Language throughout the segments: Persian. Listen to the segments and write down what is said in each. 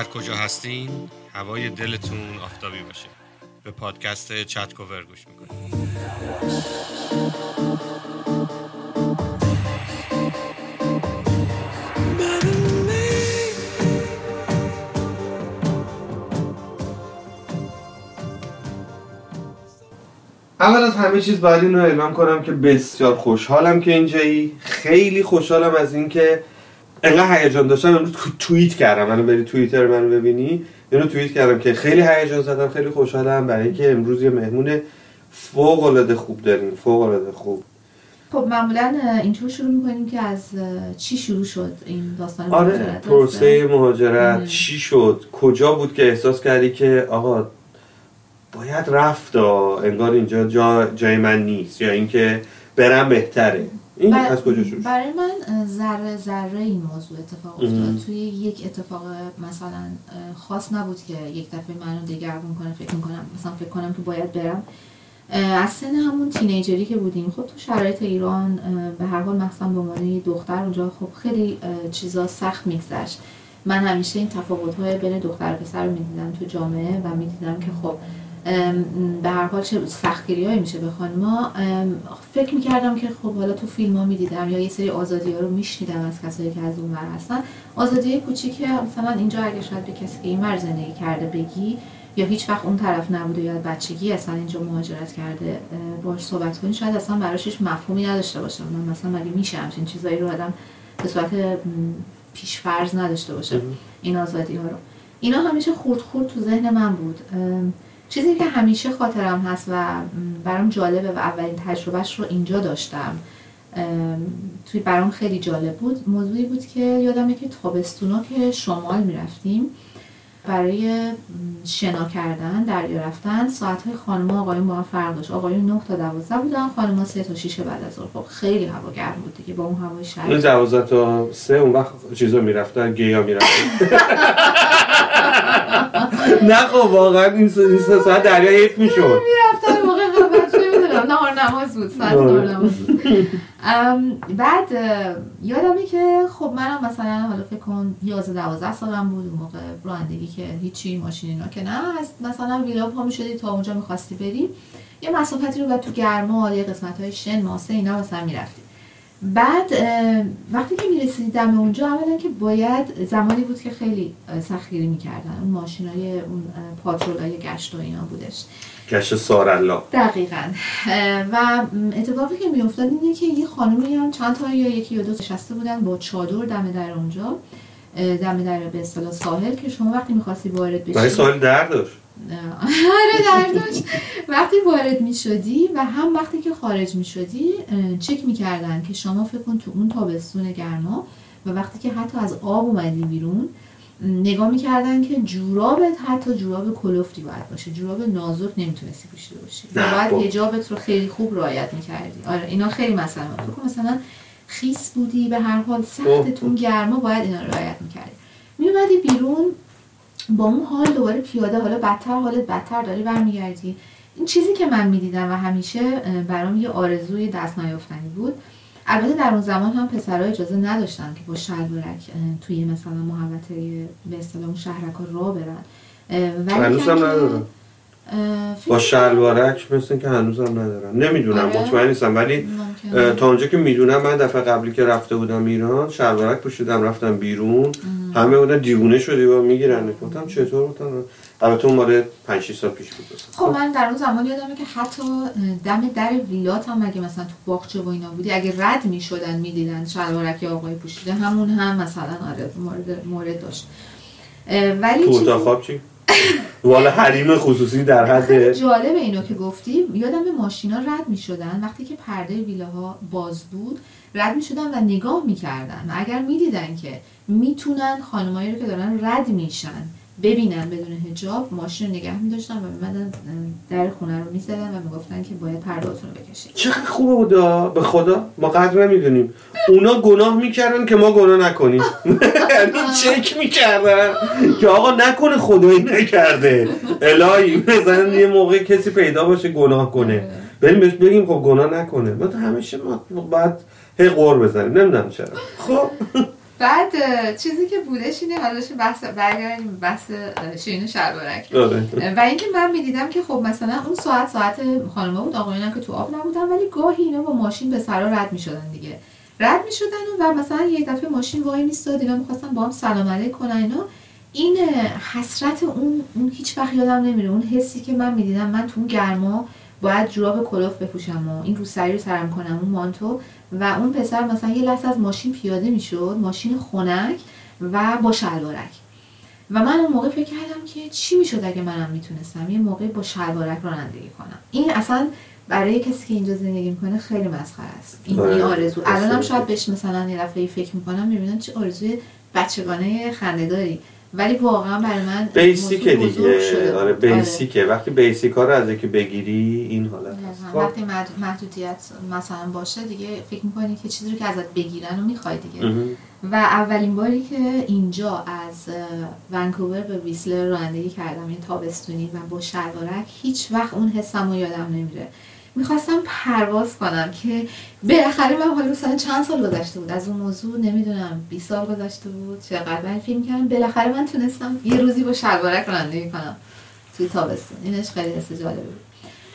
هر کجا هستین هوای دلتون آفتابی باشه. به پادکست چت کوور گوش می‌کنید اول از همه چیز باید این رو اعلام کنم که بسیار خوشحالم که اینجایی. خیلی خوشحالم از اینکه انقدر هیجان داشتم امروز توییت کردم منو بری توییتر منو ببینی اینو توییت کردم که خیلی هیجان زدم خیلی خوشحالم برای اینکه امروز یه مهمون فوق العاده خوب داریم فوق العاده خوب خب معمولا اینطور شروع می‌کنیم که از چی شروع شد این داستان آره مهاجرت پروسه درسته؟ مهاجرت. چی شد کجا بود که احساس کردی که آقا باید رفت. انگار اینجا جا جای من نیست یا اینکه برم بهتره این بر- از کجا شروع شد؟ برای من ذره ذره این موضوع اتفاق. افتاد. توی یک اتفاق مثلا خاص نبود که یک دفعه منو دگرگون کنه فکر می‌کنم مثلا فکر کنم که باید برم. از سن همون تینیجری که بودیم خب تو شرایط ایران به هر حال مثلا به عنوان دختر اونجا خب خیلی چیزا سخت میگذشت. من همیشه این تفاوت های بین دختر و پسر رو می‌دیدم تو جامعه و می‌دیدم که خب ام، به هر حال چه سختگیری هایی میشه به خانما ام، فکر می‌کردم که خب حالا تو فیلم ها می‌دیدم یا یه سری آزادی ها رو میشنیدم از کسایی که از اون ور هستن. آزادی کوچیک مثلا اینجا اگه شاید به کسی که این ور زندگی کرده بگی یا هیچ وقت اون طرف نبوده یا بچگی اصلا اینجا مهاجرت کرده باهاش صحبت کنی شاید اصلا براش هیچ مفهومی نداشته باشه من مثلا مگه میشه همچین چیزایی رو آدم به صورت م، پیشفرض نداشته باشه؟ این آزادی ها رو. اینا همیشه خورد خورد تو ذهن من بود. چیزی که همیشه خاطرم هست و برام جالبه و اولین تجربهش رو اینجا داشتم توی برام خیلی جالب بود. موضوعی بود که یادمه که تابستونا که شمال می‌رفتیم برای شنا کردن دریا رفتن ساعت های خانم آقایون با هم فرق داشت. آقایون 9 تا 12 بودن خانم 3 تا 6 بعد از ظهر. خب خیلی هوا گرم بود دیگه با اون هوای این شرق دوازده تا سه اون وقت چیزا می‌رفتن گیا می‌رفتن. نه خب واقعا این سه این سه ساعت دریا حیف می‌شد. رفتن موقع قبل چه نماز بود ساعت آره. بعد یادمه که خب منم مثلا حالا فکر کن 11 12 سالم بود اون موقع رانندگی که هیچی ماشین اینا که نه از مثلا ویلا پا می‌شدی تا اونجا می‌خواستی بری یه مسافتی رو بعد تو گرما یه قسمت های شن ماسه اینا مثلا می‌رفتی. بعد وقتی که می‌رسیدی دم اونجا اولا که باید زمانی بود که خیلی اه، سختگیری می‌کردن. اون ماشین های اون پاترول های گشت و اینا بودش. گشت سارالله دقیقا. و اتفاقی که میافتاد اینه که یه خانومی هم چند تا یا یکی یا دو نشسته بودن با چادر دم در اونجا. دم در به اصطلاح ساحل که شما وقتی می‌خواستی وارد بشی برای سوال در داشت. آره در داشت. وقتی وارد می شدی و هم وقتی که خارج می شدی چک می کردن که شما فکر کن تو اون تابستون گرما و وقتی که حتی از آب اومدی بیرون نگاه می‌کردن که جورابت حتی جوراب کلفتی باید باشه. جوراب نازک نمی‌تونستی پوشیده باشی. باید خب. حجابت رو خیلی خوب رعایت می‌کردی. آره اینا خیلی مثلا کن مثلا خیس بودی به هر حال سخت اوه. تو اون گرما باید اینا رو رعایت می‌کردی. میومدی بیرون با اون حال دوباره پیاده حالا بدتر حالت بدتر داری برمیگردی. این چیزی که من می‌دیدم و همیشه برام یه آرزوی دست نیافتنی بود البته در اون زمان هم پسرها اجازه نداشتن که با شلوارک توی مثلا محوطه به اصطلاح اون شهرک ها راه برن ولی هنوز هم ندارن. با شلوارک مثل که هنوز هم ندارم نمی‌دونم آره. مطمئن نیستم. ولی ممکنه. تا اونجا که می‌دونم من دفعه قبلی که رفته بودم ایران شلوارک پوشیدم رفتم بیرون. همه بودن دیوونه شدی و می‌گیرن. گفتم چطور؟ بودن البته اون مال 5 6 سال پیش بود. خب من در اون زمان یادمه که حتی دم در ویلات هم اگه مثلا تو باغچه و اینا بودی اگه رد می شدن می‌دیدن شلوارک آقای پوشیده همون هم مثلا آره مورد, مورد داشت. ولی تو اتاق خواب چی؟ والا حریم خصوصی در حد جالب اینو که گفتی. یادم ماشینا رد می شدن وقتی که پرده ویلاها باز بود رد می شدن و نگاه می کردن و اگر می دیدن که می‌تونن خانمایی رو که دارن رد میشن. ببینن بدون هجاب ماشین رو نگه می داشتن و میمدن در خونه رو می زدن و می‌گفتن که باید پردهاتون رو بکشید. چقدر خوبه بودا به خدا. ما قدر نمی‌دونیم. اونا گناه می‌کردن که ما گناه نکنیم. یعنی چک می‌کردن که آقا نکنه خدایی نکرده. الهی مثلا یه موقع کسی پیدا باشه گناه کنه. بریم بهش بگیم خب گناه نکنه. ما همیشه ما بعد هی قور بزنیم. نمی‌دونم چرا. خب. بعد چیزی که بودش اینه حالا بحث برگردیم بحث شیرین شلوارک. آره. و اینکه من می‌دیدم که خب مثلا اون ساعت ساعت خانم‌ها بود آقایان که تو آب نبودن ولی گاهی اینا با ماشین به سرا رد می‌شدن دیگه. رد می‌شدن و مثلا یک دفعه ماشین وای میستاد اینا می‌خواستن با هم سلام علیک کنن اینا. این حسرت اون اون هیچ وقت یادم نمیره. اون حسی که من می‌دیدم من تو اون گرما باید جوراب کلوف بپوشم و این روسری رو سرم کنم اون مانتو. و اون پسر مثلا یه لحظه از ماشین پیاده می‌شد ماشین خنک و با شلوارک و من اون موقع فکر کردم که چی می‌شد اگه منم می‌تونستم یه موقع با شلوارک رانندگی کنم این اصلا برای کسی که اینجا زندگی می‌کنه خیلی مسخره است این, آره. این آرزو الانم. شاید بهش مثلا یه دفعه فکر می‌کنم می‌بینم چه آرزوی بچگانه خنده‌داری ولی واقعا برای من بیسیکه دیگه آره. آره. بیسیکه وقتی بیسیک ها رو از یکی بگیری این حالت هست. خب. وقتی محد- محدودیت مثلا باشه دیگه فکر می‌کنی که چیزی رو که ازت بگیرن و می‌خوای دیگه. و اولین باری که اینجا از ونکوور به ویسلر رانندگی کردم یه تابستونی و با شلوارک هیچ وقت اون حسم رو یادم نمیره می‌خواستم پرواز کنم که بالاخره من حالا مثلا چند سال گذشته بود؟ از اون موضوع نمی‌دونم 20 سال گذشته بود چقدر من فیلم کردم. بالاخره من تونستم یه روزی با شلوارک رانندگی کنم توی تابستون. اینش خیلی حس جالبی بود.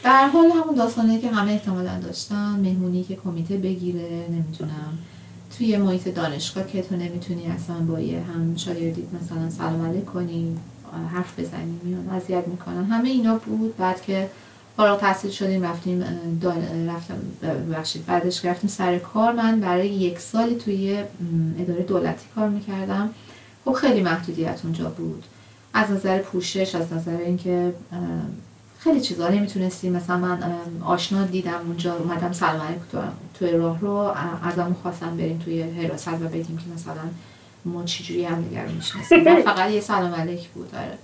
به هر حال همون داستانه که همه احتمالا داشتن مهمونی که کمیته بگیره نمی‌دونم. توی محیط دانشگاه که تو نمی‌تونی اصلا با یه هم شاگردیت مثلا سلام علیک کنی حرف بزنی میان اذیت می‌کنن. همه اینا بود. بعد که فارغ تحصیل شدیم رفتیم رفتم ببخشید بعدش رفتیم سر کار من برای یک سالی توی اداره دولتی کار می‌کردم. خب خیلی محدودیت اونجا بود. از نظر پوشش از نظر اینکه خیلی چیزا نمی‌تونستی مثلا من آشنا دیدم اونجا اومدم سلام علیک تو توی راه رو ازمون خواستم بریم توی حراست و بگیم که مثلا ما چجوری هم دیگر می‌شناسیم. و فقط یه سلام علیک بود آره.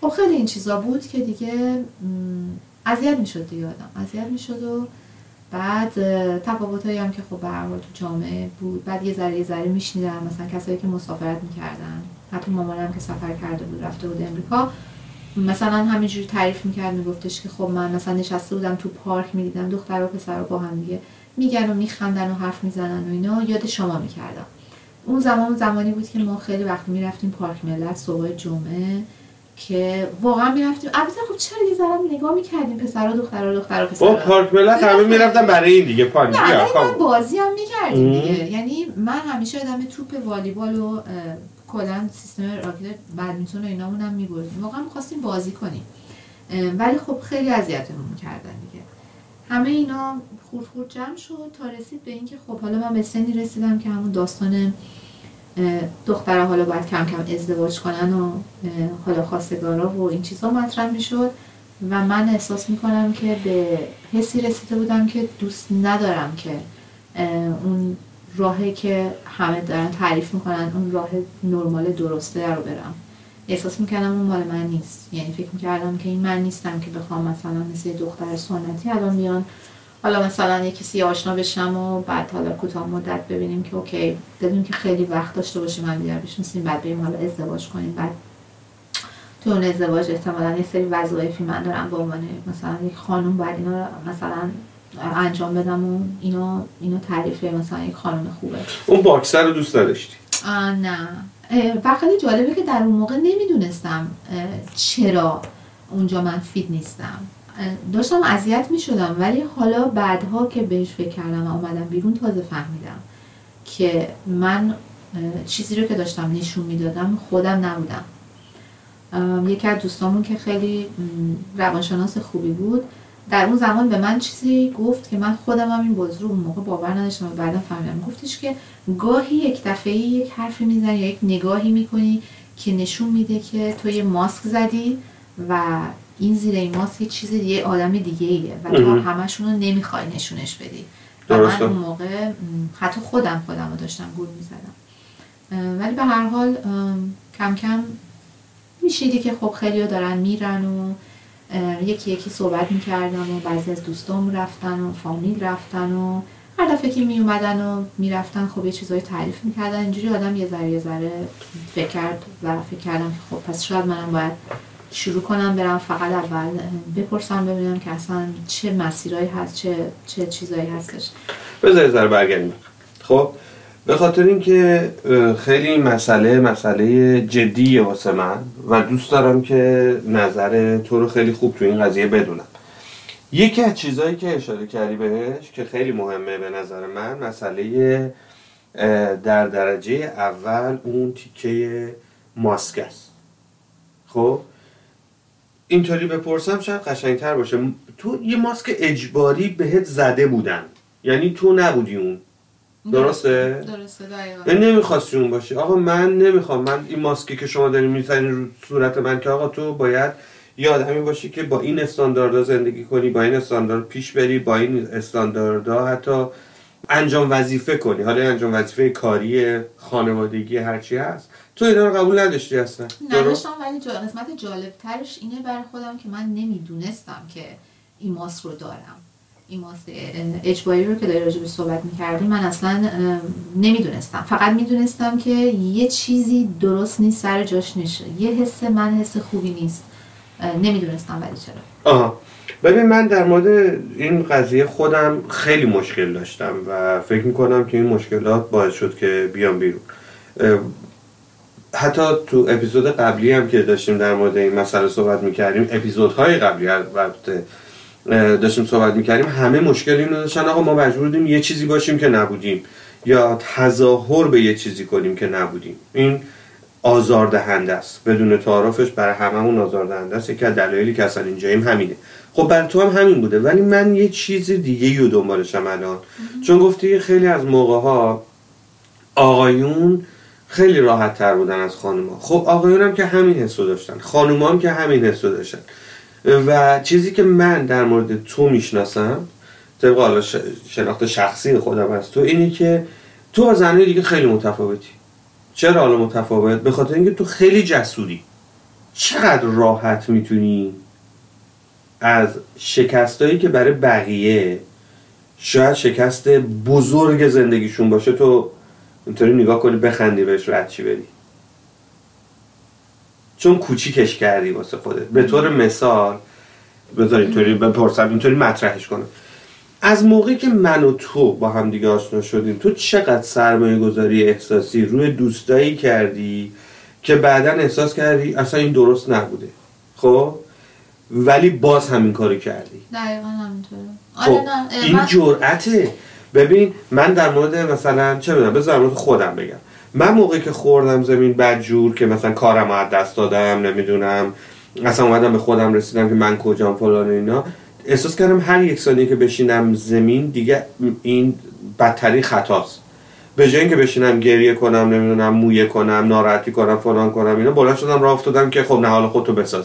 خب خیلی این چیزا بود که دیگه اذیت می‌شد دیگه آدم اذیت می‌شد و بعد تفاوتایی هم که خب به تو جامعه بود. بعد یه ذره یه ذره میشنیدم مثلا کسایی که مسافرت می‌کردن. حتی مامانم که سفر کرده بود رفته بود امریکا. مثلا همینجوری تعریف می‌کرد میگفتش که خب من مثلا نشسته بودم تو پارک می‌دیدم دختر و پسر با هم دیگه میگن و میخندن و حرف می‌زنن و اینا. یاد شما می‌کردم. اون زمان زمانی بود که ما خیلی وقت می‌رفتیم پارک ملت صبح جمعه. که واقعا می‌رفتیم. البته خب چرا یه ذره نگاه می‌کردیم پسرا دخترا دخترا با پسرا پارک ملت همه می‌رفتن برای این دیگه پانی نه بیا خب. بازی هم می‌کردیم. دیگه. یعنی من همیشه آدم توپ والیبال و کلا سیستم راکت بدمینتون و اینامون هم میبردیم. واقعا می‌خواستیم بازی کنیم. ولی خب خیلی اذیتمون می‌کردن دیگه. همه اینا خورد خورد جمع شد تا رسید به اینکه خب حالا من به سنی رسیدم که همون داستان دخترها حالا باید کم کم ازدواج کنن و حالا خواستگارا و این چیزا مطرح می‌شد. و من احساس می‌کنم که به حسی رسیده بودم که دوست ندارم که اون راهی که همه دارن تعریف می‌کنن اون راه نرمال درسته رو برم. احساس می‌کردم اون مال من نیست. یعنی فکر می‌کردم که این من نیستم که بخوام مثلا مثل دختر سنتی الان میان حالا مثلا یه کسی آشنا بشم و بعد حالا کوتاه مدت ببینیم که اوکی بدون که خیلی وقت داشته باشیم هم دیگر بشناسیم بعد بریم حالا ازدواج کنیم. بعد تو اون ازدواج احتمالا یه سری وظایفی من دارم به عنوان مثلا یک خانم باید اینا مثلا انجام بدم و اینا اینا تعریف مثلا یک خانم خوبه. اون باکسر رو دوست نداشتی؟ آه نه. و خیلی جالبه که در اون موقع نمی‌دونستم چرا اونجا من فیت نیستم. داشتم اذیت می شدم ولی حالا بعدها که بهش فکر کردم و اومدم بیرون تازه فهمیدم که من چیزی رو که داشتم نشون می‌دادم خودم نبودم. یکی از دوستامون که خیلی روانشناس خوبی بود در اون زمان به من چیزی گفت که من خودم هم این موضوع رو اون موقع باور نداشتم و بعدا فهمیدم. گفتش که گاهی یک دفعه یک حرفی می‌زنی یا یک نگاهی می‌کنی که نشون میده که تو یه ماسک زدی و این زیر این ماسک یه چیز دیگه آدم دیگه ایه و تو. همشون رو نمی‌خوای نشونش بدی و من. اون موقع حتی خودم خودم رو داشتم گول می‌زدم ولی به هر حال کم کم میشیدی که خب خیلی دارن میرن و یکی یکی صحبت می‌کردن و بعضی از دوستام رفتن و فامیل رفتن و هر دفعه که میومدن و می‌رفتن خب یه چیزایی تعریف می‌کردن اینجوری آدم یه ذره یه ذره فکر کرد و فکر کردم که خب پس شاید منم باید شروع کنم برم فقط اول بپرسم ببینم که اصلا چه مسیرهایی هست چه چه چیزایی هستش. بذار یه ذره برگردیم. خب به خاطر اینکه خیلی مسئله مسئله جدیه واسه من و دوست دارم که نظر تو رو خیلی خوب تو این قضیه بدونم. یکی از چیزهایی که اشاره کردی بهش که خیلی مهمه به نظر من مسئله در درجه اول اون تیکه ماسک است. خب؟ اینطوری بپرسم شاید قشنگتر باشه. تو یه ماسک اجباری بهت زده بودن. یعنی تو نبودی اون. درسته؟ درسته دقیقا. من نمی‌خواستی اون باشی. آقا من نمی‌خوام. من این ماسکی که شما دارین می‌زنین رو صورت من که آقا تو باید یه آدمی باشی که با این استانداردها زندگی کنی با این استاندارد پیش بری با این استانداردها حتی انجام وظیفه کنی. حالا انجام وظیفه کاری خانوادگی هرچی هست. تو اینا رو قبول نداشتی اصلا؟ نداشتم ولی جا... قسمت جالب ترش اینه بر خودم که من نمی‌دونستم که این ماسک رو دارم. این ماسک اه، اجباری رو که داری به صحبت می‌کردی من اصلا نمی‌دونستم. فقط می‌دونستم که یه چیزی درست نیست سر جاش نشه یه حس من حس خوبی نیست. نمی‌دونستم ولی چرا. آها. ببین من در مورد این قضیه خودم خیلی مشکل داشتم و فکر می‌کنم که این مشکلات باعث شد که بیام بیرون. حتی تو اپیزود قبلی هم که داشتیم در مورد این مسئله صحبت می‌کردیم اپیزودهای قبلی البته داشتیم صحبت می‌کردیم همه مشکل اینو داشتن. آقا ما مجبور بودیم یه چیزی باشیم که نبودیم یا تظاهر به یه چیزی کنیم که نبودیم. این آزاردهنده است. بدون تعارفش برای هممون آزاردهنده است. یکی از دلایلی که اصلا اینجاییم همینه. خب برای تو هم همین بوده. ولی من یه چیز دیگه رو دنبالشم الان. چون گفتی خیلی از موقع ها آقایون خیلی راحت تر بودن از خانوما. خب آقایون هم که همین حسو داشتن خانوما هم که همین حسو داشتن. و چیزی که من در مورد تو می‌شناسم طبق حالا شناخت شخصی خودم از تو اینه که تو با زنهای دیگه خیلی متفاوتی. چرا حالا متفاوت؟ به خاطر اینکه تو خیلی جسوری. چقدر راحت می‌تونی از شکستایی که برای بقیه شاید شکست بزرگ زندگیشون باشه تو اینطوری نگاه کنی بخندی بهش رد چی بری. چون کوچیکش کردی واسه خودت. به طور مثال بذار اینطوری بپرسم اینطوری مطرحش کنم. از موقعی که من و تو با هم دیگه آشنا شدیم تو چقدر سرمایه گذاری احساسی روی دوستایی کردی که بعدا احساس کردی اصلا این درست نبوده؟ خب؟ ولی باز همین کارو کردی. دقیقا همینطوره. خب آره این جرأته. ببین من در مورد مثلا چه می‌دونم بذار مورد خودم بگم. من موقعی که خوردم زمین بدجور که مثلا کارم از دست دادم نمی‌دونم اصلا اومدم به خودم رسیدم که من کجام فلان اینا احساس کردم هر یک ثانیه که بشینم زمین دیگه این بدترین خطاست. به جای اینکه بشینم گریه کنم نمی‌دونم مویه کنم ناراحتی کنم فلان کنم اینا بلند شدم راه افتادم که خب نه حالا خودتو بساز.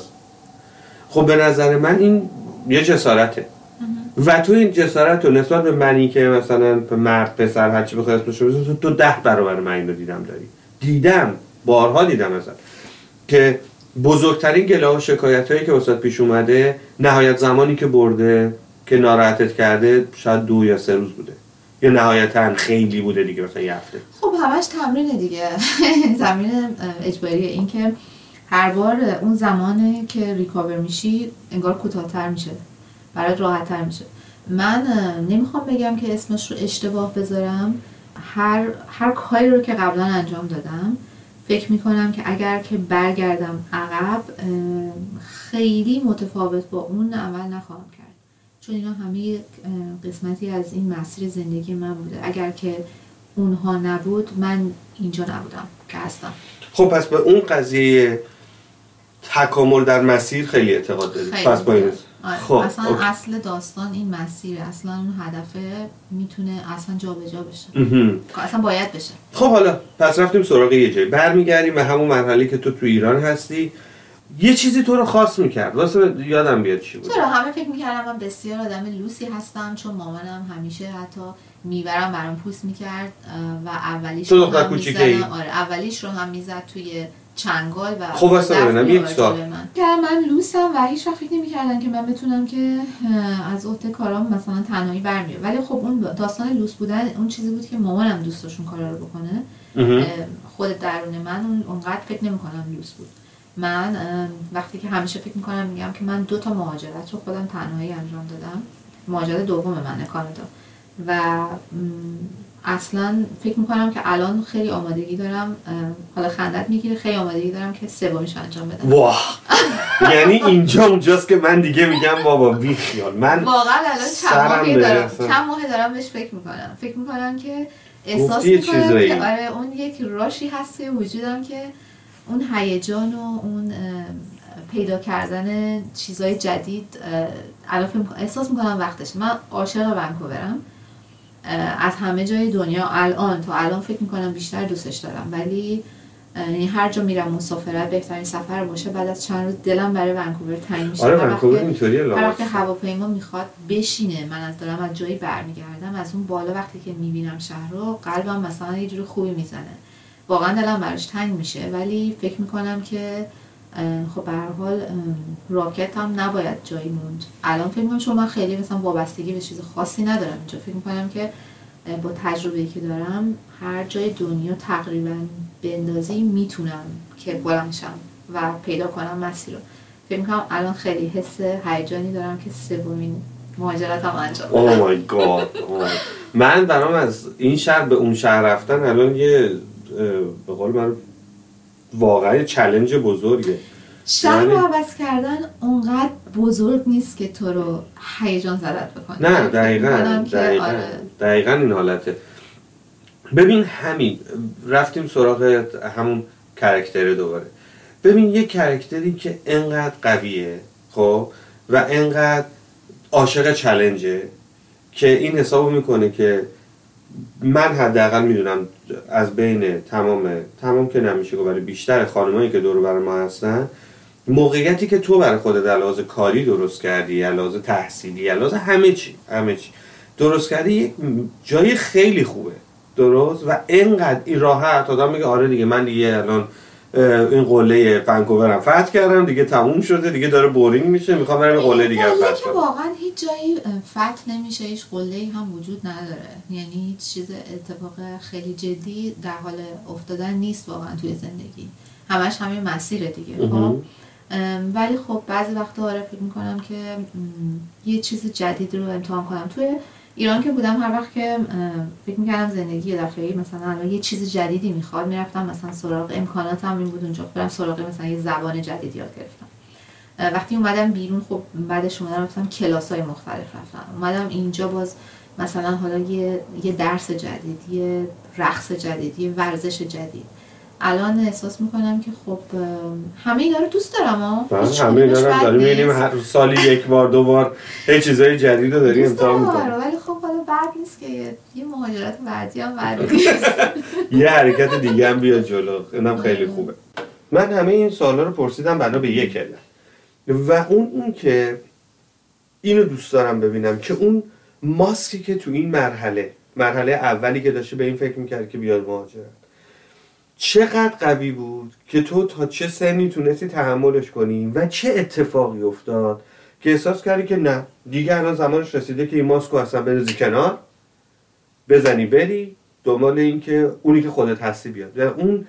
خب به نظر من این یه جسارته. و تو این جسارت رو نسبت به منی که مثلا مرد پسر هرچی بخوای اسمش رو تو ده برابر من اینو دیدم داری. دیدم. بارها دیدم ازت. که بزرگترین گله و شکایت هایی که واسات پیش اومده نهایت زمانی که برده که ناراحتت کرده شاید دو یا سه روز بوده. یا نهایتا خیلی بوده دیگه مثلا یه هفته. خب همش تمرینه دیگه. تمرین اه، اجباریه این که هر بار اون زمانه که ریکاور میشی انگار کوتاهتر میشه. برات راحتتر میشه. من نمی‌خوام بگم که اسمش رو اشتباه بذارم. هر هر کاری رو که قبلا انجام دادم فکر می‌کنم که اگر که برگردم عقب خیلی متفاوت با اون اول نخواهم کرد. چون اینا همه قسمتی از این مسیر زندگی من بوده. اگر که اونها نبود من اینجا نبودم که هستم. خب پس به اون قضیه تکامل در مسیر خیلی اعتقاد داری خیلی. پس با این. خب اصلا اوکی. اصل داستان این مسیره اصلا اون هدفه می‌تونه اصلا جابجا بشه مهم. اصلا باید بشه خب حالا پس رفتیم سراغ یه جایی برمیگردیم به همون مرحله که تو تو ایران هستی یه چیزی تو رو خاص می‌کرد واسه یادم بیاد چی بود چرا همه فکر می‌کردم من بسیار آدم لوسی هستم چون مامانم همیشه حتی می‌برم برام پوست می‌کرد و اولیش تو رو دختر هم؟ می‌زدم. آره اولیش رو هم می‌زد توی چنگال و خب دست ببینم، یک من. که من لوسم و هیچ وقت فکر نمی‌کردن که من بتونم که از عهده کارام مثلا تنهایی برمیام. ولی خب اون داستان لوس بودن اون چیزی بود که مامانم دوست داشت اون کارا رو بکنه. خود درون من اون اونقدر فکر نمی‌کنم لوس بود. من وقتی که همیشه فکر می‌کنم میگم که من دو تا مهاجرت رو خودم تنهایی انجام دادم. مهاجرت دوم منه کانادا. و اصلا فکر می‌کنم که الان خیلی آمادگی دارم حالا خندت می‌گیره خیلی آمادگی دارم که سومیش انجام بدم. واه یعنی اینجا اونجاست که من دیگه میگم بابا بی خیال. من واقعا الان چند ماهی دارم. چند ماه دارم بهش فکر می‌کنم. فکر می‌کنم که احساس می‌کنم. که آره اون یک راشی هست توی وجودم که اون هیجان و اون پیدا کردن چیزهای جدید الان احساس می‌کنم وقتشه. من عاشق ونکوورم از همه جای دنیا الان تا الان فکر می‌کنم بیشتر دوستش دارم. ولی یعنی هر جا میرم مسافرت بهترین سفر باشه بعد از چند روز دلم برای ونکوور تنگ میشه. آره ونکوور اینطوریه هر وقت هواپیما می‌خواد بشینه. من از دارم از جایی برمیگردم از اون بالا وقتی که می‌بینم شهر رو قلبم مثلا یه جور خوبی می‌زنه. واقعا دلم براش تنگ میشه. ولی فکر می‌کنم که خب به هر حال راکت هم نباید جایی موند. الان فکر می‌کنم چون من خیلی مثلا وابستگی به چیز خاصی ندارم اینجا فکر می‌کنم که با تجربه‌ای که دارم هر جای دنیا تقریبا بندازی می‌تونم که بلند شم و پیدا کنم مسیر رو. فکر می‌کنم الان خیلی حس هیجانی دارم که سومین مهاجرتم انجام اوه بدم. مای گاد من برام از این شهر به اون شهر رفتن الان یه به قول من واقعا چلنج بزرگه. شهر رو یعنی- عوض کردن اونقدر بزرگ نیست که تو رو هیجان زدت بکنه. نه دقیقا دقیقا آره. دقیقا این حالته. ببین همین رفتیم سراغ همون کرکتره دوباره. ببین یه کرکتری که انقدر قویه خب و انقدر عاشق چلنجه که این حسابو می‌کنه که من حداقل می‌دونم از بین تمام تمام که نمیشه گفت ولی بیشتر خانمایی که دور بر ما هستن موقعیتی که تو برای خودت لحاظ کاری درست کردی لحاظ تحصیلی لحاظ همه چی همه چی درست کردی یک جای خیلی خوبه. درست؟ و اینقدر این راحت آدم میگه آره دیگه من دیگه الان این قله ونکوورم فتح کردم دیگه تموم شده دیگه داره بورینگ میشه می‌خوام برم قله دیگه فتح کنم. واقعا هیچ جایی فتح نمیشه هیچ قله هم وجود نداره. یعنی هیچ چیز اتفاق خیلی جدی در حال افتادن نیست واقعا توی زندگی. همش همین مسیره دیگه خب؟ ولی خب بعضی وقتا آره فکر می‌کنم که یه چیز جدید رو امتحان کنم. توی ایران که بودم هر وقت که فکر می‌کردم زندگی داخلی مثلا الان یه چیز جدیدی می‌خواد می‌رفتم مثلا سراغ امکاناتم این بود اونجا برم سراغ مثلا یه زبان جدید یاد گرفتم. وقتی اومدم بیرون خب بعدش اومدم رفتم کلاس های مختلف رفتم. اومدم اینجا باز مثلا حالا یه, یه درس جدید یه رقص جدید یه ورزش جدید. الان احساس می‌کنم که خب همه اینا رو دوست دارم ها بله، همه اینا رو داریم. می‌بینیم. هر سالی یک بار دو بار یه چیزای جدید رو داری دوست امتحان دارم می‌کنی آره، ولی خب حالا بد نیست که یه- مهاجرت بعدی هم یه حرکت دیگه هم بیاد جلو. اینم خیلی خوبه. من همه این سوالا رو پرسیدم بنا به یک علت و اون این که اینو دوست دارم ببینم که اون ماسکی که تو این مرحله مرحله اولی که داشته به این فکر می‌کرد که بیاد مهاجرت. چقدر قوی بود که تو تا چه سنی تونستی تحملش کنی و چه اتفاقی افتاد که احساس کردی که نه دیگه الان زمانش رسیده که این ماسکو اصلا بریزی کنار بزنی بری دنبال این که اونی که خودت هستی بیاد. و اون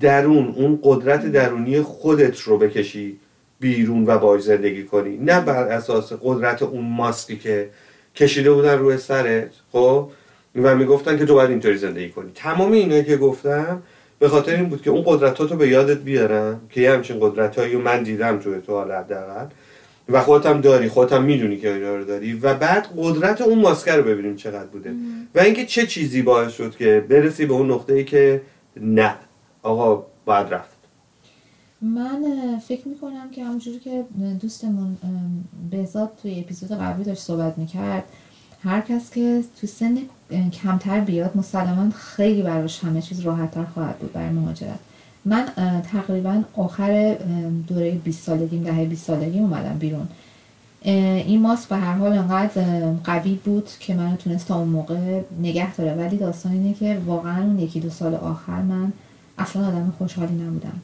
درون اون قدرت درونی خودت رو بکشی بیرون و باش زندگی کنی. نه بر اساس قدرت اون ماسکی که کشیده بودن روی سرت خب؟ و می‌گفتن که تو باید اینطوری زندگی کنی. تمام اینایی که گفتم به خاطر این بود که اون قدرتاتو به یادت بیارم که یه همچین قدرتایی من دیدم توی تو حالا حداقل. و خودت هم داری خودت هم می‌دونی که اینا رو داری. و بعد قدرت اون ماسکه رو ببینیم چقدر بوده. و اینکه چه چیزی باعث شد که برسی به اون نقطه ای که نه آقا باید رفت. من فکر می‌کنم که همونجوری که دوستمون بهزاد توی اپیزود قبلی داشت صحبت می‌کرد هر کس که تو سن کمتر بیاد مسلما خیلی براش همه چیز راحتتر خواهد بود برای مهاجرت. من تقریبا آخر دوره 20 سالگیم دهه 20 سالگی اومدم بیرون. این ماسک به هر حال انقدر قوی بود که منو تونست تا اون موقع نگه داره. ولی داستان اینه که واقعا اون یکی دو سال آخر من اصلا آدم خوشحالی نبودم.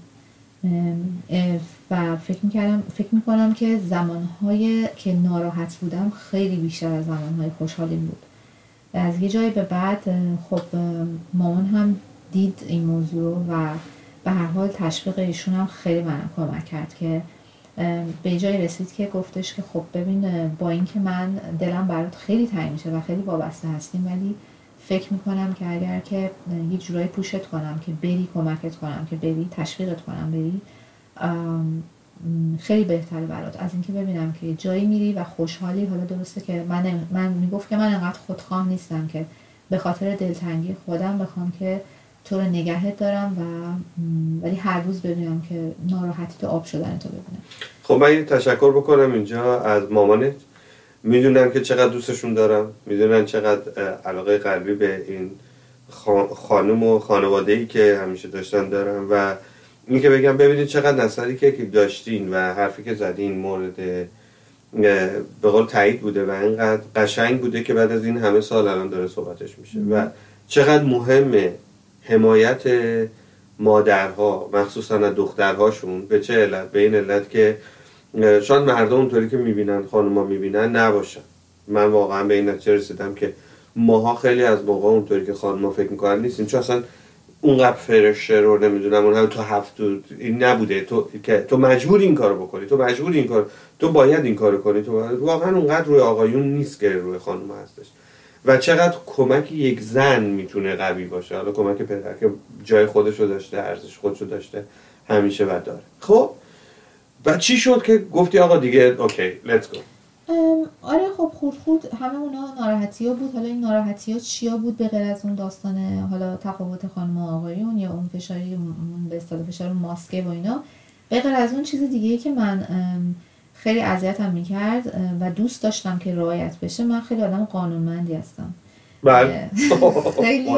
و فکر می‌کردم فکر می‌کنم که زمانهای که ناراحت بودم خیلی بیشتر از زمانهای خوشحالی بود. از یه جایی به بعد خب مامان هم دید این موضوع و به هر حال تشویق ایشون هم خیلی من کمک کرد که به جایی رسید که گفتش که خب ببین با اینکه من دلم برات خیلی تنگ میشه و خیلی وابسته هستیم ولی فکر می‌کنم که اگر که یه جورایی پوشت کنم که بری کمکت کنم که بری تشویقت کنم بری خیلی بهتره برات. از اینکه ببینم که جایی میری و خوشحالی. حالا درسته که من من می‌گفت که من انقدر خودخواه نیستم که به خاطر دلتنگی خودم بخوام که تو رو نگهت دارم و ولی هر روز ببینم که ناراحتی تو آب شدن تو ببینم. خب من تشکر بکنم اینجا از مامانت. می‌دونم که چقدر دوستشون دارم. می‌دونم چقدر علاقه قلبی به این خانم و خانواده ای که همیشه داشتن دارم و این که بگم ببینید چقدر نصری که داشتین و حرفی که زدین مورد به قول تایید بوده و اینقدر قشنگ بوده که بعد از این همه سال الان داره صحبتش میشه. و چقدر مهمه حمایت مادرها مخصوصا از دخترهاشون به چه علت؟ به این علت که شاید مردم اونطوری که می‌بینن خانوما می‌بینن نباشن. من واقعا به این نتیجه رسیدم که ماها خیلی از موقع اونطوری که خانوما فکر می‌کنن نیستیم چون اصلا اونقدر فرشه رو نمی‌دونم اون تو هفت این نبوده. تو که تو مجبور این کارو بکنی تو مجبور این کار تو باید این کارو کنی. تو واقعا اونقدر روی آقایون نیست که روی خانم هستش. و چقدر کمک یک زن می‌تونه قوی باشه. حالا کمک پدر که جای خودشو داشته ارزش خودشو داشته همیشه و داره. خب و چی شد که گفتی آقا دیگه؟ اوکی لیتس گو آره خب خود خود همه اونا ناراحتی ها بود. حالا این ناراحتی ها چیا بود به غیر از اون داستان حالا تفاوت خانم آقایون یا اون فشاری به اصطلاح فشار ماسکه و اینا؟ به غیر از اون چیز دیگه که من خیلی اذیتم می‌کرد و دوست داشتم که رعایت بشه من خیلی آدم قانونمندی هستم. بله. خیلی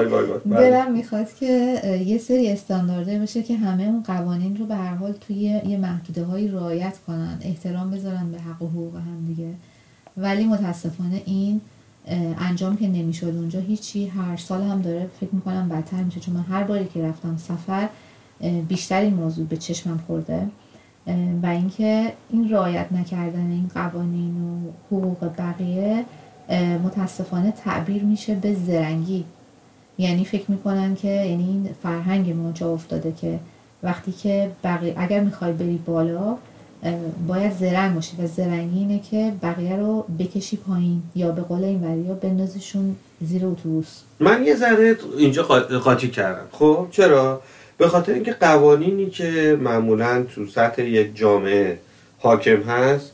دلم می‌خواد که یه سری استاندارده بشه که همه اون قوانین رو به هر حال توی یه محدوده هایی رعایت کنن احترام بذارن به حق و حقوق هم دیگه. ولی متاسفانه این انجام که نمی‌شد اونجا هیچی. هر سال هم داره فکر می‌کنم بدتر میشه چون من هر باری که رفتم سفر بیشتر این موضوع به چشمم خورده. و اینکه این رعایت نکردن این قوانین و حقوق بقیه متاسفانه تعبیر میشه به زرنگی. یعنی فکر می‌کنن که یعنی این فرهنگ ما جا افتاده که وقتی که بقیه اگر می‌خوای بری بالا باید زرنگ باشی و زرنگی اینه که بقیه رو بکشی پایین یا به قول این وریا بندازیشون زیر اتوبوس. من یه ذره اینجا قاطی کردم. خب؟ چرا؟ به خاطر اینکه قوانینی که معمولا تو سطح یک جامعه حاکم هست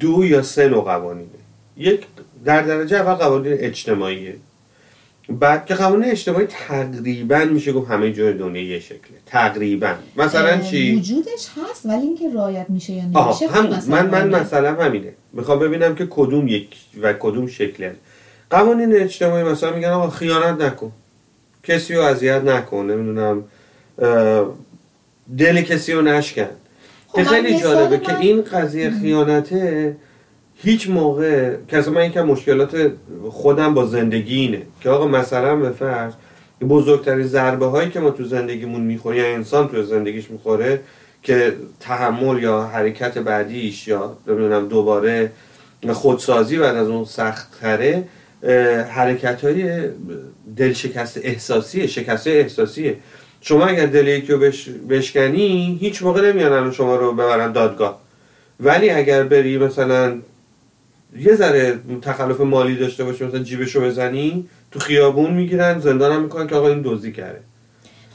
دو یا سه نوع قوانینه. یک در درجه اول قوانین اجتماعیه بعد که قوانین اجتماعی تقریبا میشه گفت همه جای دنیا یه شکله. تقریبا. مثلا چی؟ وجودش هست ولی اینکه رعایت میشه یا نمیشه هم من من مثلا همینه. می‌خوام ببینم که کدوم یک و کدوم شکله. قوانین اجتماعی مثلا میگن آقا خیانت نکن. کسی رو اذیت نکن نمی‌دونم دل کسی رو نشکن. خب که خیلی جالبه که این قضیه خیانته هیچ موقع که من یکم مشکلات خودم با زندگی اینه که آقا مثلا به فرض بزرگترین ضربه هایی که ما تو زندگیمون می‌خوریم یا انسان تو زندگیش می‌خوره که تحمل یا حرکت بعدیش یا نمی‌دونم دوباره خودسازی بعد از اون سخت تره حرکت های دل شکست احساسیه شکست احساسیه. شما اگر دل یکی رو بشکنی هیچ موقع نمیانن شما رو ببرن دادگاه. ولی اگر بری مثلا یه ذره تخلف مالی داشته باشه مثلا جیبشو بزنی تو خیابون می‌گیرن زندان هم می‌کنن که آقا این دزدی کرده.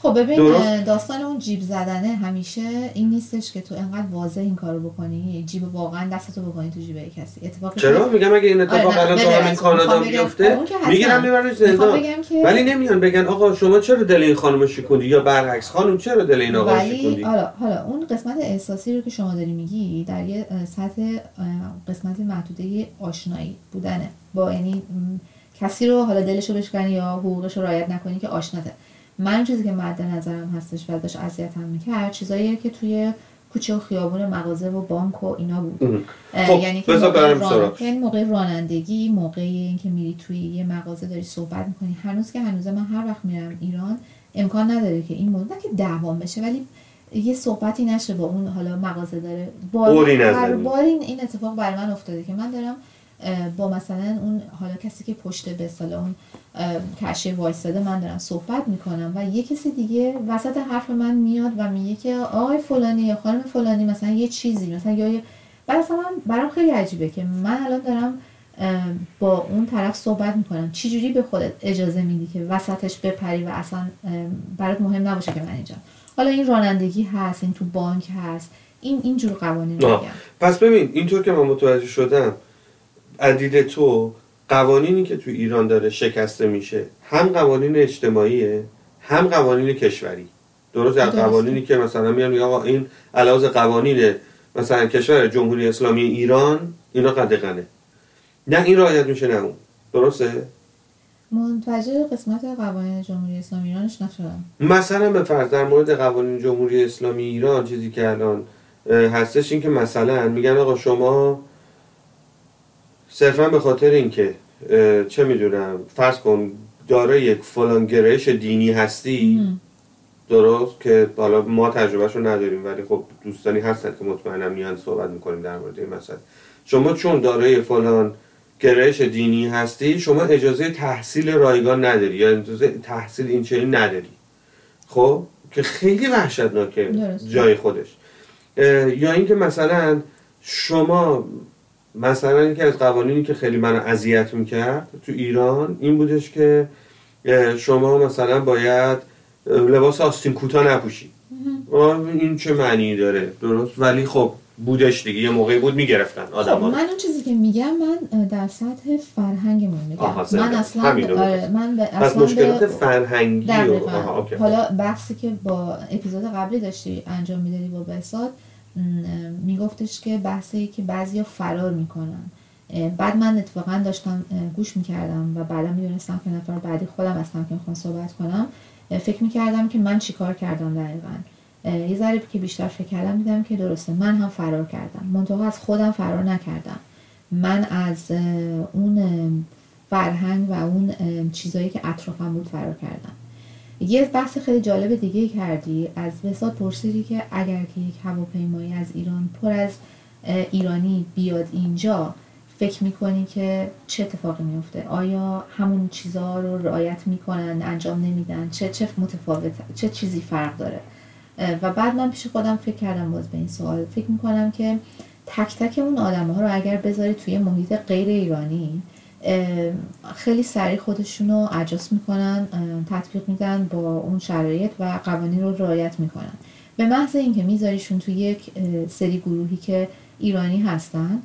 خب ببین داستان اون جیب زدنه همیشه این نیستش که تو انقدر واضح این کارو بکنی جیب واقعا دستتو بکنی تو جیب کسی. اتفاق چرا؟ میگم اگه این اتفاق آره الان تو همین کانادا بیفته می‌گیرن می‌برن زندان. ولی نمیان بگن آقا شما چرا دل این خانم شکوندی؟ یا برعکس خانم چرا دل این آقا شکوندی؟ حالا حالا اون قسمت احساسی رو که شما داری میگی در یه سطح قسمت محدوده آشنایی بودنه. با یعنی کسی رو حالا دلشو بشکنی یا حقوقش رو رعایت نکنی که آشناته. من چیزی که مد نظرم هستش و داشت اذیتم می‌کرد چیزاییه که توی کوچه و خیابون مغازه و بانک و اینا بود. خب یعنی که موقع, ران... یعنی موقع رانندگی موقع اینکه میری توی یه مغازه داری صحبت می‌کنی. هنوز که هنوز من هر وقت میرم ایران امکان نداره که این موضوع که دعوام بشه ولی یه صحبتی نشه با اون حالا مغازه داره. بار بار این اتفاق برای من افتاده که من دارم با مثلا اون حالا کسی که پشت به اون کشه وایستاده من دارم صحبت می‌کنم و یه کسی دیگه وسط حرف من میاد و میگه که آقای فلانی یا خانم فلانی مثلا یه چیزی مثلا یا بعد اصلا برام خیلی عجیبه که من الان دارم با اون طرف صحبت می‌کنم. چجوری به خودت اجازه میدی که وسطش بپری و اصلا برات مهم نباشه که من اینجا. حالا این رانندگی هست این تو بانک هست این اینجور قوانین. میگم. پس ببین اینطور که من متوجه شدم عدید تو قوانینی که تو ایران داره شکسته میشه هم قوانین اجتماعیه هم قوانین کشوری. درست؟ از. قوانینی که مثلا میان آقا این علاوه قوانین مثلا کشور جمهوری اسلامی ایران اینا قدغنه نه این رعایت میشه نه اون. درسته؟ منتجه قسمت قوانین جمهوری اسلامی ایرانش نشدم مثلا به فرض در مورد قوانین جمهوری اسلامی ایران چیزی که الان هستش این که مثلا میگن آقا شما صرفا به خاطر اینکه چه می‌دونم فرض کن دارای یک فلان گرایش دینی هستی درست؟ که حالا ما تجربهش رو نداریم ولی خب دوستانی هستن که مطمئنا میان صحبت می‌کنیم در مورد این مسئله. شما چون دارای فلان گرایش دینی هستی شما اجازه تحصیل رایگان نداری یا اجازه تحصیل این چنین نداری. خب؟ که خیلی وحشتناکه. جای خودش. یا اینکه مثلا شما مثلا اینکه از قوانینی که خیلی منو اذیت می‌کرد تو ایران این بودش که شما مثلا باید لباس آستین کوتاه نپوشی این چه معنی داره درست ولی خب بودش دیگه یه موقعی بود می‌گرفتن خب آدم من اون چیزی که میگم من در سطح فرهنگمون میگم من. اصلا آره. من به پس اصلا مشکلات به فرهنگی و. آها، اوکی. حالا بحثی که با اپیزود قبلی داشتی انجام می‌دادی با بساد میگفتش که بحثی که بعضیا فرار می‌کنن. بعد من اتفاقا داشتم گوش می‌کردم و بعدا می‌دونستم که نفر بعدی خودم هستم که می‌خوام صحبت کنم. فکر می‌کردم که من چیکار کردم دقیقا. یه ذره که بیشتر فکر کردم دیدم که درسته من هم فرار کردم. منتها از خودم فرار نکردم. من از اون فرهنگ و اون چیزایی که اطرافم بود فرار کردم. یه بحث خیلی جالب دیگه کردی. از وساد پرسیدی که اگر که یک هواپیمایی از ایران پر از ایرانی بیاد اینجا فکر می‌کنی که چه اتفاقی میفته آیا همون چیزها رو رعایت می‌کنن انجام نمیدن؟ چه چه متفاوت چه چیزی فرق داره؟ و بعد من پیش خودم فکر کردم باز به این سوال. فکر می‌کنم که تک تک اون آدم ها رو اگر بذاری توی محیط غیر ایرانی خیلی سریع خودشون رو اجاس می‌کنن تطبیق میدن با اون شرایط و قوانین رو رعایت می‌کنن. به محض اینکه میذاریشون توی یک سری گروهی که ایرانی هستن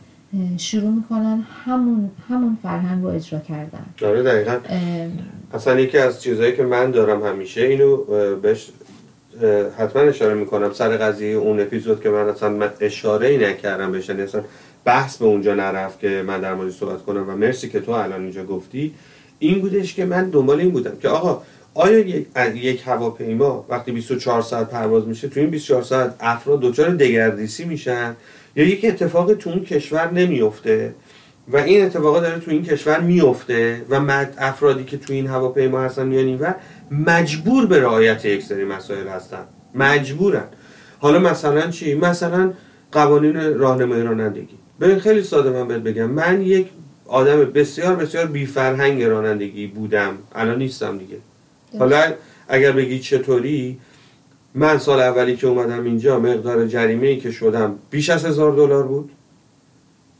شروع می‌کنن همون همون فرهنگ رو اجرا کردن. آره دقیقا. اصلا یکی از چیزهایی که من دارم همیشه اینو بهش حتما اشاره می‌کنم. سر قضیه اون اپیزود که من اصلا من اشاره ای نکردم بهش یعنی اصلا بحث به اونجا نرفت که من در موردش صحبت کنم و مرسی که تو الان اینجا گفتی. این بودش که من دنبال این بودم که آقا آیا یک, یک هواپیما وقتی 24 ساعت پرواز میشه تو این 24 ساعت افراد دچار دگردیسی میشن؟ یا یک اتفاق تو اون کشور نمیفته و این اتفاقات داره تو این کشور میفته و افرادی که تو این هواپیما هستن میان اینور مجبور به رعایت یک سری مسائل هستن. مجبورن. حالا مثلا چی؟ مثلا قوانین راهنمایی رانندگی. ببین خیلی ساده من بهت بگم. من یک آدم بسیار بسیار بی فرهنگ رانندگی بودم. الان نیستم دیگه. حالا اگر بگی چطوری من سال اولی که اومدم اینجا مقدار جریمه ای که شدم بیش از هزار دلار بود.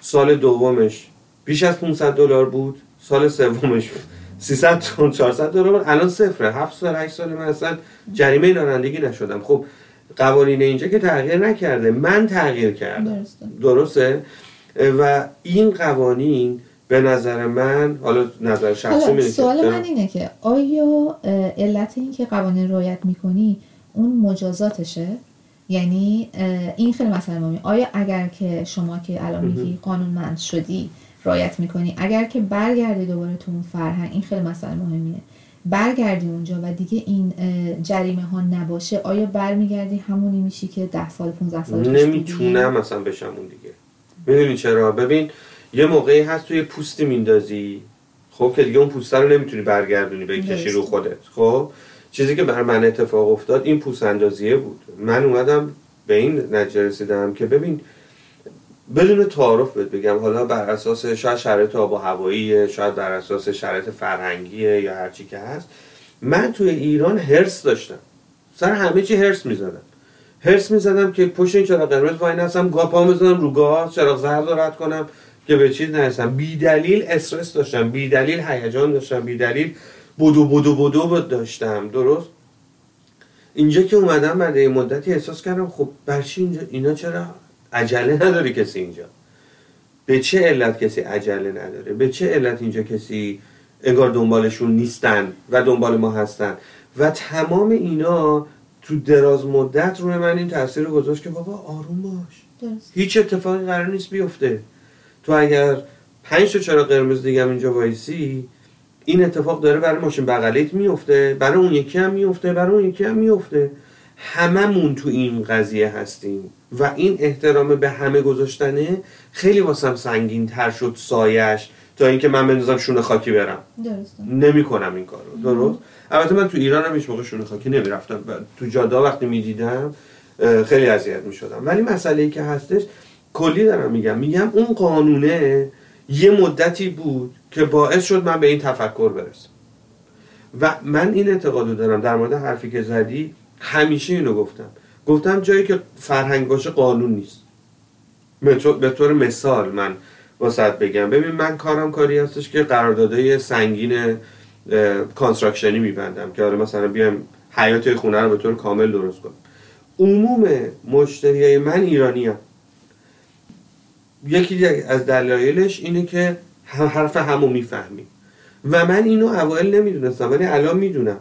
سال دومش بیش از 500 دلار بود. سال سومش 300 تا 400 دلار بود. الان صفره. 7 سال 8 سال من اصلا جریمه رانندگی نشدم. خب قوانین اینجا که تغییر نکرده. من تغییر کردم. درسته. درسته؟ و این قوانین به نظر من حالا نظر شخصی حالا میده سوال من اینه که آیا علت این که قوانین رعایت می‌کنی اون مجازاتشه؟ یعنی این خیلی مسئله مهمه. آیا اگر که شما که الان میگی قانونمند شدی رعایت می‌کنی اگر که برگردی دوباره تو اون فرهنگ این خیلی مسئله مهمیه. برگردی اونجا و دیگه این جریمه ها نباشه آیا برمیگردی؟ همونی میشی که ده سال 15 سال؟ نمی‌تونم مثلا بشم اون دیگه. می‌دونی چرا؟ ببین یه موقعی هست توی پوستی میندازی. خب که دیگه اون پوسته رو نمی‌تونی برگردونی بکشی. رو خودت. خب چیزی که بر من اتفاق افتاد این پوست اندازیه بود. من اومدم به این نتیجه رسیدم که ببین بدون تعارف بهت بگم حالا بر اساس شاید شرایط آب و هوایی شاید بر اساس شرایط فرهنگیه یا هر چی که هست من توی ایران هرس داشتم. سر همه چی هرس می‌زدم. هرس می‌زدم که پشت این چراغ قرمز وای نستم گا پا می‌زدم رو گاز چراغ زرد رد کنم که به چیز نرسم. بی دلیل استرس داشتم بی دلیل هیجان داشتم بی دلیل بدو بدو بدو داشتم. درست؟ اینجا که اومدم بعد یه مدتی احساس کردم خب برچی اینجا اینا چرا عجله نداره کسی اینجا؟ به چه علت کسی عجله نداره؟ به چه علت اینجا کسی انگار دنبالشون نیستن و دنبال ما هستن؟ و تمام اینا تو دراز مدت روی من این تاثیر رو گذاشت که بابا آروم باش. درست. هیچ اتفاقی قرار نیست بیفته. تو اگر پنج تا چرا قرمز دیگه اینجا وایسی این اتفاق داره برای ماشین بغلیت میفته برای اون یکی هم میفته برای اون یکی هم میفته هممون تو این قضیه هستیم و این احترام به همه گذاشتنه خیلی واسم سنگین تر شد سایش تا اینکه من بندازم شونه خاکی برم. درسته. نمی کنم این کارو. درست؟ البته من تو ایران هم هیچ موقع شونه خاکی نمی‌رفتم. تو جادا وقتی می‌دیدم خیلی اذیت می‌شدم. ولی مسئله ای که هستش کلی دارم میگم. میگم اون قانونه یه مدتی بود که باعث شد من به این تفکر برسم. و من این اعتقادو دارم. در مورد حرفی که زدی همیشه اینو گفتم. گفتم جایی که فرهنگ باشه قانون نیست. به طور- به طور مثال من واست بگم. ببین من کارم کاری هستش که قراردادهای سنگین construction ی میبندم که حالا مثلا بیام حیاط خونه رو به طور کامل درست کنم. عموم مشتریای من ایرانی‌ان. یکی از دلایلش اینه که حرف همو می‌فهمی و من اینو اوایل نمی‌دونستم ولی الان می‌دونم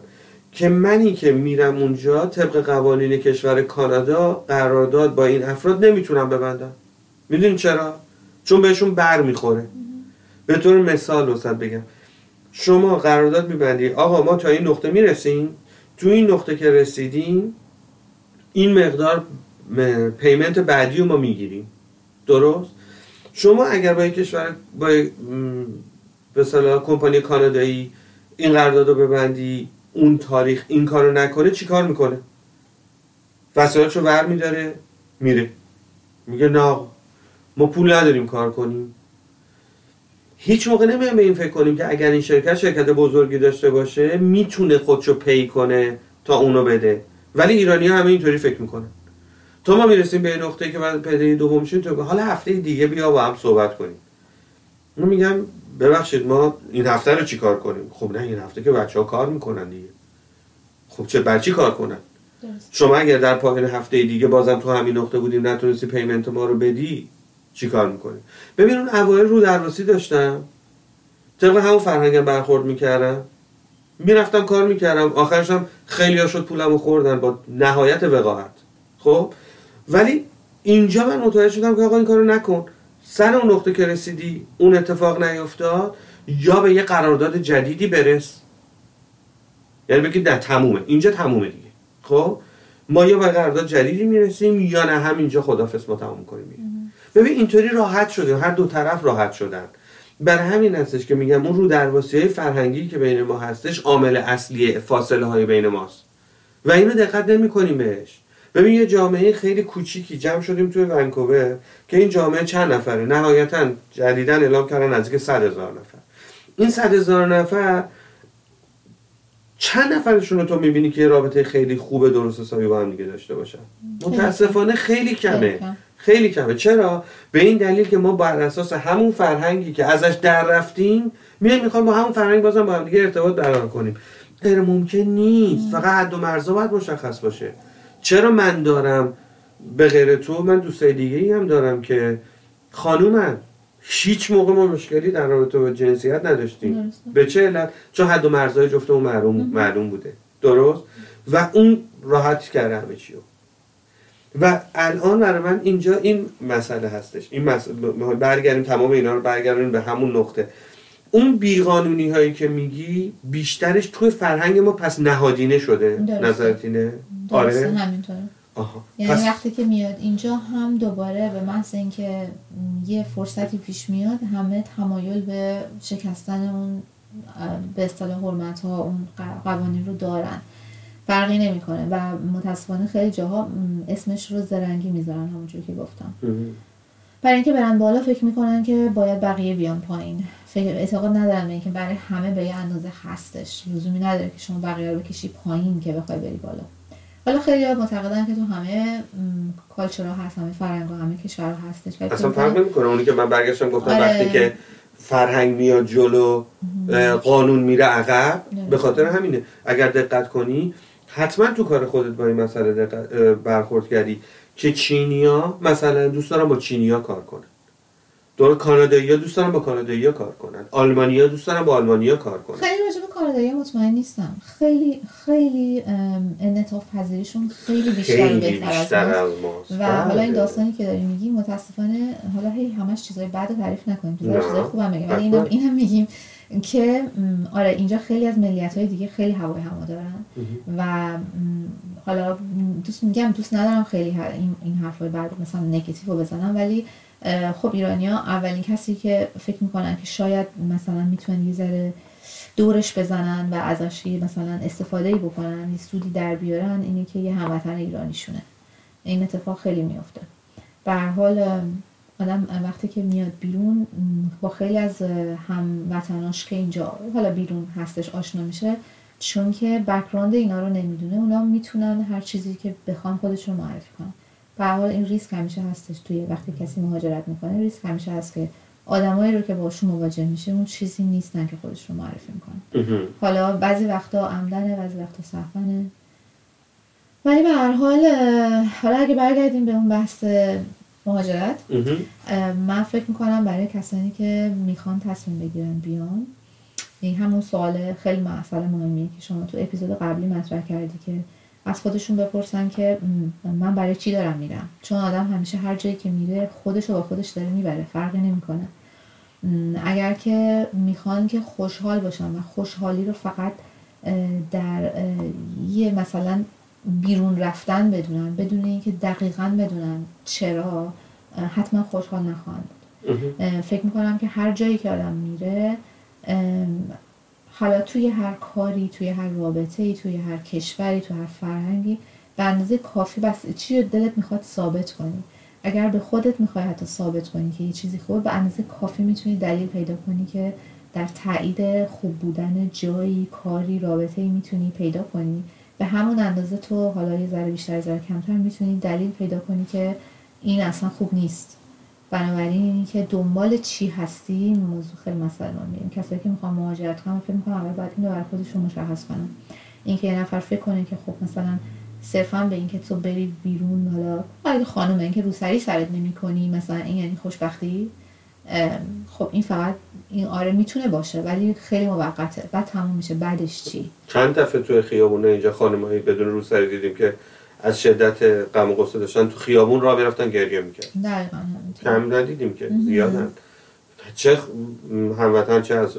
که منی که میرم اونجا طبق قوانین کشور کانادا قرارداد با این افراد نمی‌تونم ببندم. می‌دونین چرا؟ چون بهشون بر می‌خوره. به طور مثال وسط بگم. شما قرارداد میبندی. آقا ما تا این نقطه می‌رسیم. تو این نقطه که رسیدیم این مقدار پیمنت بعدی رو ما می‌گیریم. درست؟ شما اگر با یک کشور با به اصطلاح کمپانی کانادایی این قرارداد رو ببندی اون تاریخ این کارو نکنه چی کار می‌کنه؟ وسایلشو ور میداره میره. میگه نه ما پول نداریم کار کنیم. هیچ موقع نمیایم به این فکر کنیم که اگر این شرکت شرکت بزرگی داشته باشه می‌تونه خودشو پی کنه تا اونو بده. ولی ایرانی همه اینطوری فکر می‌کنن. تا ما می‌رسیم به نقطه که بعد پیدا دوم میشیم تو حالا هفته دیگه بیا با هم صحبت کنیم. من میگم ببخشید ما این هفته رو چیکار کنیم؟ خب نه این هفته که بچه ها کار می‌کنن دیگه. خب چه بر چی کار کنن؟ درست. شما اگر در پایان هفته دیگه بازم تو همین نقطه بودیم نتونستی پیمنت ما رو بدی چی کار می‌کنی؟ ببین اون اوایل رو درواسی داشتم. طبق همون فرهنگم برخورد می‌کردم. می‌رفتم کار می‌کردم. آخرش هم خیلی ها شد پولمو خوردن با نهایت وقاحت. خب؟ ولی اینجا من متوجه شدم که آقا این کارو نکن. سر اون نقطه که رسیدی اون اتفاق نیفتاد یا به یه قرارداد جدیدی برس. یعنی بگی نه تمومه. اینجا تمومه دیگه. خب؟ ما یا به قرارداد جدیدی می‌رسیم یا نه همینجا خدافظ ما تموم کنیم. ببین اینطوری راحت شده هر دو طرف راحت شدن. بر همین هستش که میگم اون رو درواسی های فرهنگی که بین ما هستش عامل اصلی فاصله های بین ماست. و اینو دقت نمی کنیم بهش. ببین یه جامعه خیلی کوچیکی جمع شدیم توی ونکوور که این جامعه چند نفره؟ نهایتا جدیدن اعلام کردن نزدیک صد هزار نفر. این صد هزار نفر چند نفرشون رو تو می‌بینی که رابطه خیلی خوب درست حسابی با هم دیگه داشته باشن؟ متاسفانه خیلی کمه. خیلی کم. خیلی کمه. چرا؟ به این دلیل که ما بر اساس همون فرهنگی که ازش در رفتیم میایم می‌خوایم با همون فرهنگ بازم با هم دیگه ارتباط برقرار کنیم. غیر ممکن نیست. فقط حد و مرزا باید مشخص باشه. چرا من دارم به غیر تو من دوستای دیگه ای هم دارم که خانومن. هیچ موقع ما مشکلی در رابطه با جنسیت نداشتیم. به چه علت؟ چون حد و مرزهای جفتمون معلوم معلوم بوده. درست؟ و اون راحت کرده همه چیو. و الان برای من اینجا این مسئله هستش. این مسئله برگردیم تمام اینا رو برگردیم به همون نقطه. اون بیقانونی هایی که میگی بیشترش توی فرهنگ ما پس نهادینه شده. نظرت اینه آره. همینطوره. آها. یعنی پس وقتی که میاد اینجا هم دوباره به محض اینکه یه فرصتی پیش میاد همه تمایل به شکستن اون به اصطلاح حرمت ها اون قوانین رو دارن. فرقی نمی‌کنه و متاسفانه خیلی جاها اسمش رو زرنگی می‌ذارن همونجور که گفتم. برای اینکه برن بالا فکر می‌کنن که باید بقیه بیان پایین. فکر اعتقاد ندارم به اینکه برای همه به یه اندازه هستش. لزومی نداره که شما بقیه رو بکشی پایین که بخوای بری بالا. حالا خیلی معتقدن که تو همه کالچرها هست همه فرهنگ همه کشورها هستش. اصلا فکر فرق نمی‌کنه. اونی که من برگشتم گفتم آره. وقتی که فرهنگ میاد جلو قانون میره عقب درسته. به خاطر همینه. اگر دقت کنی حتما تو کار خودت با این مسئله برخورد کردی که چینیا مثلا دوست دارن با چینیا کار کنن دور کانادایی دوست دارن با کانادایی کار کنن آلمانیا دوست دارن با آلمانیا کار کنن خیلی راجع به کانادایی مطمئن نیستم خیلی خیلی انعطاف پذیریشون خیلی بیشتر و خیلی بهتر از بیشتر ماست. از و حالا این بله. داستانی که داری میگی متاسفانه حالا هی همش چیزای بد تعریف نکنیم نه. چیزای خوبم بگیم ولی. اینم اینم میگیم که آره اینجا خیلی از ملیت های دیگه خیلی هوای هوا دارن و حالا دوست میگم دوست ندارم خیلی این این حرفای بعد مثلا نگاتیو رو بزنم ولی خب ایرانیا اولین کسی که فکر می‌کنن که شاید مثلا می‌تونن یه ذره دورش بزنن و ازش مثلا استفاده ای بکنن یه سودی در بیارن اینه که یه هموطن ایرانیشونه. این اتفاق خیلی میفته به حال آدم وقتی که میاد بیرون با خیلی از هموطناش که اینجا حالا بیرون هستش آشنا میشه چون که بکراند اینا رو نمی‌دونه اونا می‌تونن هر چیزی که بخوان خودشون رو معرفی کنن. به حال این ریسک همیشه هستش توی وقتی کسی مهاجرت می‌کنه ریسک همیشه هست که آدمایی رو که باشون مواجه میشه اون چیزی نیستن که خودشون رو معرفی می‌کنن. مهم. حالا بعضی وقتا عمدنه بعضی وقتا سهونه ولی به هر حال حالا اگه برگردیم به اون بحث مهاجرت. من فکر می‌کنم برای کسانی که می‌خوان تصمیم بگیرن بیان این همون سوال خیلی مسئله مهمیه که شما تو اپیزود قبلی مطرح کردی که از خودشون بپرسن که من برای چی دارم میرم؟ چون آدم همیشه هر جایی که میره خودش رو با خودش داره می‌بره فرقی نمی‌کنه. اگر که می‌خوان که خوشحال باشن و خوشحالی رو فقط در یه مثلا بیرون رفتن بدونن بدون اینکه دقیقا بدونن چرا حتما خوشحال نخواهند فکر می‌کنم که هر جایی که آدم میره حالا توی هر کاری توی هر رابطه ای توی هر کشوری توی هر فرهنگی به اندازه کافی بس چی رو دلت می‌خواد ثابت کنی. اگر به خودت می‌خوای حتی ثابت کنی که یه چیزی خوبه به اندازه کافی می‌تونی دلیل پیدا کنی که در تایید خوب بودن جایی کاری رابطه ای می‌تونی پیدا کنی. به همون اندازه تو حالا یه ذره بیشتر ذره کمتر می‌تونی دلیل پیدا کنی که این اصلا خوب نیست. بنابراین اینی که دنبال چی هستی این موضوع خیلی مسئله مهمیه. کسایی که می‌خوان مهاجرت کنن فکر می‌کنم اول باید این رو برای خودشون مشخص کنن. اینکه یه نفر فکر کنه که خب مثلا صرفا به اینکه تو بری بیرون حالا اگه خانومه اینکه روسری سرت نمی‌کنی مثلا این یعنی خوشبختی؟ خب این فقط این آره می‌تونه باشه ولی خیلی موقته. بعد تموم میشه. بعدش چی؟ چند دفعه توی خیابونه اینجا خانمایی بدون روسری دیدیم که از شدت غم و غصه داشتن تو خیابون راه می‌رفتن گریه می‌کرد دقیقا کم ندیدیم که. زیادن. چه هموطن چه از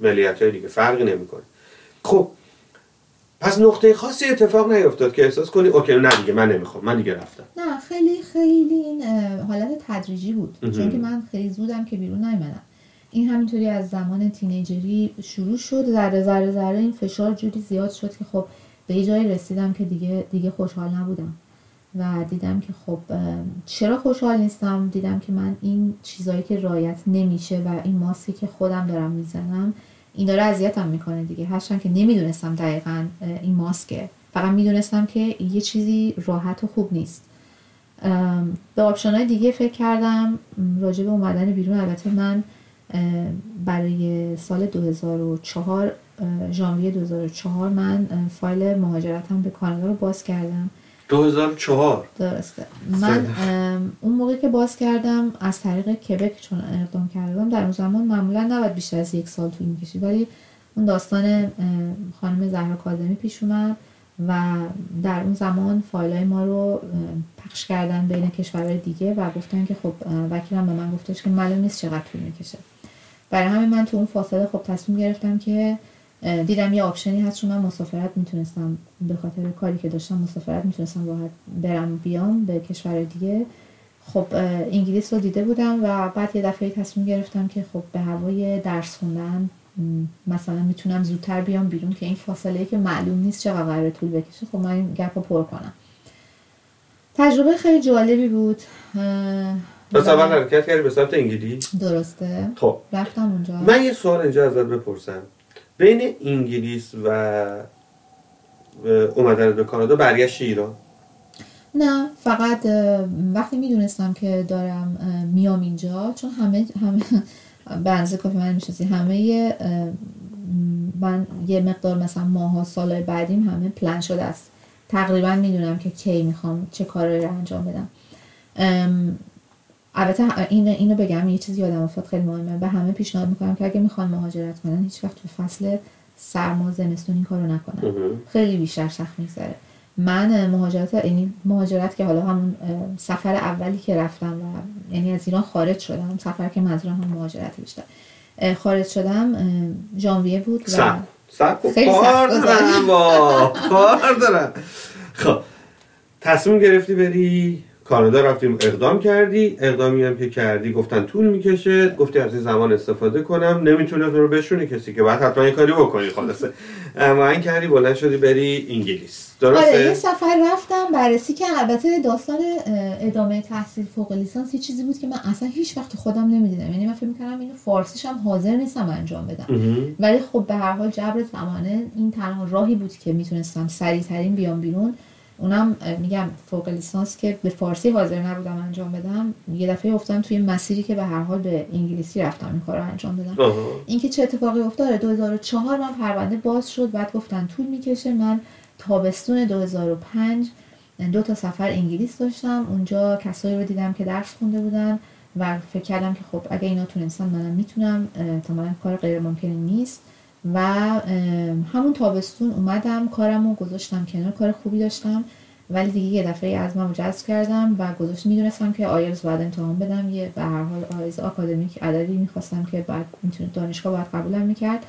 ملیت های دیگه. فرقی نمی‌کنه. خب پس نقطه خاصی اتفاق نیفتاد که احساس کنی اوکی نه دیگه من نمی‌خوام. من دیگه رفتم. نه خیلی خیلی این حالت تدریجی بود. چون که من خیلی زودم که بیرون نیومدم. این همینطوری از زمان تینیجری شروع شد. ذره ذره ذره این فشار جوری زیاد شد که خب به یه جایی رسیدم که دیگه دیگه خوشحال نبودم. و دیدم که خب چرا خوشحال نیستم؟ دیدم که من این چیزایی که رعایت نمیشه و این ماسکی که خودم دارم می‌زنم این داره اذیتم می‌کنه دیگه. هرچند که نمی‌دونستم دقیقا این ماسکه. فقط می‌دونستم که یه چیزی راحت و خوب نیست. به option های دیگه فکر کردم. راجع به اومدن بیرون. البته من برای سال 2004 اه، ژانویه 2004 من فایل مهاجرتم به کانادا رو باز کردم. 2004 درسته. من اون موقع که باز کردم از طریق کبک چون اقدام کردم در اون زمان معمولا نباید بیشتر از یک سال طول می‌کشید. ولی اون داستان خانم زهرا کاظمی پیش اومد و در اون زمان فایل های ما رو پخش کردن بین کشورهای دیگه و گفتن که خب وکیلم به من گفتش که معلوم نیست چقدر طول می‌کشه. برای همین من تو اون فاصله خب تصمیم گرفتم که دیدم یه آپشنی هست چون من مسافرت می‌تونستم به خاطر کاری که داشتم مسافرت می‌تونستم راحت برم بیام به کشور دیگه. خب انگلیس رو دیده بودم و بعد یه دفعه تصمیم گرفتم که خب به هوای درس خوندن مثلا می‌تونم زودتر بیام بیرون که این فاصله که معلوم نیست چقدر قرار طول بکشه خب من این گپ رو پر کنم. تجربه خیلی جالبی بود. پس و- اول حرکت کردی به سمت انگلیس؟ درسته. خب. رفتم اونجا. من یه سوال اینجا ازت بپرسم. بین انگلیس و اومدن به کانادا برگشت ایران؟ نه فقط وقتی می‌دونستم که دارم میام اینجا چون همه همه اندازه کافی من می‌شناسی همه من یه مقدار مثلا ماها سال بعدیم همه پلن شده است. تقریبا می‌دونم که کی می‌خوام چه کاری رو انجام بدم. البته این اینو بگم یه چیزی یادم افتاد خیلی مهمه. به همه پیشنهاد می‌کنم که اگه می‌خوان مهاجرت کنن هیچ وقت تو فصل سرما زمستون این کارو نکنن. خیلی بیشتر سخت میگذره. من مهاجرت یعنی مهاجرت که حالا همون اه، سفر اولی که رفتم و یعنی از ایران خارج شدم سفر که منظورم هم مهاجرت بیشتر. خارج شدم ژانویه بود و سب سب کن. خیلی کار دارم. با کار دارم. خب تصمیم گرفتی بری کانادا رفتیم اقدام کردی. اقدامی هم که کردی گفتن طول می‌کشه. گفتی از این زمان استفاده کنم. نمی‌تونه تو رو بشونه کسی که باید حتما یه کاری بکنی خلاصه. اما این کردی بلند شدی بری انگلیس. آره یه درسته سفر رفتم. بررسی که البته داستان ادامه تحصیل فوق لیسانس یه چیزی بود که من اصلا هیچ وقت خودم نمی‌دیدم. یعنی من فکر می‌کردم اینو فارسیش هم حاضر نیستم انجام بدم. ولی خب به هر حال جبر زمانه این تنها راهی بود که می‌تونستم سریع ترین بیام بیرون. اونم میگم فوق لیسانس که به فارسی حاضر نبودم انجام بدم یه دفعه افتادم توی مسیری که به هر حال به انگلیسی رفتم این کار رو انجام بدم. اینکه چه اتفاقی افتاد 2004 من پرونده باز شد بعد گفتن طول می‌کشه. من تابستون 2005 دو تا سفر انگلیس داشتم. اونجا کسایی رو دیدم که درس خونده بودن و فکر کردم که خب اگه اینا تونستن منم می‌تونم. احتمالا کار غیر ممکنی نیست. و همون تابستون اومدم کارم رو گذاشتم کنار کار خوبی داشتم ولی دیگه یه دفعه از من جذب کردم و گذاشت می‌دونستم که آیلز باید امتحان بدم یه به هر حال آیلز آکادمیک عددی می‌خواستم که بعد می‌تونه دانشگاه باید قبولم می‌کرد.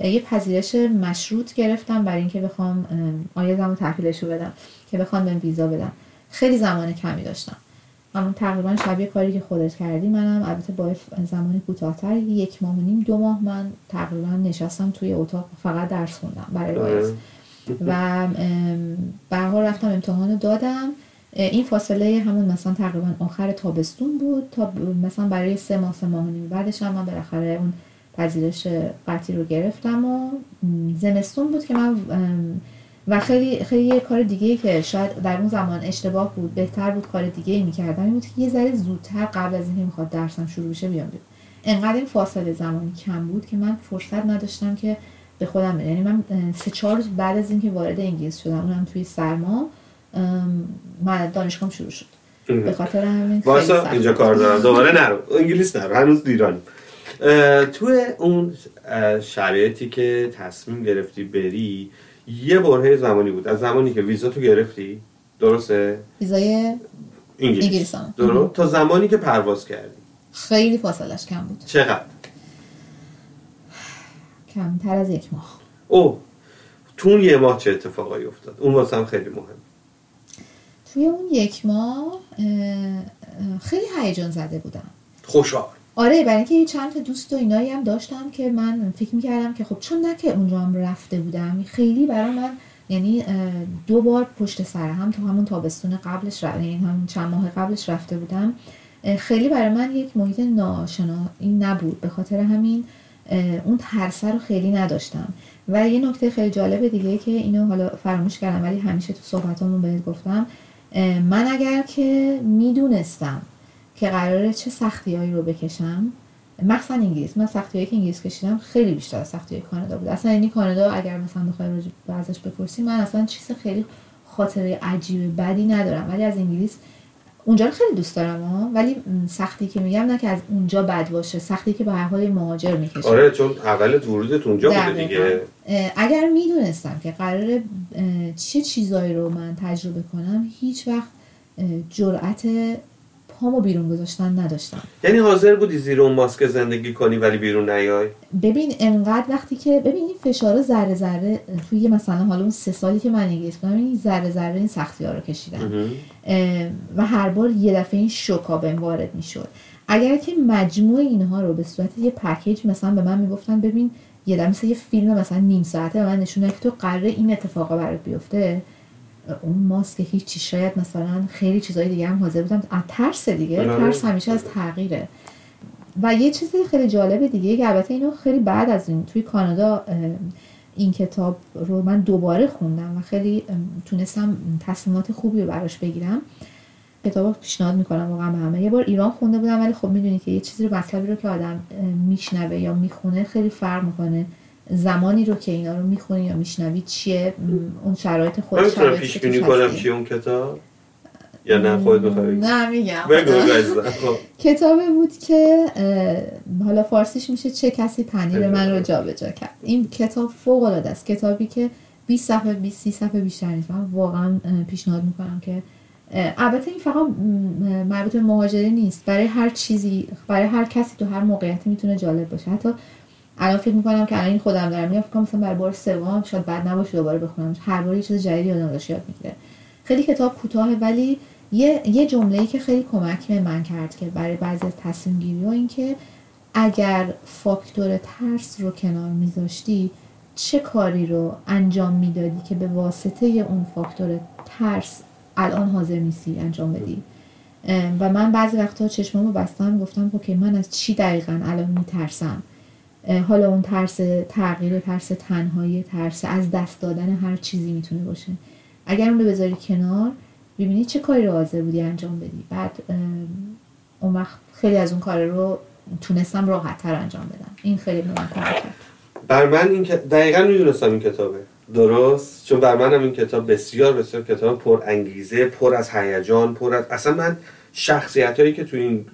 یه پذیرش مشروط گرفتم برای اینکه بخوام آیلزم رو تحویلش بدم که بخوام ویزا بدم خیلی زمان کمی داشتم. همون تقریبا شبیه کاری که خودت کردی. منم البته با زمانی کوتاهتر یک ماه و نیم دو ماه من تقریبا نشستم توی اتاق فقط درس خوندم برای آیلز و ام، به هر حال رفتم امتحان دادم. این فاصله همون مثلا تقریبا آخر تابستون بود. تا مثلا برای سه ماه سه ماه و نیم بعدش هم من بالاخره اون پذیرش قطعی رو گرفتم و زمستون بود که من و خیلی خیلی یه کار دیگه که شاید در اون زمان اشتباه بود بهتر بود کار دیگه ای می‌کردم این بود که یه ذره زودتر قبل از اینکه می‌خواد درسم شروع بشه بیام بیرون. انقدر این فاصله زمانی کم بود که من فرصت نداشتم که به خودم. یعنی من سه چهار روز بعد از اینکه وارد انگلیس شدم اونم توی سرما من دانشگاهم شروع شد. به خاطر همین واسه اینجا. کار دارم. دوباره نرو. انگلیس نرو. هنوز ایرانی اه، توی اون شرایطی که تصمیم گرفتی بری یه برهه زمانی بود. از زمانی که ویزا تو گرفتی؟ درسته؟ ویزای انگلیس. درست. تا زمانی که پرواز کردی. خیلی فاصلش کم بود. چقدر؟ کمتر از یک ماه. او تو اون یه ماه چه اتفاقایی افتاد؟ اون واسه هم خیلی مهم. توی اون یک ماه اه، اه، خیلی هیجان زده بودم. خوشحال. آره برای اینکه چند تا دوست و اینایی هم داشتم که من فکر می‌کردم که خب چون نه که اونجا هم رفته بودم خیلی برای من یعنی دو بار پشت سر هم تو همون تابستون قبلش رفت یعنی همون چند ماه قبلش رفته بودم. خیلی برای من یک محیط ناشنایی نبود. به خاطر همین اون ترسه رو خیلی نداشتم. و یه نکته خیلی جالب دیگه که اینو حالا فراموش کردم ولی همیشه تو صحبتامون بهت گفتم. من اگر که می‌دونستم که قراره چه سختیایی رو بکشم. مخصوصا انگلیس. من سختی که انگلیس کشیدم خیلی بیشتر از سختی کانادا بود. اصلا یعنی کانادا اگر مثلا بخوای ازش بپرسی من اصلا چیز خیلی خاطره عجیب بدی ندارم. ولی از انگلیس اونجا رو خیلی دوست دارم ها. ولی سختی که میگم نه که از اونجا بد باشه. سختی که به هر حال مهاجر می‌کشه. آره چون اول ورودت اونجا بوده. دیگه. اگر می‌دونستم که قراره اه، چه چیزایی رو من تجربه کنم هیچ وقت جرأت پامو بیرون گذاشتن نداشتم یعنی حاضر بودی زیر اون ماسک زندگی کنی ولی بیرون نیای؟ ببین انقدر وقتی که ببین این فشار ذره ذره توی مثلا حالا اون سه سالی که من انگلیس بودم این ذره ذره این سختی ها رو کشیدم و هر بار یه دفعه این شوکا بهم وارد می‌شد. اگر که مجموع اینها رو به صورت یه پکیج مثلا به من می‌گفتن ببین یه دفعه یه فیلم مثلا نیم ساعته به من نشون که تو قراره این اتفاقا برات بیفته اون ماسک هیچی شاید مثلا خیلی چیزای دیگه هم حاضر بودم. از ترس دیگه آره. ترس همیشه از تغییره. و یه چیز خیلی جالب دیگه که البته اینو خیلی بعد از این توی کانادا این کتاب رو من دوباره خوندم و خیلی تونستم تصمیمات خوبی رو براش بگیرم. کتاب پیشنهاد می‌کنم واقعا به همه. یه بار ایران خونده بودم ولی خب می‌دونی که یه چیزی رو مطلبی رو که آدم میشنوه یا می‌خونه خیلی فرق می‌کنه. زمانی رو که اینا رو می‌خونی یا میشنوی چیه؟ اون شرایط خود من شرایطی پیش بینی کنم. چی اون کتاب؟ یا نه خودت می‌خوای نه میگم. خب. کتابی بود که حالا فارسیش میشه چه کسی پنیر من رو جابجا کرد. این کتاب فوق العاده است. کتابی که 20 صفحه 20 30 صفحه بیشتر نیست. من واقعا پیشنهاد می‌کنم که البته این فقط مربوط به مهاجری نیست. برای هر چیزی برای هر کسی تو هر موقعیتی می‌تونه جالب باشه. حتی الان فکر می‌کنم که الان خودم دارم میگم فکر مثلا برای بار سوم شاید بعد نباشه دوباره بخونم. هر بار یه چیز جدیدی آدم داشت یاد می‌گیره. خیلی کتاب کوتاهه ولی یه یه جمله‌ای که خیلی کمک به من کرد که برای بعضی از تصمیم گیری این که اگر فاکتور ترس رو کنار میذاشتی چه کاری رو انجام می‌دادی که به واسطه اون فاکتور ترس الان حاضر نیستی انجام بدی؟ و من بعضی وقتا چشمامو بستم گفتم اوکی من از چی دقیقا الان میترسم؟ حالا اون ترس تغییر ترس تنهایی ترس از دست دادن هر چیزی می‌تونه باشه. اگر اون رو بذاری کنار ببینی چه کاری رو حاضر بودی انجام بدی. بعد اون وقت خیلی از اون کار رو تونستم راحت تر انجام بدم. این خیلی به من کمک کرد. بر من این دقیقا می‌دونستم این کتابه. درست؟ چون بر منم این کتاب بسیار بسیار کتاب پر انگیزه پر از هیجان پر از اصلا من شخصیت هایی که تو این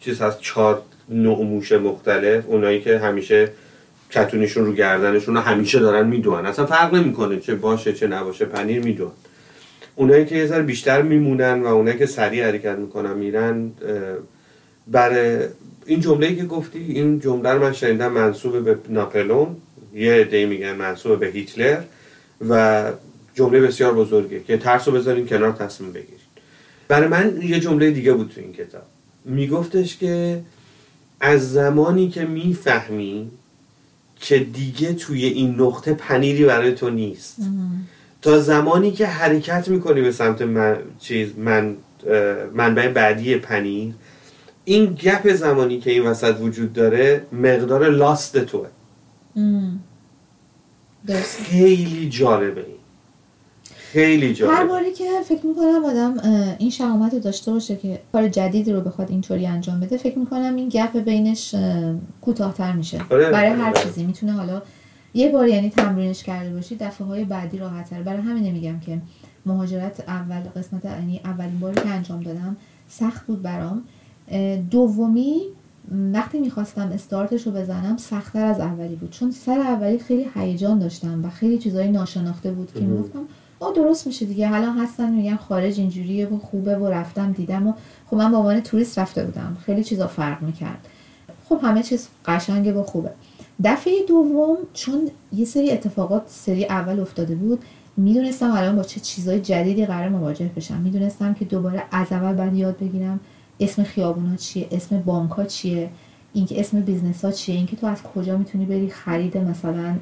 چیز هست چهار نوع مختلف اونایی که همیشه کتونیشون رو گردنشون رو همیشه دارن می‌دونن. اصلا فرق نمی‌کنه چه باشه چه نباشه پنیر میدون اونایی که یه ذره بیشتر میمونن و اونایی که سریع حرکت می‌کنن میرن برای این جمله که گفتی این جمله رو من شنیدم منصوب به ناپلون. یه عده میگن منصوب به هیتلر و جمله بسیار بزرگه که ترس رو بذارین کنار تصمیم بگیرین. برای من یه جمله دیگه بود تو این کتاب. میگفتش که از زمانی که می‌فهمی که دیگه توی این نقطه پنیری برای تو نیست. تا زمانی که حرکت می‌کنی به سمت من چیز من منبع بعدی پنیر این گپ زمانی که این وسط وجود داره مقدار لاست توه. خیلی جالبه این. خیلی هر جالبه باری که فکر می‌کنم آدم این شهامت رو داشته باشه که کار جدیدی رو بخواد اینطوری انجام بده فکر می‌کنم این گپ بینش اه، کوتاهتر میشه. آره، برای آره، هر آره. چیزی. می‌تونه حالا یه بار یعنی تمرینش کرده باشی دفعه های بعدی راحتتر. برای همین میگم که مهاجرت اول قسمت یعنی اولین باری که انجام دادم سخت بود برام. دومی وقتی می‌خواستم استارتش رو بزنم سختتر از اولی بود. چون سر اولی خیلی هیجان داشتم و خیلی چیزای ناشناخته بود که. می‌گفتم آه درست میشه دیگه. حالا هستن میگن خارج اینجوریه و خوبه و رفتم دیدم و خب من به عنوان توریست رفته بودم. خیلی چیزا فرق می‌کرد. خب همه چیز قشنگه و خوبه. دفعه دوم چون یه سری اتفاقات سری اول افتاده بود می‌دونستم الان با چه چیزای جدیدی قراره مواجه بشم. می‌دونستم که دوباره از اول باید یاد بگیرم اسم خیابونا چیه اسم بانک ها چیه. اینکه اسم business ها چیه؟ اینکه تو از کجا می‌تونی بری؟ خرید مثلا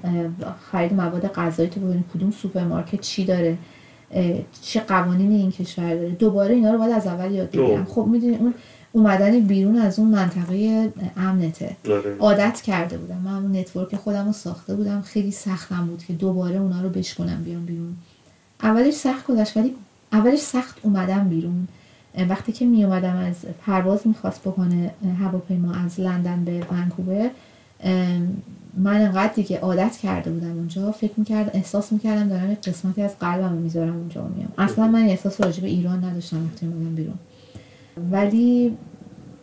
خرید مواد غذایی تو ببینی. کدوم سوپرمارکت چی داره؟ چه قوانین این کشور داره؟ دوباره اینا رو باید از اول یاد بگیرم. خب می‌دونی اون اومدن بیرون از اون منطقه امنته. آره. عادت کرده بودم. من اون network خودم رو ساخته بودم. خیلی سختم بود که دوباره اونا رو بشکنم بیام بیرون. اولش سخت گذشت ولی اولش سخت اومدم بیرون. وقتی که می اومدم از پرواز می‌خواست بکنه هواپیما از لندن به ونکوور من انقدر دیگه عادت کرده بودم اونجا. فکر می‌کردم احساس می‌کردم دارم یک قسمتی از قلبم رو می‌ذارم اونجا میام. اصلا من احساس راجع به ایران نداشتم وقتی اومدم بیرون. ولی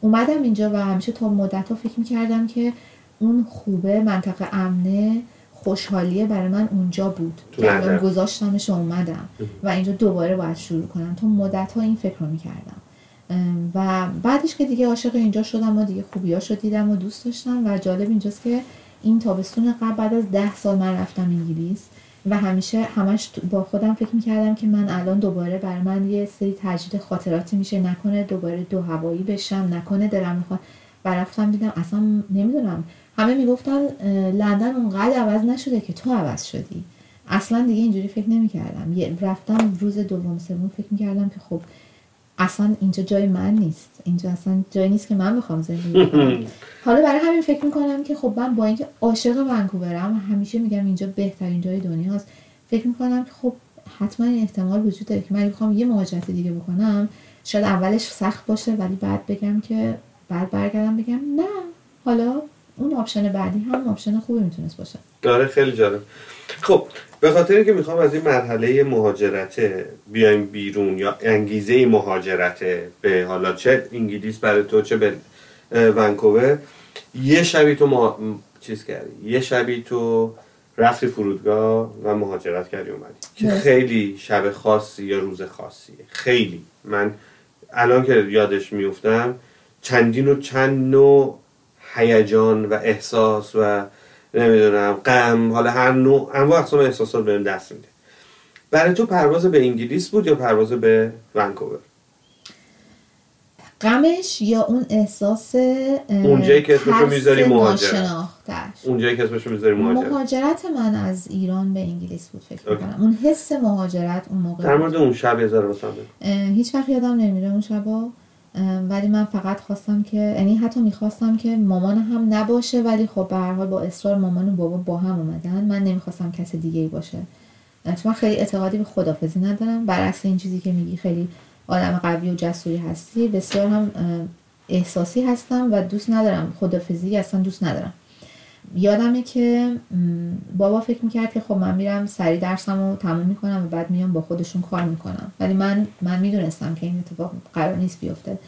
اومدم اینجا و همیشه تا مدت ها فکر می‌کردم که اون خوبه منطقه امنه. خوشحالیه برای من اونجا بود. تو که. گذاشتمش اومدم. و اینجا دوباره باید شروع کنم. تا مدت ها این فکر رو می‌کردم. و بعدش که دیگه عاشق اینجا شدم و دیگه خوبیاش رو دیدم و دوست داشتم و جالب اینجاست که این تابستون قبل بعد از ده سال من رفتم انگلیس و همیشه همش تو- با خودم فکر می‌کردم که من الان دوباره برای من یه سری تجدید خاطراتی میشه. نکنه دوباره دو هوایی بشم نکنه دلم می‌خواد. و رفتم دیدم اصلا نمی‌دونم همه می‌گفتن لندن اونقدر عوض نشده که تو عوض شدی. اصلا دیگه اینجوری فکر نمی‌کردم. رفتم روز دوم سوم فکر می‌کردم که خب اصلا اینجا جای من نیست. اینجا اصلا جای نیست که من بخوام زندگی کنم حالا برای همین فکر می‌کنم که خب من با اینکه عاشق ونکوورم همیشه میگم اینجا بهترین جای دنیاست فکر می‌کنم که خب حتما این احتمال وجود داره که من بخوام یه مهاجرت دیگه بکنم شاید اولش سخت باشه ولی بعد بگم که بعد برگردم بگم نه. حالا اون option بعدی هم option خوبی می‌تونست باشه. داره خیلی جالب. خب به خاطر اینکه می‌خوام از این مرحله مهاجرت بیایم بیرون یا انگیزه مهاجرت به حالا چه انگلیس برای تو چه به ونکوور یه شبی تو ما... چیز کردی. یه شبی تو رفتی فرودگاه و مهاجرت کردی اومدی. که. خیلی شب خاصی یا روز خاصیه. خیلی. من الان که یادش میفتم چندین و چند نوع هیجان و احساس و نمی‌دونم غم. حالا هر نوع انواع اقسام احساسات بهم دست میده برای تو پرواز به انگلیس بود یا پرواز به ونکوور؟ غمش یا اون احساس اونجایی که اسمشو می‌ذاری مهاجرت. اونجایی که اسمشو می‌ذاری مهاجرت. مهاجرت من از ایران به انگلیس بود فکر. می‌کنم. اون حس مهاجرت اون موقع در. مورد اون شب یه ذره هیچ وقت یادم نمیره اون شبا. ولی من فقط خواستم که یعنی حتی می‌خواستم که مامان هم نباشه ولی خب به هر حال با اصرار مامان و بابا با هم اومدن. من نمی‌خواستم کس دیگه ای باشه. چون من خیلی اعتقادی به خدافزی ندارم. برعکس این چیزی که میگی خیلی آدم قوی و جسوری هستی. بسیار هم احساسی هستم و دوست ندارم. خدافزی اصلا دوست ندارم. یادمه که بابا فکر می‌کرد که خب من میرم سری درسم رو تموم می‌کنم و بعد میام با خودشون کار می‌کنم. ولی من من می‌دونستم که این اتفاق قرار نیست بیفته.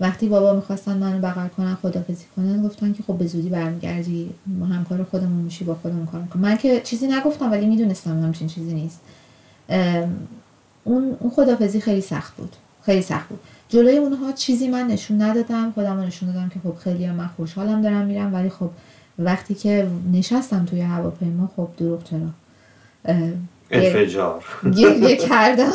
وقتی بابا می‌خواستن منو بغل کنن خدافزی کنن گفتن که خب به زودی برمیگردی ما همکار خودمون میشی با خودمون کار می‌کنم من که چیزی نگفتم ولی می‌دونستم همچین چیزی نیست. اون اون خدافزی خیلی سخت بود. خیلی سخت بود. جلوی اونها چیزی من نشون ندادم. خودم نشون دادم که خب خیلی من خوشحالم دارم میرم ولی خب وقتی که نشستم توی هواپیما خب دروغ چرا؟ انفجار. گریه کردم.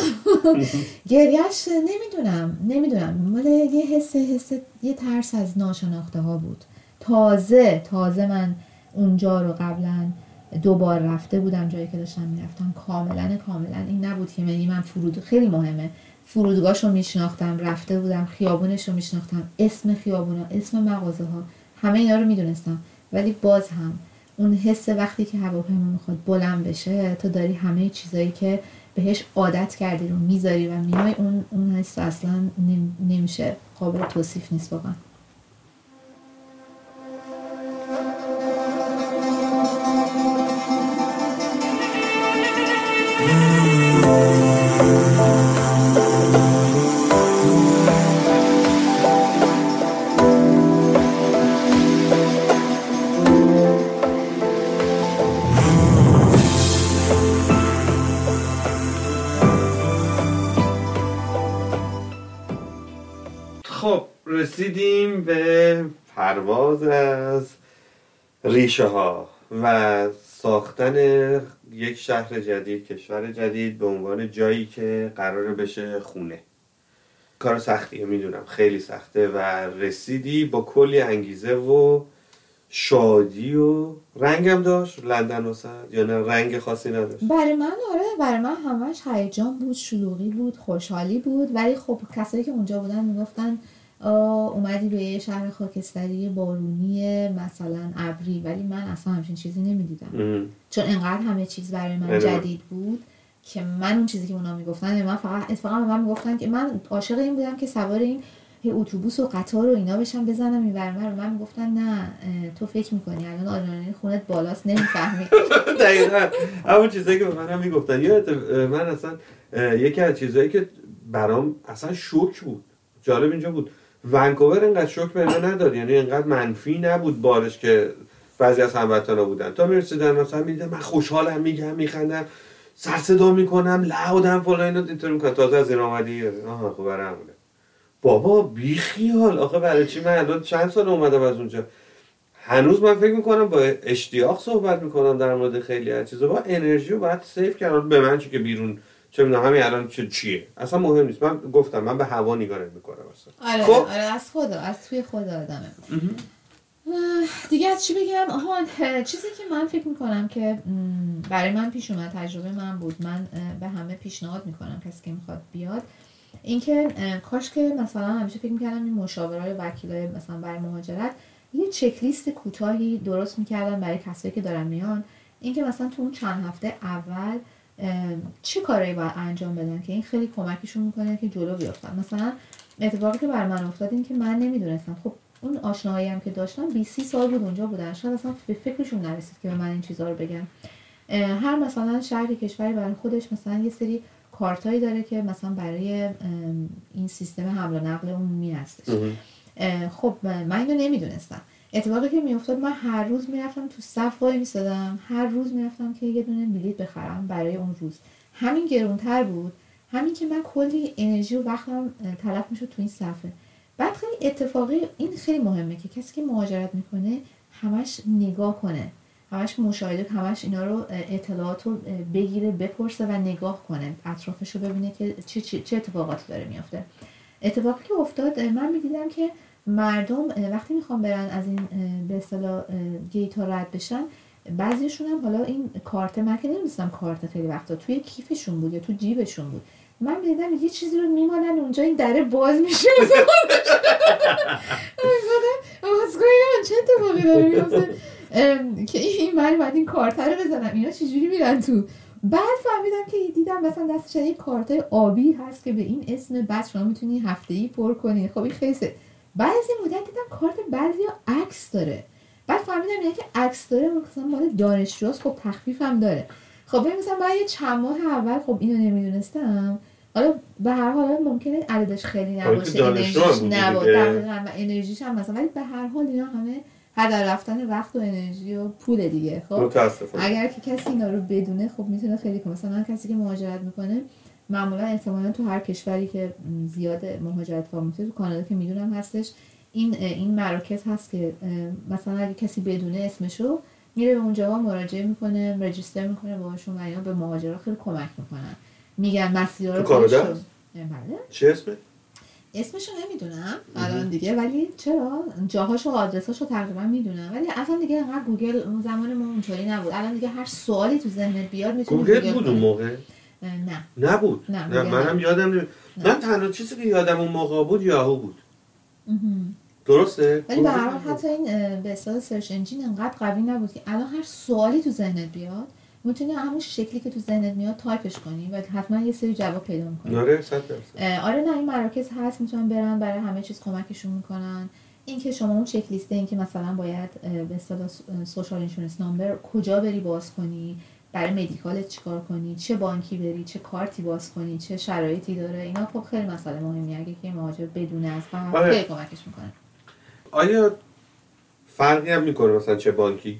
گریهش نمی‌دونم نمی‌دونم. مال یه حس حس یه ترس از ناشناخته ها بود. تازه تازه من اونجا رو قبلا دوبار رفته بودم جایی که داشتم می‌رفتم. کاملا کاملا این نبود که یعنی من فرود خیلی مهمه. فرودگاهش رو میشناختم رفته بودم خیابونش رو میشناختم. اسم خیابونا اسم مغازه ها همه اینا رو می‌دونستم. ولی باز هم اون حس وقتی که هواپیما می‌خواد بلند بشه تو داری همه چیزایی که بهش عادت کردی رو می‌ذاری و میای اون اون حس اصلا نم- نمیشه قابل توصیف نیست واقعا. رسیدیم به پرواز از ریشه ها و ساختن یک شهر جدید کشور جدید به عنوان جایی که قراره بشه خونه. کار سختیه می‌دونم. خیلی سخته و رسیدی با کلی انگیزه و شادی و رنگم داشت. لندن وسط. یا نه رنگ خاصی نداشت. برای من آره. برای من همش هیجان بود شلوغی بود خوشحالی بود. ولی خب کسایی که اونجا بودن می‌گفتن اومدی به یه شهر خاکستری بارونی مثلا ابری ولی من اصلا همچین چیزی نمی‌دیدم. چون انقدر همه چیز برای من آره. جدید بود که من اون چیزی که اونا می‌گفتن من فقط اتفاقا به من می‌گفتن که من عاشق این بودم که سوار این اتوبوس و قطار و اینا بشم بزنم این اون ور. من می‌گفتن نه تو فکر می‌کنی الان آدرنالین خونت بالاست نمی‌فهمی دقیقا همون چیزایی که به من هم می‌گفتن یادت من اصلا یکی از چیزایی که برام اصلا شوک بود جالب اینجا بود ونکوور اینقدر شوک من نداد. یعنی اینقدر منفی نبود بارش که بعضی از هموطنا بودن. تا می‌رسیدن مثلا می‌دیدم من خوشحالم میگم میخندم سر صدا می‌کنم لودم فلان اینا اینطوری می‌کنم تازه از این آمدی. آها خب برای همونه. بابا بیخیال آخه برای چی من الان چند سال اومدم از اونجا؟ هنوز من فکر می‌کنم با اشتیاق صحبت می‌کنم در مورد خیلی از چیزا. با انرژی رو باید سیف کردم به من چی که بیرون چه می‌دونم همین الان چه چیه. اصلا مهم نیست. من گفتم من به هوا نگاه نمی‌کنم اصلا. آره خب. آره از خدا از توی خدا آدمه. دیگه از چی بگم؟ آها اه، چیزی که من فکر می‌کنم که برای من پیش اومد تجربه من بود. من به همه پیشنهاد می‌کنم کسی که می‌خواد بیاد. اینکه کاش که مثلا همیشه فکر می‌کردم این مشاورای وکیلای مثلا برای مهاجرت یه چک لیست کوتاهی درست می‌کردن برای کسایی که دارن میان. اینکه مثلا تو اون چند هفته اول چه کارایی باید انجام بدن که این خیلی کمکشون می‌کنه که جلو بیافتن؟ مثلا اتفاقی که بر من افتاد این که من نمی‌دونستم. خب اون آشنایی هم که داشتم 20 سال بود اونجا بودن. شاید اصلا به فکرشون نرسید که به من این چیزها رو اه، هر مثلا شهر کشوری برای خودش مثلا یه سری کارتایی داره که مثلا برای این سیستم حمل و نقل عمومی هستش. خب من اینو نمی‌دونستم. اتفاقی که میافتاد من هر روز می‌رفتم تو صف وای میستادم هر روز می‌رفتم که یه دونه بلیط بخرم برای اون روز. همین گرونتر بود. همین که من کلی انرژی و وقتم تلف می‌شد تو این صفحه. بعد خیلی اتفاقی این خیلی مهمه که کسی که مهاجرت می‌کنه همش نگاه کنه. همش مشاهده همش اینا رو اطلاعات رو بگیره بپرسه و نگاه کنه. اطرافش رو ببینه که چه, چه, چه اتفاقاتی داره میافته. اتفاقی که افتاد من می‌دیدم که مردم وقتی می‌خوام برن از این به اصطلاح گیت ها رد بشن بعضیشون هم حالا این کارت من که نمی‌دونستم کارت خیلی وقتا توی کیفشون بود یا تو جیبشون بود. من می‌دیدم یه چیزی رو میمالن اونجا این دره باز میشه. از چه اتفاقی داره میفته که این من باید این کارت رو بزنم. اینا چجوری میرن تو؟ بعد فهمیدم که دیدم مثلا دستش یه کارت آبی هست که به این اسم بعد شما می‌تونی هفته ای پر کنی. خب این خیلی. بعد از یه مدت دیدم کارت بعضی عکس داره. بعد فهمیدم اینه که عکس داره مثلا مال دانشجوست خب تخفیف هم داره. خب ببین مثلا من یه چند ماه اول خب اینو نمی‌دونستم. حالا به هر حال ممکنه عددش خیلی که نباشه انرژیش نباشه. انرژیش هم مثلا ولی به هر حال اینا همه هدر رفتن وقت و انرژی و پول دیگه خب؟ متاسفانه. اگر که کسی اینا رو بدونه خب می‌تونه خیلی کنه. مثلا کسی که مهاجرت می‌کنه معمولا احتمالا تو هر کشوری که زیاد مهاجرت کار میشه تو کانادا که می‌دونم هستش این این مراکز هست که مثلا اگه کسی بدونه اسمشو میره به اونجا مراجعه می‌کنه register می‌کنه باهاشون و اینا به مهاجرا خیلی کمک می‌کنن. میگن مسیرها رو کانادا؟ بله. چه اسمیه؟ اسمشو نمی‌دونم الان دیگه ولی چرا؟ جاهاشو و آدرساشو تقریبا می‌دونم. ولی اصلا دیگه انقدر گوگل اون زمان ما اونطوری نبود. الان دیگه هر سوالی تو ذهنت بیاد می‌تونی گوگل بود اون. موقع؟ نه نبود. نه، نه منم. یادم نمی... من تنها چیزی که یادم اون موقع بود یاهو بود. درسته؟ ولی به هر حال حتی این به اصطلاح search engine انقدر قوی نبود که الان هر سوالی تو ذهنت بیاد می‌تونی همون شکلی که تو ذهنت میاد تایپش کنی و حتما یه سری جواب پیدا می‌کنی. آره صد آره نه این مراکز هست می‌تونن برن برای همه چیز کمکشون می‌کنن. اینکه شما اون چک لیسته این که مثلا باید به اصطلاح social insurance number کجا بری باز کنی؟ برای medical ت چیکار کنی؟ چه بانکی بری؟ چه کارتی باز کنی؟ چه شرایطی داره؟ اینا خب خیلی مسئله مهمی اگه که مهاجر بدونه از آره. خیلی کمکش می‌کنه. آیا فرقی هم می‌کنه مثلا چه بانکی؟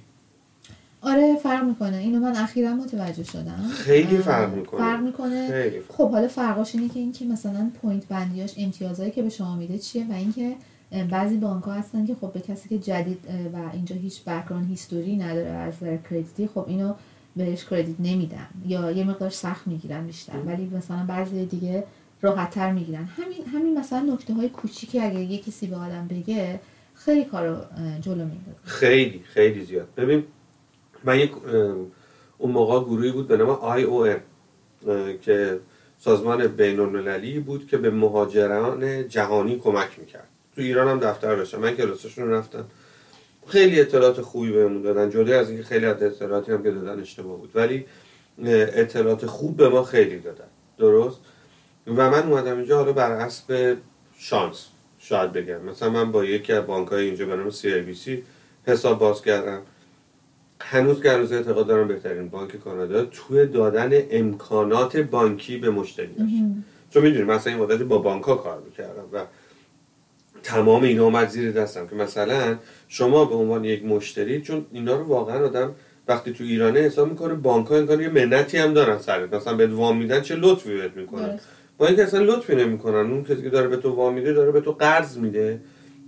آره فرق می‌کنه. اینو من اخیرا متوجه شدم. خیلی فرق می‌کنه. فرق می‌کنه. خیلی فرق. خب حالا فرقاش اینه که اینکه مثلا point بندیاش امتیازهایی که به شما میده چیه و اینکه بعضی بانک ها هستن که خب به کسی که جدید و اینجا هیچ بک‌گراند هیستوری نداره از نظر کردیتی خب اینو بهش کردیت نمیدن. یا یه مقدار سخت می‌گیرن بیشتر. ولی مثلا بعضی دیگه راحتتر می‌گیرن. همین همین مثلا نکته های کوچیکی اگه یه کسی به آدم بگه خیلی کارو جلو میندازه خیلی خیلی زیاد. ببین من یک اون موقع گروهی بود به نام آی او ام که سازمان بین المللی بود که به مهاجران جهانی کمک می‌کرد. تو ایران هم دفتر داشتم. من کلاسشون رفتم. خیلی اطلاعات خوبی بهمون دادن جدا از اینکه خیلی از اطلاعاتی هم که دادن اشتباه بود. ولی اطلاعات خوب به ما خیلی دادن. درست؟ و من اومدم اینجا حالا بر حسب شانس شاید بگم. مثلا من با یکی از بانک های اینجا به نام CIBC حساب باز کردم. هنوز که هنوز اعتقاد دارم بهترین بانک کانادا. توی دادن امکانات بانکی به مشتریاش چون می‌دونی مثلا این مدتی با بانک ها کار می‌کردم و تمام اینا اومد زیر دستم که مثلا شما به عنوان یک مشتری چون اینا رو واقعا آدم وقتی تو ایرانه حساب می‌کنه بانک ها انگار یه منتی هم دارن سرت مثلا بهت وام میدن چه لطفی بهت می‌کنن. با اینکه اصلا لطفی نمی‌کنن. اون کسی که داره به تو وام میده داره به تو قرض میده.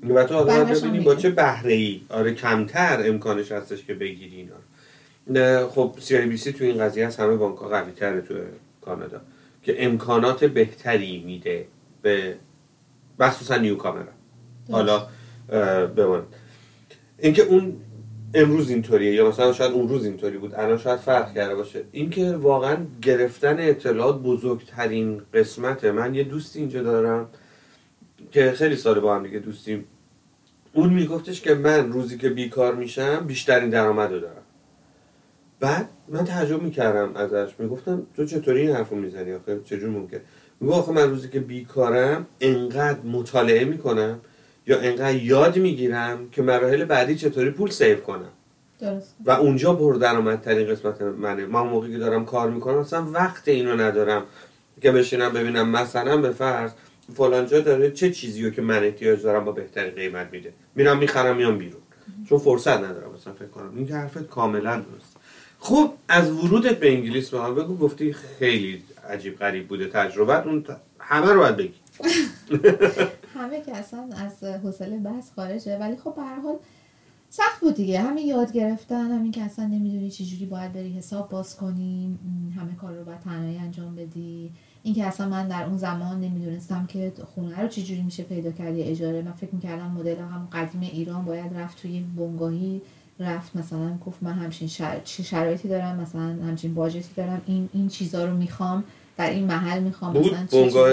و تو هم ببینی با. چه بهره ای آره کمتر امکانش هستش که بگیری اینا رو. نه، خب CIBC تو این قضیه از همه بانک ها قوی تره تو کانادا که امکانات بهتری میده به مخصوصا نیو کامرا حالا اه، بمان اینکه اون امروز اینطوریه یا مثلا شاید اون روز اینطوری بود الان شاید فرق کرده باشه. اینکه واقعا گرفتن اطلاعات بزرگترین قسمته. من یه دوستی اینجا دارم که خیلی سال با هم دیگه دوستیم. اون میگفتش که من روزی که بیکار میشم بیشترین درآمد دارم. بعد من تعجب می‌کردم ازش. می‌گفتم تو چطوری این حرفو می‌زنی آخه؟ چجور ممکن میگو آخه من روزی که بیکارم انقدر مطالعه می‌کنم یا انقدر یاد می‌گیرم که مراحل بعدی چطوری پول سیو کنم. درست. و اونجا پردرآمدترین قسمت منه. من موقعی که دارم کار می‌کنم اصلا وقت اینو ندارم که بشینم ببینم مثلا به فرض فلانجا داره چه چیزی رو که من احتیاج دارم با بهترین قیمت میده. میرم می‌خرم میام بیرون. چون فرصت ندارم مثلا فکر کنم. این که حرفت کاملا درست. خب از ورودت به انگلیس به من بگو. گفتی خیلی عجیب غریب بوده تجربت اون همه رو باید بگی. همه که اصلا از حوصله بحث خارجه ولی خب به هر حال سخت بود دیگه. همین یاد گرفتن همین که اصلا نمی‌دونی چجوری باید بری حساب باز کنی همه کار رو باید تنهایی انجام بدی. اینکه اصلا من در اون زمان نمی‌دونستم که خونه رو چجوری میشه پیدا کرد اجاره. من فکر می‌کردم مدل هم قدیم ایران باید رفت توی بنگاهی رفت مثلا گفت من همچین شر... چه شرایطی دارم مثلا همچین باجتی دارم این این چیزا رو می‌خوام. در این محل می‌خوام بود بنگاه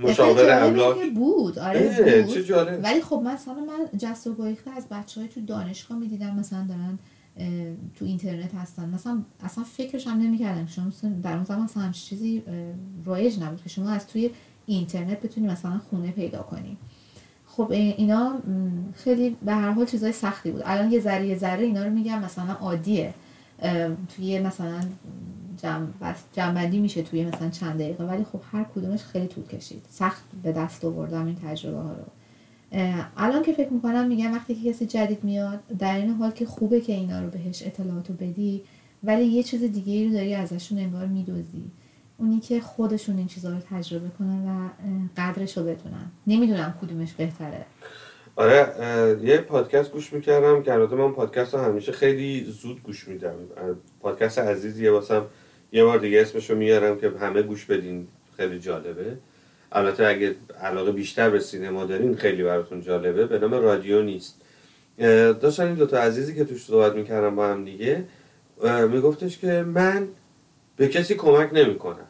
مشاور املاک. بود آره بود چه جالب. ولی خب مثلا من جست و گریخته از بچه های تو دانشگاه می‌دیدم مثلا دارن تو اینترنت هستن. مثلا اصلا فکرش هم نمی‌کردم شما در اون زمان مثلا همچین چیزی رایج نبود که شما از توی اینترنت بتونی مثلا خونه پیدا کنی. خب اینا خیلی به هر حال چیزای سختی بود. الان یه ذره یه ذره اینا رو میگم مثلا عادیه. توی مثلا جمع جمعبندی میشه توی مثلا چند دقیقه ولی خب هر کدومش خیلی طول کشید. سخت به دست آوردم این تجربه ها رو. الان که فکر می‌کنم میگم وقتی که کسی جدید میاد در این حال که خوبه که اینا رو بهش اطلاعات رو بدی ولی یه چیز دیگه رو داری ازشون انگار میدوزی. اونی که خودشون این چیزها رو تجربه کنن و قدرش رو بدونن. نمی‌دونم کدومش بهتره. آره یه پادکست گوش می‌کردم که البته من پادکست رو همیشه خیلی زود گوش میدم. پادکست عزیزیه واسم یه بار دیگه اسمشو میارم که همه گوش بدین خیلی جالبه. البته اگه علاقه بیشتر به سینما دارین خیلی براتون جالبه. به نام رادیو نیست. داشتن این دوتا عزیزی که توش صحبت می‌کردم با هم دیگه میگفتش که من به کسی کمک نمی‌کنم.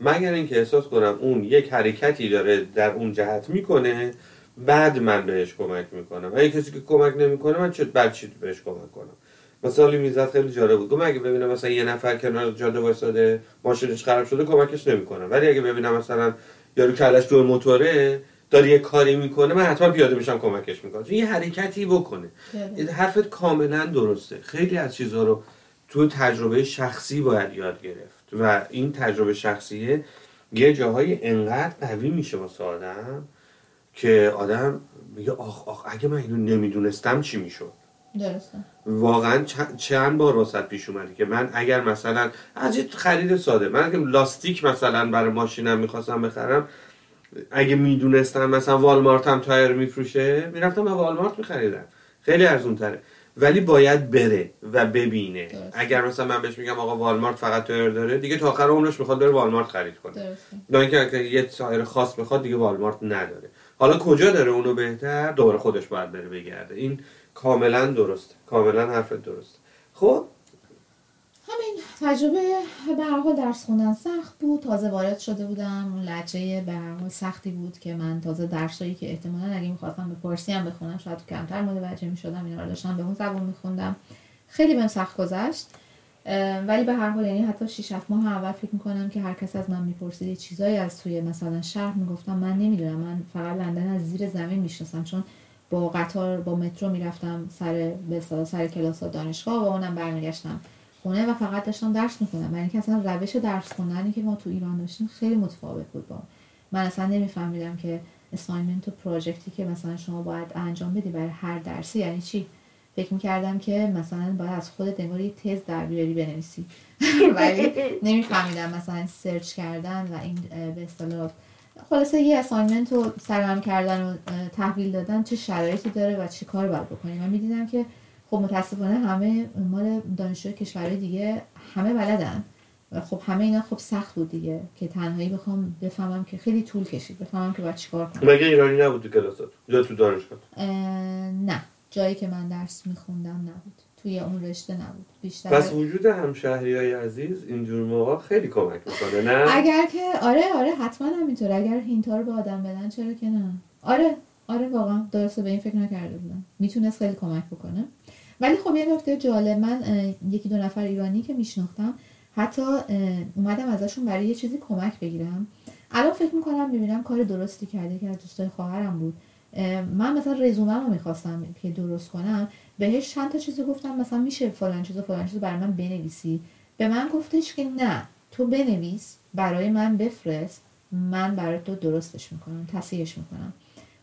مگر اینکه احساس کنم اون یک حرکتی داره در اون جهت می‌کنه بعد من بهش کمک می‌کنم. اگه کسی که کمک نمی‌کنه من چه بر چی بهش کمک کنم؟ مثالی می‌زد خیلی جالب بود. گفت اگه ببینم مثلا یه نفر کنار جاده وایساده ماشینش خراب شده کمکش نمی‌کنم. ولی اگه ببینم مثلا یارو کلش دور موتوره داره یه کاری می‌کنه من حتما پیاده میشم کمکش می‌کنم. چون یه حرکتی بکنه. این حرفت کاملا درسته. خیلی از چیزها رو تو تجربه شخصی باید یاد گرفت. و این تجربه شخصیه یه جاهای انقدر قوی میشه واسه آدم که آدم میگه آخ آخ اگه من اینو نمی‌دونستم چی می‌شد؟ درسته. واقعا چند بار واسط پیش اومده که من اگر مثلا از یه خرید ساده من اگه لاستیک مثلا برای ماشینم می‌خواستم بخرم اگه می‌دونستم مثلا والمارت هم تایر میفروشه می‌رفتم به والمارت میخریدم. خیلی ارزون تره ولی باید بره و ببینه. درسته. اگر مثلا من بهش میگم آقا والمارت فقط تایر داره دیگه تا آخر عمرش می‌خواد بره والمارت خرید کنه. نه اینکه یه تایر خاص بخواد دیگه والمارت نداره. حالا کجا داره؟ اونو بهتر دوباره خودش باید بره بگرده. این کاملا درسته کاملا حرفت درسته خب؟ همین تجربه به هر حال درس خوندن سخت بود. تازه وارد شده بودم. اون به هر حال سختی بود که من تازه درسایی که احتمالا اگه می‌خواستم به فارسی هم بخونم شاید کمتر متوجه می‌شدم. اینا رو داشتم به اون زبان میخوندم. خیلی بهم سخت گذشت. ولی به هر حال یعنی حتی 6 7 ماه اول فکر می‌کنم که هر کس از من می‌پرسید چیزایی از توی مثلا شهر می‌گفتم من نمی‌دونم. من فقط لندن از زیر زمین می‌شناسم. چون با قطار با مترو می‌رفتم سر به سر کلاس دانشگاه و اونم برمیگشتم خونه و فقط داشتم درس می‌خونم برای اینکه اصلا روش درس خوندنی که ما تو ایران داشتیم خیلی متفاوت بود با من اصلا نمیفهمیدم که اساینمنت و پروژکتی که مثلا شما باید انجام بدی برای هر درسی یعنی چی. فکر می‌کردم که مثلا باید از خودت انگار تز در بیاری بنویسی. ولی نمیفهمیدم مثلا سرچ کردن و این به اصطلاح خلاصه یه اساینمنت رو سرهم کردن و تحویل دادن چه شرایطی داره و چه کار باید بکنیم. و می‌دیدم که خب متاسفانه همه مال دانشجوی کشورهای دیگه همه بلدن و خب همه اینا خب سخت بود دیگه که تنهایی بخوام بفهمم که خیلی طول کشید. بفهمم که باید چیکار کنم. مگه ایرانی نبود تو کلاسات؟ یا تو دانشگاه؟ اه، نه. جایی که من درس میخوندم نبود. توی اون رشته نبود. بیشتر پس وجود همشهری های عزیز اینجور موقع خیلی کمک می‌کنه نه؟ اگر که آره آره حتما همینطور اگر هینتا رو به آدم بدن چرا که نه؟ آره آره واقعا درسته به این فکر نکرده بودم. می‌تونست خیلی کمک بکنه. ولی خب یه نکته جالب من یکی دو نفر ایرانی که میشناختم حتی اومدم ازشون برای یه چیزی کمک بگیرم. الان فکر می‌کنم می‌بینم کار درستی کرده که از دوستای خواهرم بود. من مثلا رزومه رو می‌خواستم که درست کنم. بهش چند تا چیزی گفتم مثلا میشه فلان چیز و فلان چیز برای من بنویسی. به من گفتش که نه تو بنویس برای من بفرست من برای تو درستش می‌کنم تصحیحش می‌کنم.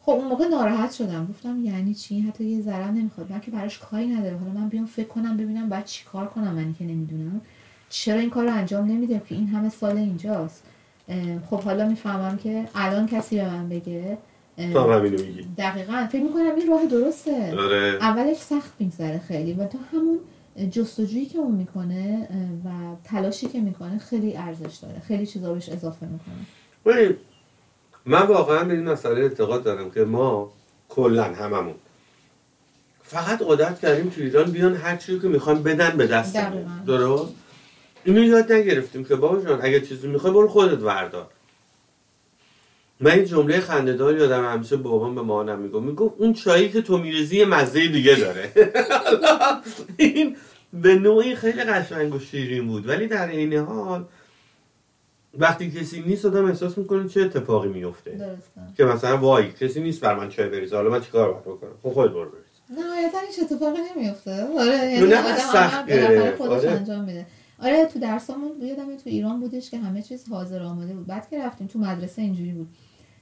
خب اون موقع ناراحت شدم. گفتم یعنی چی؟ حتی یه ذره نمی‌خواد. من که براش کاری نداره حالا من بیام فکر کنم ببینم بعد چی کار کنم منی که نمی‌دونم. چرا این کار رو انجام نمیده که این همه سال اینجاست. خب حالا می‌فهمم که الان کسی به من بگه تو هم همینو میگی. دقیقا. فکر می‌کنم این راه درسته. آره. اولش سخت میگذره خیلی و تا همون جستجویی که اون می‌کنه و تلاشی که می‌کنه خیلی ارزش داره. خیلی چیزا بهش اضافه می‌کنه. ولی من واقعا به این مسئله اعتقاد دارم که ما کلا هممون فقط عادت کردیم تو ایران بیان هر چیزی که می‌خوان بدن به دقیقاً. درست؟ اینو یاد نگرفتیم که بابا جان اگه چیزی می‌خوای برو خودت وردار. من این جمله خندهدار یادم همیشه بابام به مامانم می‌گفت. می‌گفت اون چایی که تو میریزی یه مزه دیگه داره. این به نوعی خیلی قشنگ و شیرین بود. ولی در این حال وقتی کسی نیست آدم احساس می‌کنه چه اتفاقی میفته درسته. که مثلا وای کسی نیست بر من چای بریزه. حالا من چیکار باید بکنم؟ خب خود برو بریز. نهایتا هیچ اتفاقی نمیفته آره یعنی نه، آدم. خودش آره. انجام میده. آره تو درسامون یادم تو ایران بودش که همه چیز حاضر آماده بود. بعد که رفتیم تو مدرسه اینجوری بود.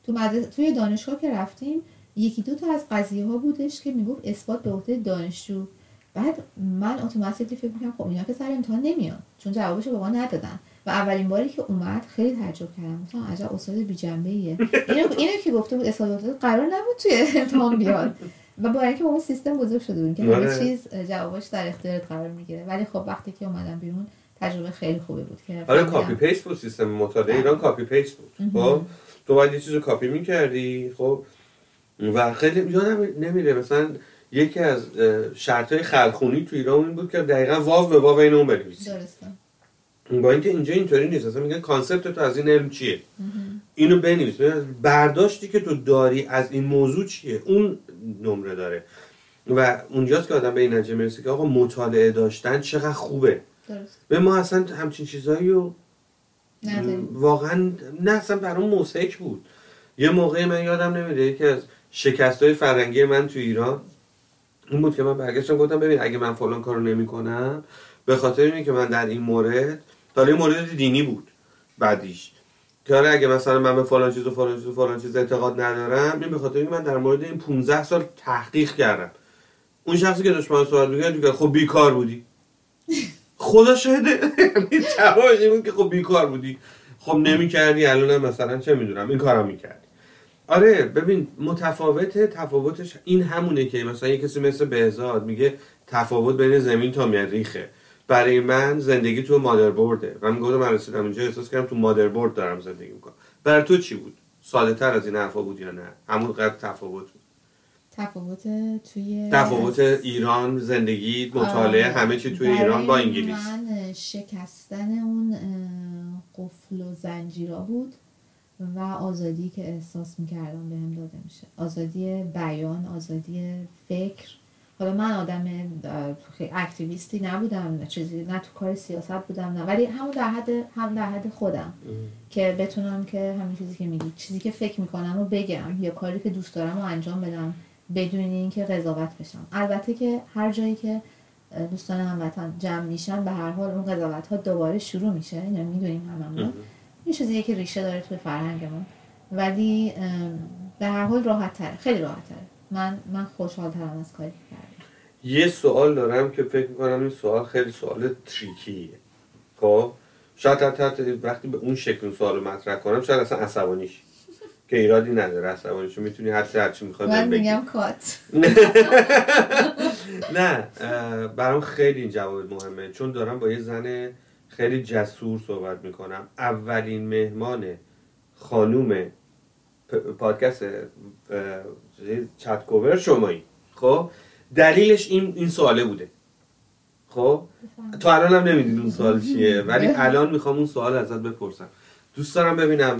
تو مدرسه توی دانشگاه که رفتیم یکی دو تا از قضیه ها بودش که می‌گفت اثبات به عهده دانشجو. بعد من اتوماتیکلی فکر می‌کنم خب اینا که سر امتحان نمیان چون جوابشو به ما ندادن. و اولین باری که اومد خیلی تعجب کردم. گفتم عجب استاد بی جنبه ایه اینو اینو که گفته بود اثبات قرار نبود توی امتحان بیاد. و با اینکه اون سیستم بزرگ شده بودیم که همه آره. چیز جوابش در اختیارت قرار می‌گیره. ولی خب وقتی که اومدم بیرون تجربه خیلی خوبی بود که آره. copy paste بود سیستم مطالعه ایران copy paste بود. خب؟ تو باید یه چیز رو کاپی می‌کردی خب؟ و خیلی یادم نمیره مثلا یکی از شرط های خرخونی تو ایران این بود که دقیقا واو به واو این اون بنویسی. درسته. با اینکه اینجا اینطوری نیست اصلا میگن concept تو از این علم چیه؟ اینو بنویس. برداشتی که تو داری از این موضوع چیه؟ اون نمره داره. و اونجاست که آدم به این نتیجه می‌رسه که آقا مطالعه داشتن چقدر خوبه. درست به ما اصلا همچین چیزایی رو واقعا نه اصلا برام مضحک بود. یه موقعی من یادم نمیره یکی از شکست های فرهنگی من تو ایران این بود که من برگشتم گفتم ببین اگه من فلان کارو نمی‌کنم به خاطر اینه که من در این مورد حالا این مورد دینی بود بعدیش. که آره اگه مثلا من به فلان چیز و فلان چیز و فلان چیز اعتقاد ندارم این به خاطر اینکه من در مورد این 15 سال تحقیق کردم. اون شخصی که داشت من سوال می‌کرد خب بیکار بودی. خدا شاهده یعنی بود که خب بیکار بودی. خب نمی‌کردی الان مثلا چه می‌دونم این کارم می‌کردی. آره ببین متفاوت تفاوتش این همونه که مثلا یه کسی مثل بهزاد میگه تفاوت بین زمین تا مریخه. برای من زندگی تو مادربرده من میگم من رسیدم اینجا احساس کردم تو مادربرد دارم زندگی می‌کنم. برای تو چی بود؟ ساده تر از این حرفا بود یا نه؟ همون قدر تفاوت تفاوت توی تفاوت ایران زندگی مطالعه. همه چی توی ایران با انگلیس. من شکستن اون قفل و زنجیرا بود و آزادی که احساس می‌کردم بهم داده میشه. آزادی بیان آزادی فکر. حالا من آدم اکتیویستی نبودم نه چیزی نه تو کار سیاست بودم نه. ولی همون در حد هم در حد خودم. که بتونم که همین چیزی که میگی چیزی که فکر می‌کنم رو بگم یا کاری که دوست دارم رو انجام بدم. بدون اینکه قضاوت بشم. البته که هر جایی که دوستان هموطن جمع میشن به هر حال اون قضاوت ها دوباره شروع میشه. اینو می‌دونیم هممون. این چیزیه که ریشه داره توی فرهنگمون. ولی به هر حال راحت تره. خیلی راحت تره. من من خوشحال ترم از کاری که کردم. یه سوال دارم که فکر می‌کنم این سوال خیلی سوال تریکیه. خب؟ شاید حتی, وقتی به اون شکل سوال مطرح کنم شاید اصلا عصبانیش که ایرادی نداره عصبانیشو می‌تونی هر چی هر چی می‌خوای من میگم کات. نه برام خیلی این جواب مهمه. چون دارم با یه زن خیلی جسور صحبت می‌کنم. اولین مهمان خانوم پادکست چت کوور شمایی. خب؟ دلیلش این این سواله بوده. خب. تو الان هم نمی‌دید اون سوال چیه ولی الان می‌خوام اون سوال ازت بپرسم. دوست دارم ببینم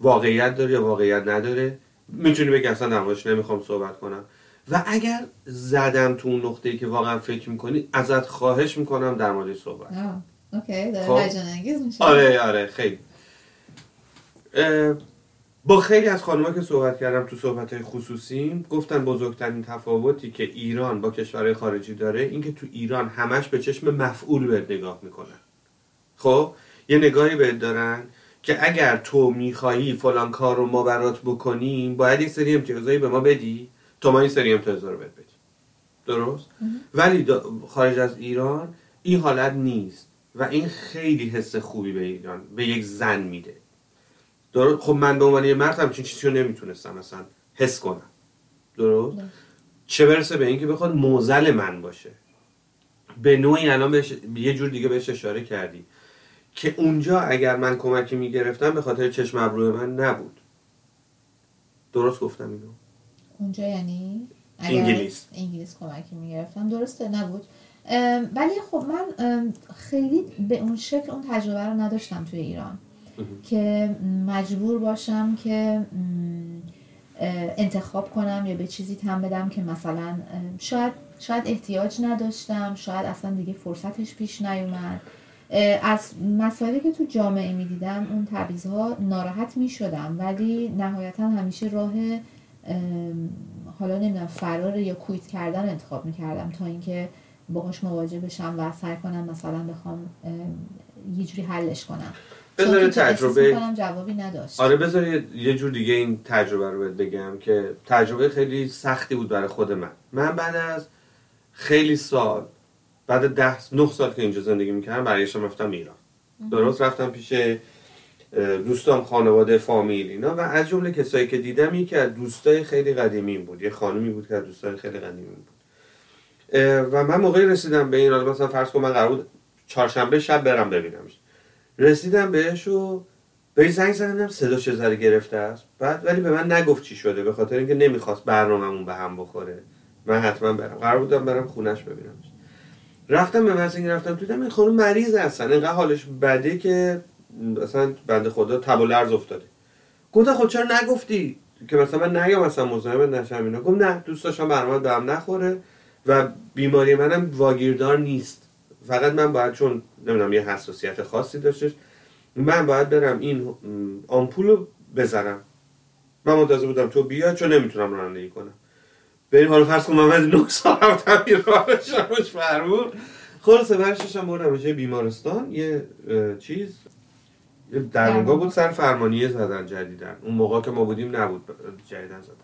واقعیت داره یا واقعیت نداره می‌تونی بگی اصلا موردش نمی‌خوام صحبت کنم. و اگر زدم تو اون نقطه‌ای که واقعا فکر می‌کنی ازت خواهش می‌کنم در موردش صحبت آه، اوکی داره خب. میشه. آره آره خیلی. با خیلی از خانمها که صحبت کردم تو صحبت های خصوصیم گفتن بزرگترین تفاوتی که ایران با کشورهای خارجی داره اینکه تو ایران همش به چشم مفعول بهت نگاه می‌کنن. خب؟ یه نگاهی بهت دارن. که اگر تو میخوایی فلان کار رو ما برات بکنیم باید یه سری امتیازایی به ما بدی. تا ما این سری امتیازا رو بهت بدیم. درست؟ ولی خارج از ایران این حالت نیست و این خیلی حس خوبی به ایران به یک زن میده. درست؟ خب من به عنوان یه مرد همچین چیزی رو نمی‌تونستم مثلا حس کنم. درست؟ درست. چه برسه به اینکه بخواد موزل من باشه. به نوعی الان بهش یه جور دیگه بهش اشاره کردی. که اونجا اگر من کمکی می‌گرفتم به خاطر چشم ابرو من نبود. درست گفتم اینو. اونجا یعنی؟ اگر انگلیس. انگلیس کمکی می‌گرفتم. درسته نبود. ولی خب من خیلی به اون شکل اون تجربه رو نداشتم توی ایران. که مجبور باشم که انتخاب کنم یا به چیزی تم بدم که مثلا شاید شاید احتیاج نداشتم. شاید اصلا دیگه فرصتش پیش نیومد. از مسائلی که تو جامعه می‌دیدم اون تبعیضها ناراحت می‌شدم. ولی نهایتا همیشه راه حالا نمی‌دونم فرار یا کویت کردن انتخاب می‌کردم تا اینکه باهاش مواجه بشم و سعی کنم مثلا بخوام ام، یه جوری حلش کنم. بذار تجربه جوابی نداشت. آره بذار یه- یه جور دیگه این تجربه رو بهت بگم که تجربه خیلی سختی بود برای خود من. من بعد از خیلی سال بعد ده نه سال که اینجا زندگی می‌کردم برگشتم رفتم ایران. درست رفتم پیش دوستام خانواده فامیل اینا. و از جمله کسایی که دیدم یکی از دوستای خیلی قدیمی بود. یه خانمی بود که از دوستای خیلی قدیمی بود. و من موقعی رسیدم به این حالا مثلا فرض کن من قرار بود چهارشنبه شب برم ببینمش. رسیدم بهش و به زنگ زدم یه ذره گرفته است. بعد ولی به من نگفت چی شده به خاطر اینکه نمی‌خواست برنامه‌مون به هم بخوره. من حتما برم. قرار بودم برم خونش ببینمش. رفتم به اینکه رفتم تو دیدم این خانم مریض هستن. اینقدر حالش بده که اصلا بنده خدا تب و لرز افتاده. گفتم خب چرا نگفتی؟ که مثلا من نیام مثلا مزاحمت نشم اینا. گفت نه دوست داشتم برنامه به هم نخوره و بیماری منم واگیردار نیست. فقط من باید چون نمی‌دونم یه حساسیت خاصی داشتش من باید برم این آمپول رو بزنم من منتظر بودم تو بیا چون نمی‌تونم رانندگی کنم. به این حال فرض کن من از نه سال رفتم ایران شمش فرمون خلاصه برش داشتم بردم جای بیمارستان. یه چیز یه درمانگاه بود سر فرمانیه زدن جدیدن. اون موقع که ما بودیم نبود جدیدن زدن.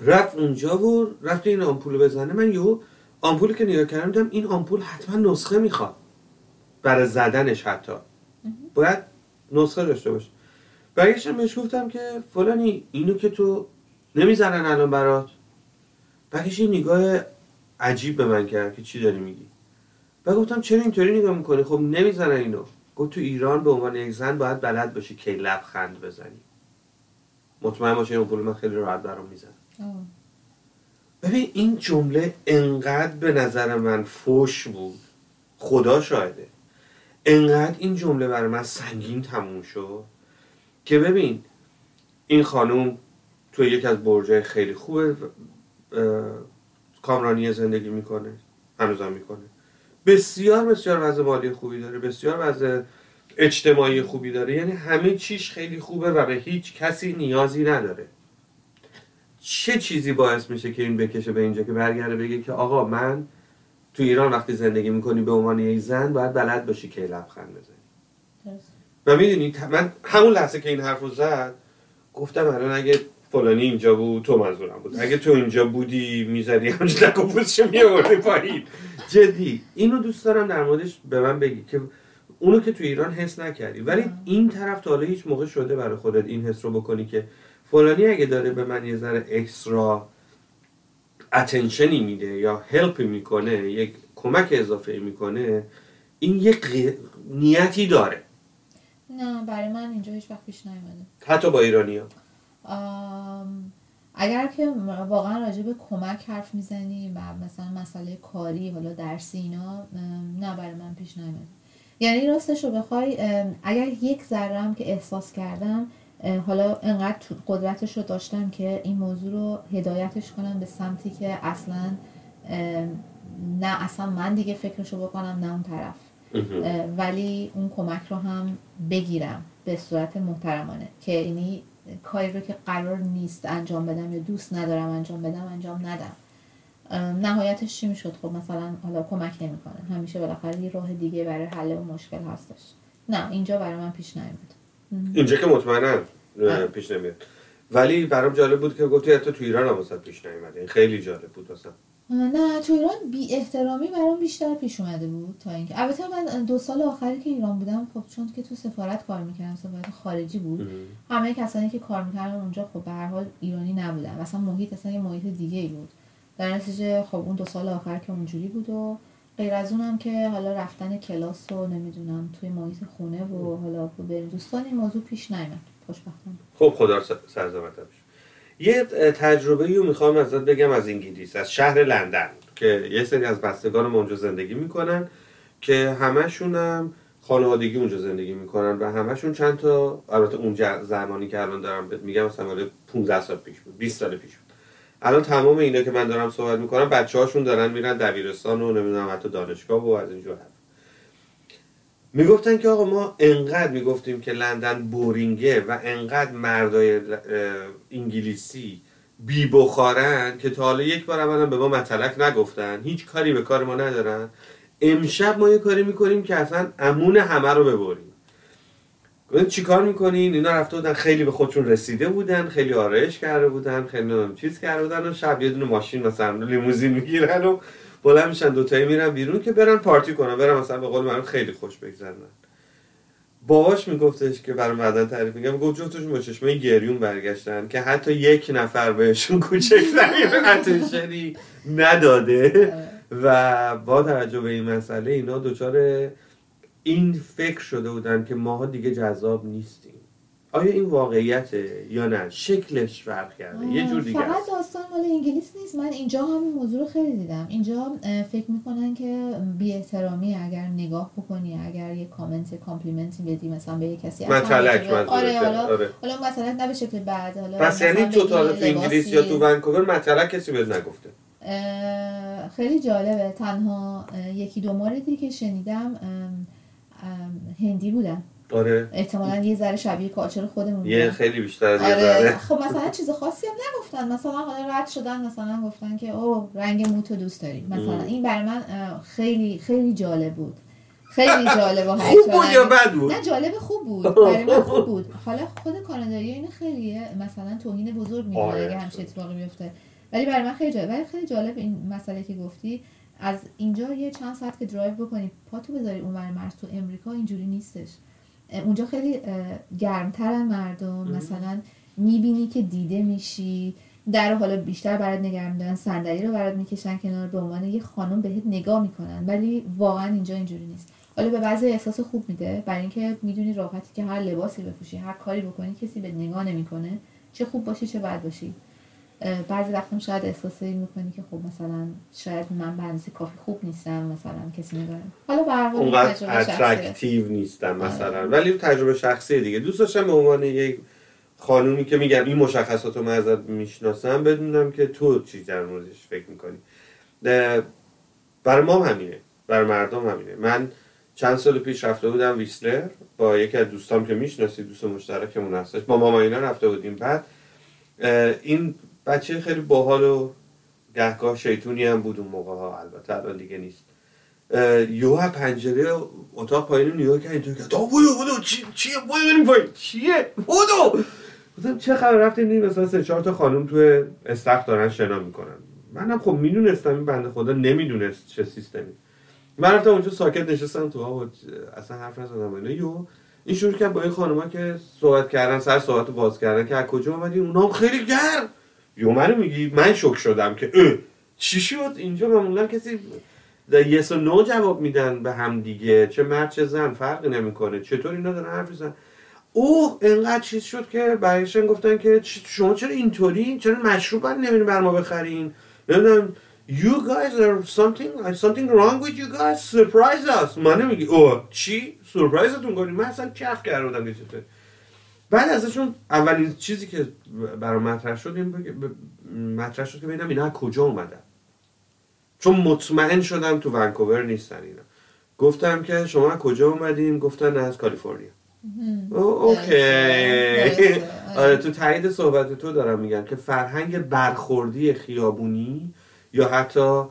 رفت اونجا و رفت این آمپول بزنه. من یهو آمپولی که نگاه کردم دیدم این آمپول حتما نسخه می‌خواد. برای زدنش حتی. باید نسخه داشته باشه برگشتم بهش گفتم که فلانی اینو که تو نمی‌زنن الان برات؟ بعدش این نگاه عجیب به من کرد که چی داری میگی. و گفتم چرا اینطوری نگاه می‌کنی؟ خب نمی‌زنن اینو. گفت تو ایران به عنوان یک زن باید بلد باشی کی لبخند بزنی. مطمئن باشه این پول من خیلی راحت برام می‌زنم آه. ببین این جمله انقدر به نظر من فوش بود. خدا شاهده. انقدر این جمله برای من سنگین تموم شد که ببین این خانوم توی یکی از برجای خیلی خوب کامرانی زندگی می‌کنه هنوزم می‌کنه. بسیار بسیار وضع مالی خوبی داره بسیار وضع اجتماعی خوبی داره. یعنی همه چیش خیلی خوبه و به هیچ کسی نیازی نداره. چه چیزی باعث میشه که این بکشه به اینجا که برگرده بگه که آقا من تو ایران وقتی زندگی می‌کنی به عنوان یک زن باید بلد باشی که لبخند بزنی. و می‌دونی من همون لحظه که این حرف رو زد گفتم الان اگه فلانی اینجا بود تو منظورم بود. اگه تو اینجا بودی می‌زدی و پوزشو میوردی پایین. جدی. اینو دوست دارم در موردش به من بگی که اونو که تو ایران حس نکردی. ولی این طرف تا حالا هیچ موقع شده برای خودت این حس رو بکنی که فلانی اگه داره به من یه ذره اکسترا اتنشنی میده یا هلپی می‌کنه یک کمک اضافه می‌کنه این یک غی- نیتی داره. نه برای من اینجا هیچ وقت پیش نیومده. حتی با ایرانی ها اگر که واقعا راجع به کمک حرف می‌زنی و مثلا مسئله کاری حالا درسی اینا نه برای من پیش نیامد یعنی راستش رو بخوای اگر یک ذره که احساس کردم حالا انقدر قدرتش رو داشتم که این موضوع رو هدایتش کنم به سمتی که اصلا نه اصلا من دیگه فکرشو بکنم نه اون طرف. ولی اون کمک رو هم بگیرم به صورت محترمانه. که اینی کاری رو که قرار نیست انجام بدم یا دوست ندارم انجام بدم انجام ندم. نهایتش چی می‌شد؟ خب مثلا حالا کمک نمی‌کنه. همیشه بالاخره یه راه دیگه برای حل اون مشکل هستش. نه اینجا برای من پیش نیومد اینجا که مطمئنا پیش نمیاد. ولی برام جالب بود که گفتی حتی تو ایران هم پیش نیومده. این خیلی جالب بود واسم نه تو ایران بی احترامی برام بیشتر پیش اومده بود تا اینکه. البته من دو سال آخری که ایران بودم خب چون که تو سفارت کار می‌کردم سفارت خارجی بود. همه کسانی که کار می‌کردن اونجا خب به هر حال ایرانی نبودن. مثلا محیط اصلا یه محیط دیگه ای بود. در نتیجه خب اون دو سال آخر که اونجوری بود و غیر از اونم که حالا رفتن کلاس و نمی‌دونم توی محیط خونه و حالا بریم. دوستان این موضوع پیش نیامد خوشبختانه. خب خدا سرزمت یه تجربه رو می‌خوام ازت بگم از انگلیس از شهر لندن که یه سری از بستگان اونجا زندگی می‌کنن که همشون هم خانوادگی اونجا زندگی می‌کنن و همشون چند تا البته اون زمانی که الان دارم میگم مثلا 15 سال پیش بود 20 سال پیش بود. الان تمام اینا که من دارم صحبت می‌کنم بچه هاشون دارن میرن دبیرستان و نمی‌دونم حتی دانشگاه و از اینجور می‌گفتن که آقا ما انقدر می‌گفتیم که لندن بورینگه و انقدر مردای انگلیسی بی بخارن که تا حالا یک بار اولا به ما مطلق نگفتن هیچ کاری به کار ما ندارن. امشب ما یه کاری می‌کنیم که اصلا امون همه رو ببریم. چی کار می‌کنین؟ اینا رفته بودن خیلی به خودشون رسیده بودن خیلی آرایش کرده بودن خیلی چیز کرده بودن و شب یه دونه ماشین مثلا لیموزین می‌گیرن و بلند میشن دوتایی میرن بیرون که برن پارتی کنن برن مثلا به قول من خیلی خوش بگذرن باباش میگفتش که برای بعدا تعریف میگم گفت جفتشون با چشمه گریون برگشتن که حتی یک نفر بهشون کوچکترین اتنشنی نداده. و با توجه به این مسئله اینا دچار این فکر شده بودن که ماها دیگه جذاب نیستیم. آیا این واقعیته یا نه؟ شکلش فرق کرده. یه جور دیگه فقط داستان مال انگلیس نیست. من اینجا هم این موضوع رو خیلی دیدم. اینجا فکر می‌کنن که بی احترامی اگر نگاه بکنی اگر یه comment complimentی بدی مثلا به یه کسی مطلق آره حالا آره. حالا مثلا نه به شکل بعد حالا پس یعنی تو تو انگلیس یا تو ونکوور مطلق کسی بهت نگفته؟ خیلی جالبه. تنها یکی دو موردی که شنیدم هندی بودن. آره. احتمالا یه ذره شبیه کالچر خودمون یه خیلی بیشتر از آره. خب مثلا چیز خاصی هم نگفتن. مثلا حالا رد شدن مثلا گفتن که او رنگ موتو دوست داریم. مثلا این برای من خیلی خیلی جالب بود. خیلی جالب و خوب بود یا بد بود؟ نه جالب خوب بود. برای من خوب بود. حالا خود کانادایی اینو خیلی مثلا توهین بزرگ می‌دونه آره. اگه همش اتفاقی بیفته ولی برای من خیلی جالب. ولی خیلی جالب این مسئله که گفتی. از اینجا یه چند ساعت که درایو بکنی پاتو بذاری اون مرز. تو امریکا اینجوری نیستش. اونجا خیلی گرمترن مردم. مثلا می‌بینی که دیده میشی. در حالا بیشتر برات نگرم میدارن. صندلی رو برات می‌کشن کنار. به عنوان یه خانم بهت نگاه می‌کنن. ولی واقعا اینجا اینجوری نیست. حالا به بعضی احساس خوب میده. برای اینکه می‌دونی راحتی که هر لباسی بپوشی هر کاری بکنی کسی به نگاه نمی‌کنه. چه خوب باشی چه بد باشی بعضی وقتا شاید احساسی می‌کنی که خب مثلا شاید من به کافی خوب نیستم مثلا کسی نگاه حالا به هر اونقدر attractive نیستم مثلا. آره. ولی تجربه شخصی دیگه. دوست داشتم به عنوان یک خانومی که میگم این مشخصات رو من ازت می‌شناسم بدونم که تو چی در موردش فکر می‌کنی. برای ما همینه. برای مردم همینه. من چند سال پیش رفته بودم Whistler. با یکی از دوستام که می‌شناسی دوست مشترکمون هستش. با ماما اینا رفته بودیم. بعد این بچه خیلی باحال و گهگاه شیطونی هم بود اون موقع ها. البته الان دیگه نیست. یوها پنجره اتاق پایین نیو که اینطور که بودو بودو چی چیه؟ بودو بریم پایین. چیه؟ بودو. گفتم چه خبر؟ رفتیم دیدیم مثلا سه چهار تا خانم توی استخ دارن شنا می‌کنن. منم خب می‌دونستم این بنده خدا نمی‌دونست چه سیستمی. من رفتم اونجا ساکت نشستم تو ها اصلا حرف نزدم. اینا یو این شروع کرد با این خانوما که صحبت کردن سر صحبت باز کردن که از کجا اومدی؟ اونا هم خیلی گرم. یو منو میگی؟ من شک شدم که چی شد؟ اینجا معمولا کسی یس و نو جواب میدن به هم دیگه. چه مرد چه زن فرقی نمی‌کنه. چطور اینا دارن حرف می‌زنن؟ اوه انقدر چیز شد که برگشتن گفتن که شما چرا اینطوری؟ چرا مشروب نمیرین بر ما بخرین؟ نمی‌دونم. You guys are something something wrong with you guys? Surprise us! ما نمیگی اوه چی؟ سورپرایزتون کنیم من اصلا کف کرده بودم که بعد ازشون اولین چیزی که برای مطرح شد این بود که- ب- مطرح شد که ببینم اینا از کجا اومدن. چون مطمئن شدم تو ونکوور نیستن اینا. گفتم که شما کجا اومدین؟ گفتن از کالیفرنیا. او اوکی. آره تو تایید صحبت تو دارم میگم که فرهنگ برخوردی خیابونی یا حتی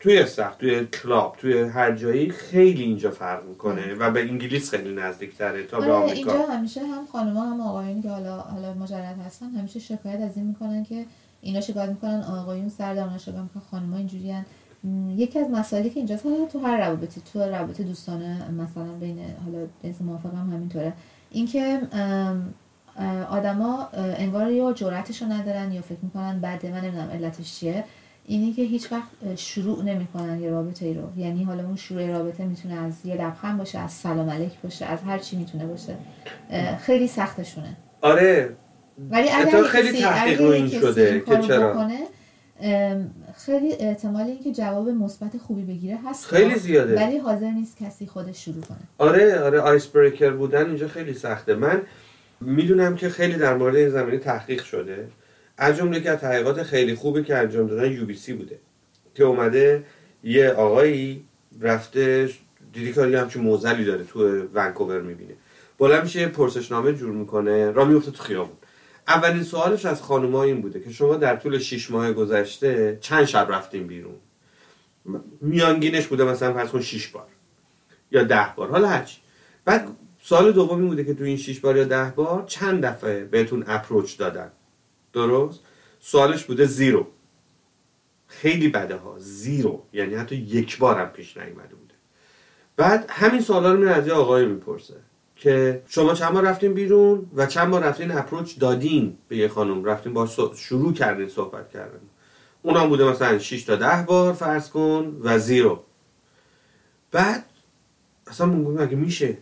توی سخت توی کلاب توی هر جایی خیلی اینجا فرق می‌کنه و به انگلیس خیلی نزدیکتره تا به آره آمریکا. اینجا همیشه هم خانوما هم آقایونی که حالا حالا مجرد هستن همیشه شکایت از این می‌کنن که اینا شکایت می‌کنن آقایون سر در شکایت می‌کنن خانوما اینجوریان یکی از مسائلی که اینجاست حالا تو هر روابطی تو روابط دوستانه مثلا بین حالا جنس موافق هم همینطوره. اینکه آدما انگار یا جرأتشو ندارن یا فکر می‌کنن بعد من نمی‌دونم علتش چیه. اینی که هیچ وقت شروع نمی‌کنن یه رابطه ای رو. یعنی حالا اون شروع رابطه می‌تونه از یه لبخند باشه از سلام علیک باشه از هر چی می‌تونه باشه. خیلی سختشونه. آره. ولی اگر خیلی تحقیق رو این شده که چرا. خیلی احتمال اینکه جواب مثبت خوبی بگیره هست. خیلی زیاده. ولی حاضر نیست کسی خودش شروع کنه. آره آره آیس بریکر بودن اینجا خیلی سخته. من می‌دونم که خیلی در مورد این زمینه تحقیق شده. از جمله که تحقیقات خیلی خوبی که انجام دادن یو بی سی بوده. که اومده یه آقایی رفته دیدی یه همچین موزلی داره تو ونکوور می‌بینه. بالا میشه پرسشنامه جور می‌کنه را میفته تو خیابون. اولین سوالش از خانوما این بوده که شما در طول 6 ماه گذشته چند شب رفتین بیرون؟ میانگینش بوده مثلا فرض کن 6 بار یا ده بار. حالا هرچی. بعد سال دومی بوده که تو این 6 بار یا ده بار چند دفعه بهتون اپروچ دادن؟ درست؟ سوالش بوده زیرو. خیلی بده ها. زیرو. یعنی حتی یک بار هم پیش نیومده بوده. بعد همین سوالا رو میره از یه آقای می‌پرسه که شما چند بار رفتین بیرون و چند بار رفتین اپروچ دادین به یه خانم؟ رفتین با شروع کردین صحبت کردن. اونم بوده مثلا 6 تا ده بار فرض کن و زیرو. بعد اصلا من مگه میشه؟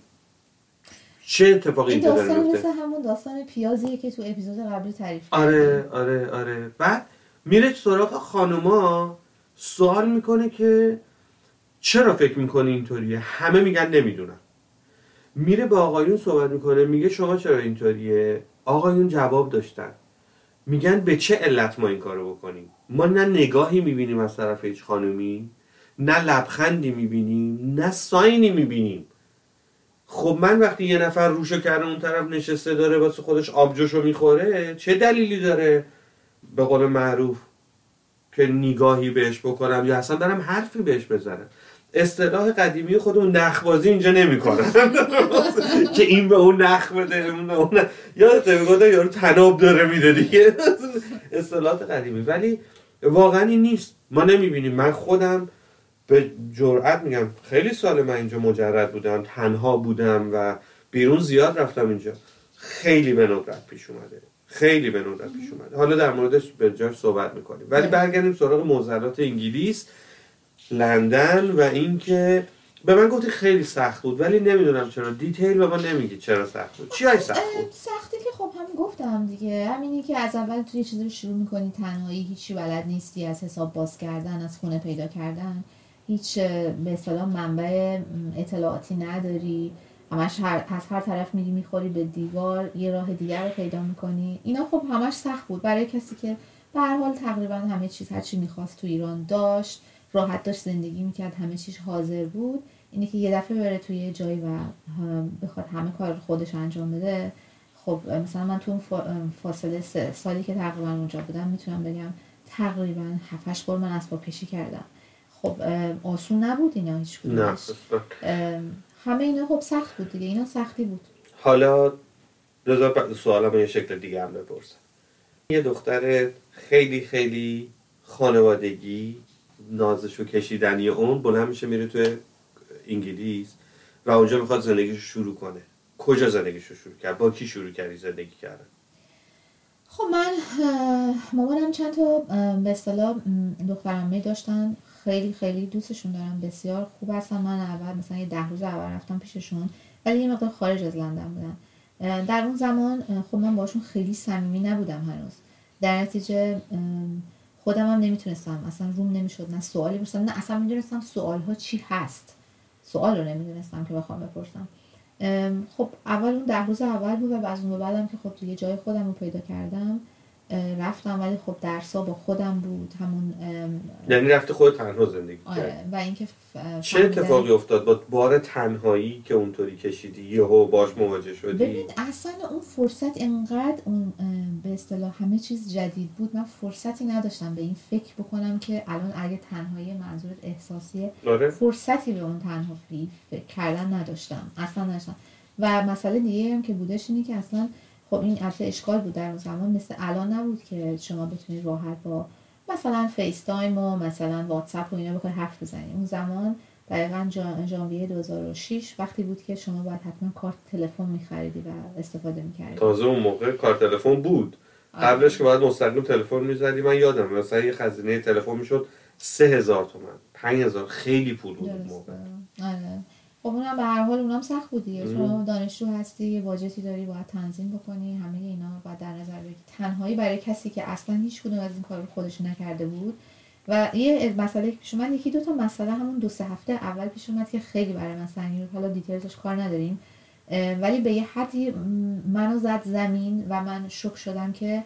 چه اتفاقی این داره داستان میفته؟ مثل همون داستان پیازیه که تو اپیزود قبلی تعریف آره آره آره. بعد میره سراغ خانوما سوال می‌کنه که چرا فکر می‌کنی اینطوریه؟ همه میگن نمی‌دونم. میره با آقایون صحبت می‌کنه میگه شما چرا اینطوریه؟ آقایون جواب داشتن. میگن به چه علت ما این کارو بکنیم؟ ما نه نگاهی می‌بینیم از طرف هیچ خانومی نه لبخندی می‌بینیم نه ساینی می‌بینیم. خب من وقتی یه نفر روشو کرده اون طرف نشسته داره واسه خودش آبجوشو می‌خوره چه دلیلی داره؟ به قول معروف که نگاهی بهش بکنم یا اصلا برم حرفی بهش بزنم. اصطلاح قدیمی خودمون نخبازی اینجا نمی‌کنن که این به اون نخ بده اون اون یادت می‌گفتن یارو تناب داره میده دیگه. اصطلاحات قدیمی. ولی واقعا این نیست. ما نمی‌بینیم. من خودم به جرئت میگم خیلی سال من اینجا مجرد بودم تنها بودم و بیرون زیاد رفتم اینجا. خیلی به ندرت پیش اومده. خیلی به ندرت پیش اومده. حالا در موردش به جاش صحبت می‌کنیم. ولی برگردیم سراغ موزلات انگلیس لندن و اینکه به من گفتی خیلی سخت بود ولی نمی‌دونم چرا. دیتیل به ما نمیگی چرا سخت بود. چی های سخت بود؟ سختی که خب هم گفتم دیگه. همینی که از اول توی چیزی رو شروع می‌کنی تنهایی هیچی بلد نیستی از حساب باز کردن از خونه پیدا کردن. هیچ به منبع اطلاعاتی نداری. همش هر، از هر طرف میری می‌خوری به دیوار یه راه دیگر رو پیدا می‌کنی. اینا خب همش سخت بود. برای کسی که به هر حال تقریبا همه چیز هر چی می‌خواست تو ایران داشت راحت داشت زندگی می‌کرد همه چیز حاضر بود. اینه که یه دفعه بره توی یه جایی و بخواد همه کار خودش انجام بده. خب مثلا من تو اون فا- فاصله سالی که تقریبا اونجا بودم می‌تونم بگم تقریبا 7 بار من اسباب کشی کردم. خب آسون نبود اینا هیچ نه همه اینا خب سخت بود دیگه اینا سختی بود. حالا رضا سوالم یه شکل دیگه هم بپرسم. یه دختر خیلی خیلی خانوادگی نازش و کشیدنی اون بلند میشه میره تو انگلیس و اونجا می‌خواد زندگیش شروع کنه. کجا زندگیش رو شروع کرد؟ با کی شروع کردی زندگی کردن؟ خب من مامانم چند تا به اصطلاح دخترمه داشتن. خیلی خیلی دوستشون دارم بسیار خوب هستن. من اول مثلا یه ده روز اول رفتم پیششون ولی یه مقدار خارج از لندن بودن. اه، در اون زمان خب من باشون خیلی صمیمی نبودم هنوز. در نتیجه خودم هم نمی‌تونستم. اصلا روم نمی‌شد نه سوالی بپرسم نه اصلا می‌دونستم سوال ها چی هست. سوال رو نمی‌دونستم که بخوام بپرسم. خب اول اون ده روز اول بود و از اون بعدم که خب دیگه جای خودم رو پیدا کردم. رفتم ولی خب درسا با خودم بود. همون یعنی رفتی خود تنها زندگی آره و اینکه چه اتفاقی افتاد با بار تنهایی که اونطوری کشیدی؟ یهو باش مواجه شدی؟ ببین اصلا اون فرصت انقدر اون به اصطلاح همه چیز جدید بود. من فرصتی نداشتم به این فکر بکنم که الان اگه تنهایی منظورت احساسیه آره. فرصتی به اون تنهایی فکر کردن نداشتم. اصلا نداشتم. و مسئله دیگه هم که بودش اینه که اصلا خب این البته اشکال بود در اون زمان مثل الان نبود که شما بتونید راحت با مثلا FaceTime و مثلا واتساپ و اینا بخوای حرف بزنی اون زمان دقیقا ژانویه 2006 وقتی بود که شما باید حتما کارت تلفن میخریدی و استفاده می‌کردی. تازه اون موقع کار تلفن بود. آره. قبلش که باید مستقیم تلفن می‌زدی من یادم مثلا یه خزینه تلفن می‌شد سه هزار تومن پنج هزار خیلی پول بود موقع. آره. خب اونم به هر حال اونم سخت بود دیگه. شما دانشجو هستی یه واجتی داری باید تنظیم بکنی همه اینا باید در نظر بگیری تنهایی برای کسی که اصلا هیچ کدوم از این کار رو خودش نکرده بود. و یه مسئله که پیش اومد یکی دو تا مسئله همون دو سه هفته اول پیش اومد که خیلی برای من سنگین بود. حالا دیتیلزش کار نداریم. ولی به یه حدی منو زد زمین و من شک شدم که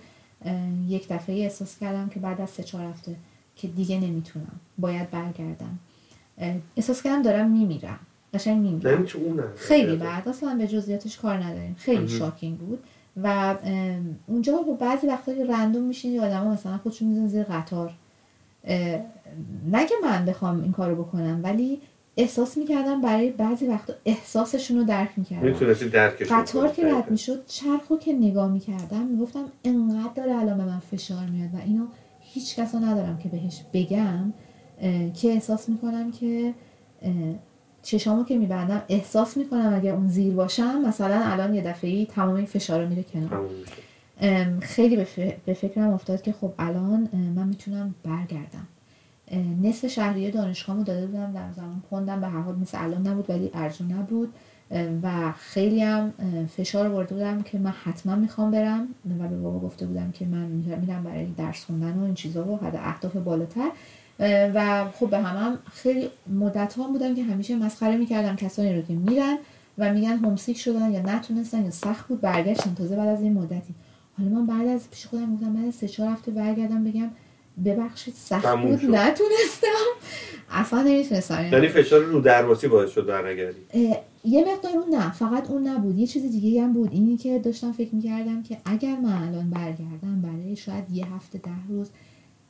یک دفعه احساس کردم که بعد از سه چهار هفته که دیگه نمی‌تونم. باید برگردم. احساس کردم دارم میمیرم. قشنگ یعنی اونم خیلی بعد اصلا به جزئیاتش کار نداریم. خیلی. شاکینگ بود. و اونجا با بعضی وقتا که رندوم میشین یه آدم مثلا خودشون میزن زیر قطار. نگه من بخوام این کارو بکنم ولی احساس می‌کردم برای بعضی وقتا احساسشون رو درک می‌کردم. قطار. که رد می‌شد چرخو که نگاه می‌کردم می‌گفتم انقدر داره الان به من فشار میاد و اینو هیچ کس رو ندارم که بهش بگم که احساس می‌کنم که چشامو که میبندم احساس می‌کنم اگر اون زیر باشم مثلا الان یه دفعه تمام این فشار میره کنار. خیلی به فکرم افتاد که خب الان من می‌تونم برگردم. نصف شهریه دانشگاهمو داده بودم در زمان پوندم به هر حال مثل الان نبود ولی ارزون نبود. و خیلی هم فشار برده بودم که من حتما می‌خوام برم و به بابا گفته بودم که من میرم برای درس خوندن و این چیزا و حد اهداف بالاتر. و خب به همم هم خیلی مدت ها بودم که همیشه مسخره می‌کردم کسانی رو که میرن و میگن همسیک شدن یا نتونستن یا سخت بود برگشتن. تازه بعد از این مدتی. حالا من بعد از پیش خودم گفتم بعد از سه چهار هفته برگردم بگم ببخشید سخت بود شد. نتونستم. اصلا نمی‌تونستم. یعنی فشار رو درواسی باعث شد برنگردی یه مقدار اون نه فقط اون نبود. یه چیز دیگه هم بود. اینی که داشتم فکر می‌کردم که اگر من الان برگردم برای شاید یه هفته ده روز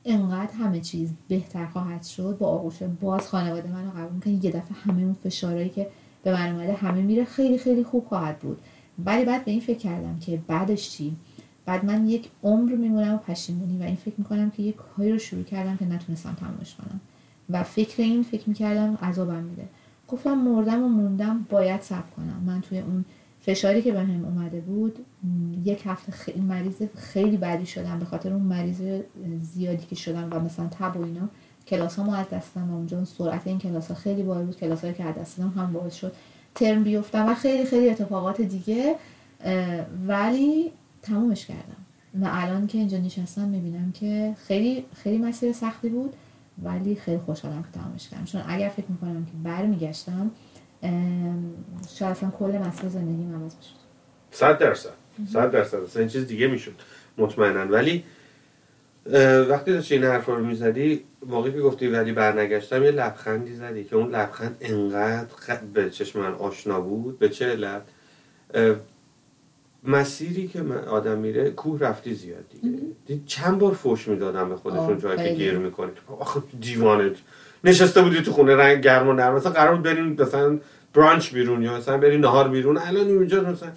انقدر همه چیز بهتر خواهد شد با آغوش باز خانواده منو قبول می‌کنه یه دفعه همه اون فشارهایی که به من اومده همه میره خیلی خیلی خوب خواهد بود. ولی بعد به این فکر کردم که بعدش چی؟ بعد من یک عمر میمونم و پشیمونی و این فکر می‌کنم که یک کاری رو شروع کردم که نتونستم تمامش کنم. و فکر این فکر می‌کردم عذابم میده. گفتم مردم و موندم باید صبر کنم. من توی اون فشاری که بهم اومده بود یک هفته خیلی مریض خیلی بدی شدم به خاطر اون مریض زیادی که شدم و مثلا تب و اینا. کلاس ها از دست دادم و اونجا سرعت این کلاس ها خیلی بالا بود. کلاس که از دست دادم هم باعث شد ترم بیفتم و خیلی خیلی اتفاقات دیگه ولی تمومش کردم. و الان که اینجا نشستم می‌بینم که خیلی خیلی مسیر سختی بود ولی خیلی خوشحالم که تمامش کردم. چون اگر فکر می‌کنم که برمیگشتم شاید اصلا کل مسیر زندگی عوض می‌شد. صد درصد. صد درصد. اصلا این چیز دیگه می‌شد. مطمئنا. ولی وقتی داشتی این حرفا رو می‌زدی موقعی که گفتی ولی برنگشتم یه لبخندی زدی که اون لبخند انقدر به چشم من آشنا بود. به چه علت مسیری که من آدم میره کوه رفتی زیاد دیگه. دید چند بار فوش می‌دادم به خودشون جایی که. گیر می‌کنی آخه دیوانه. نشسته بودی تو خونه رنگ گرم و نرم. مثلا قرار بود بریم مثلا برانچ بیرون یا مثلا بریم نهار بیرون. الان اینجا مثلا.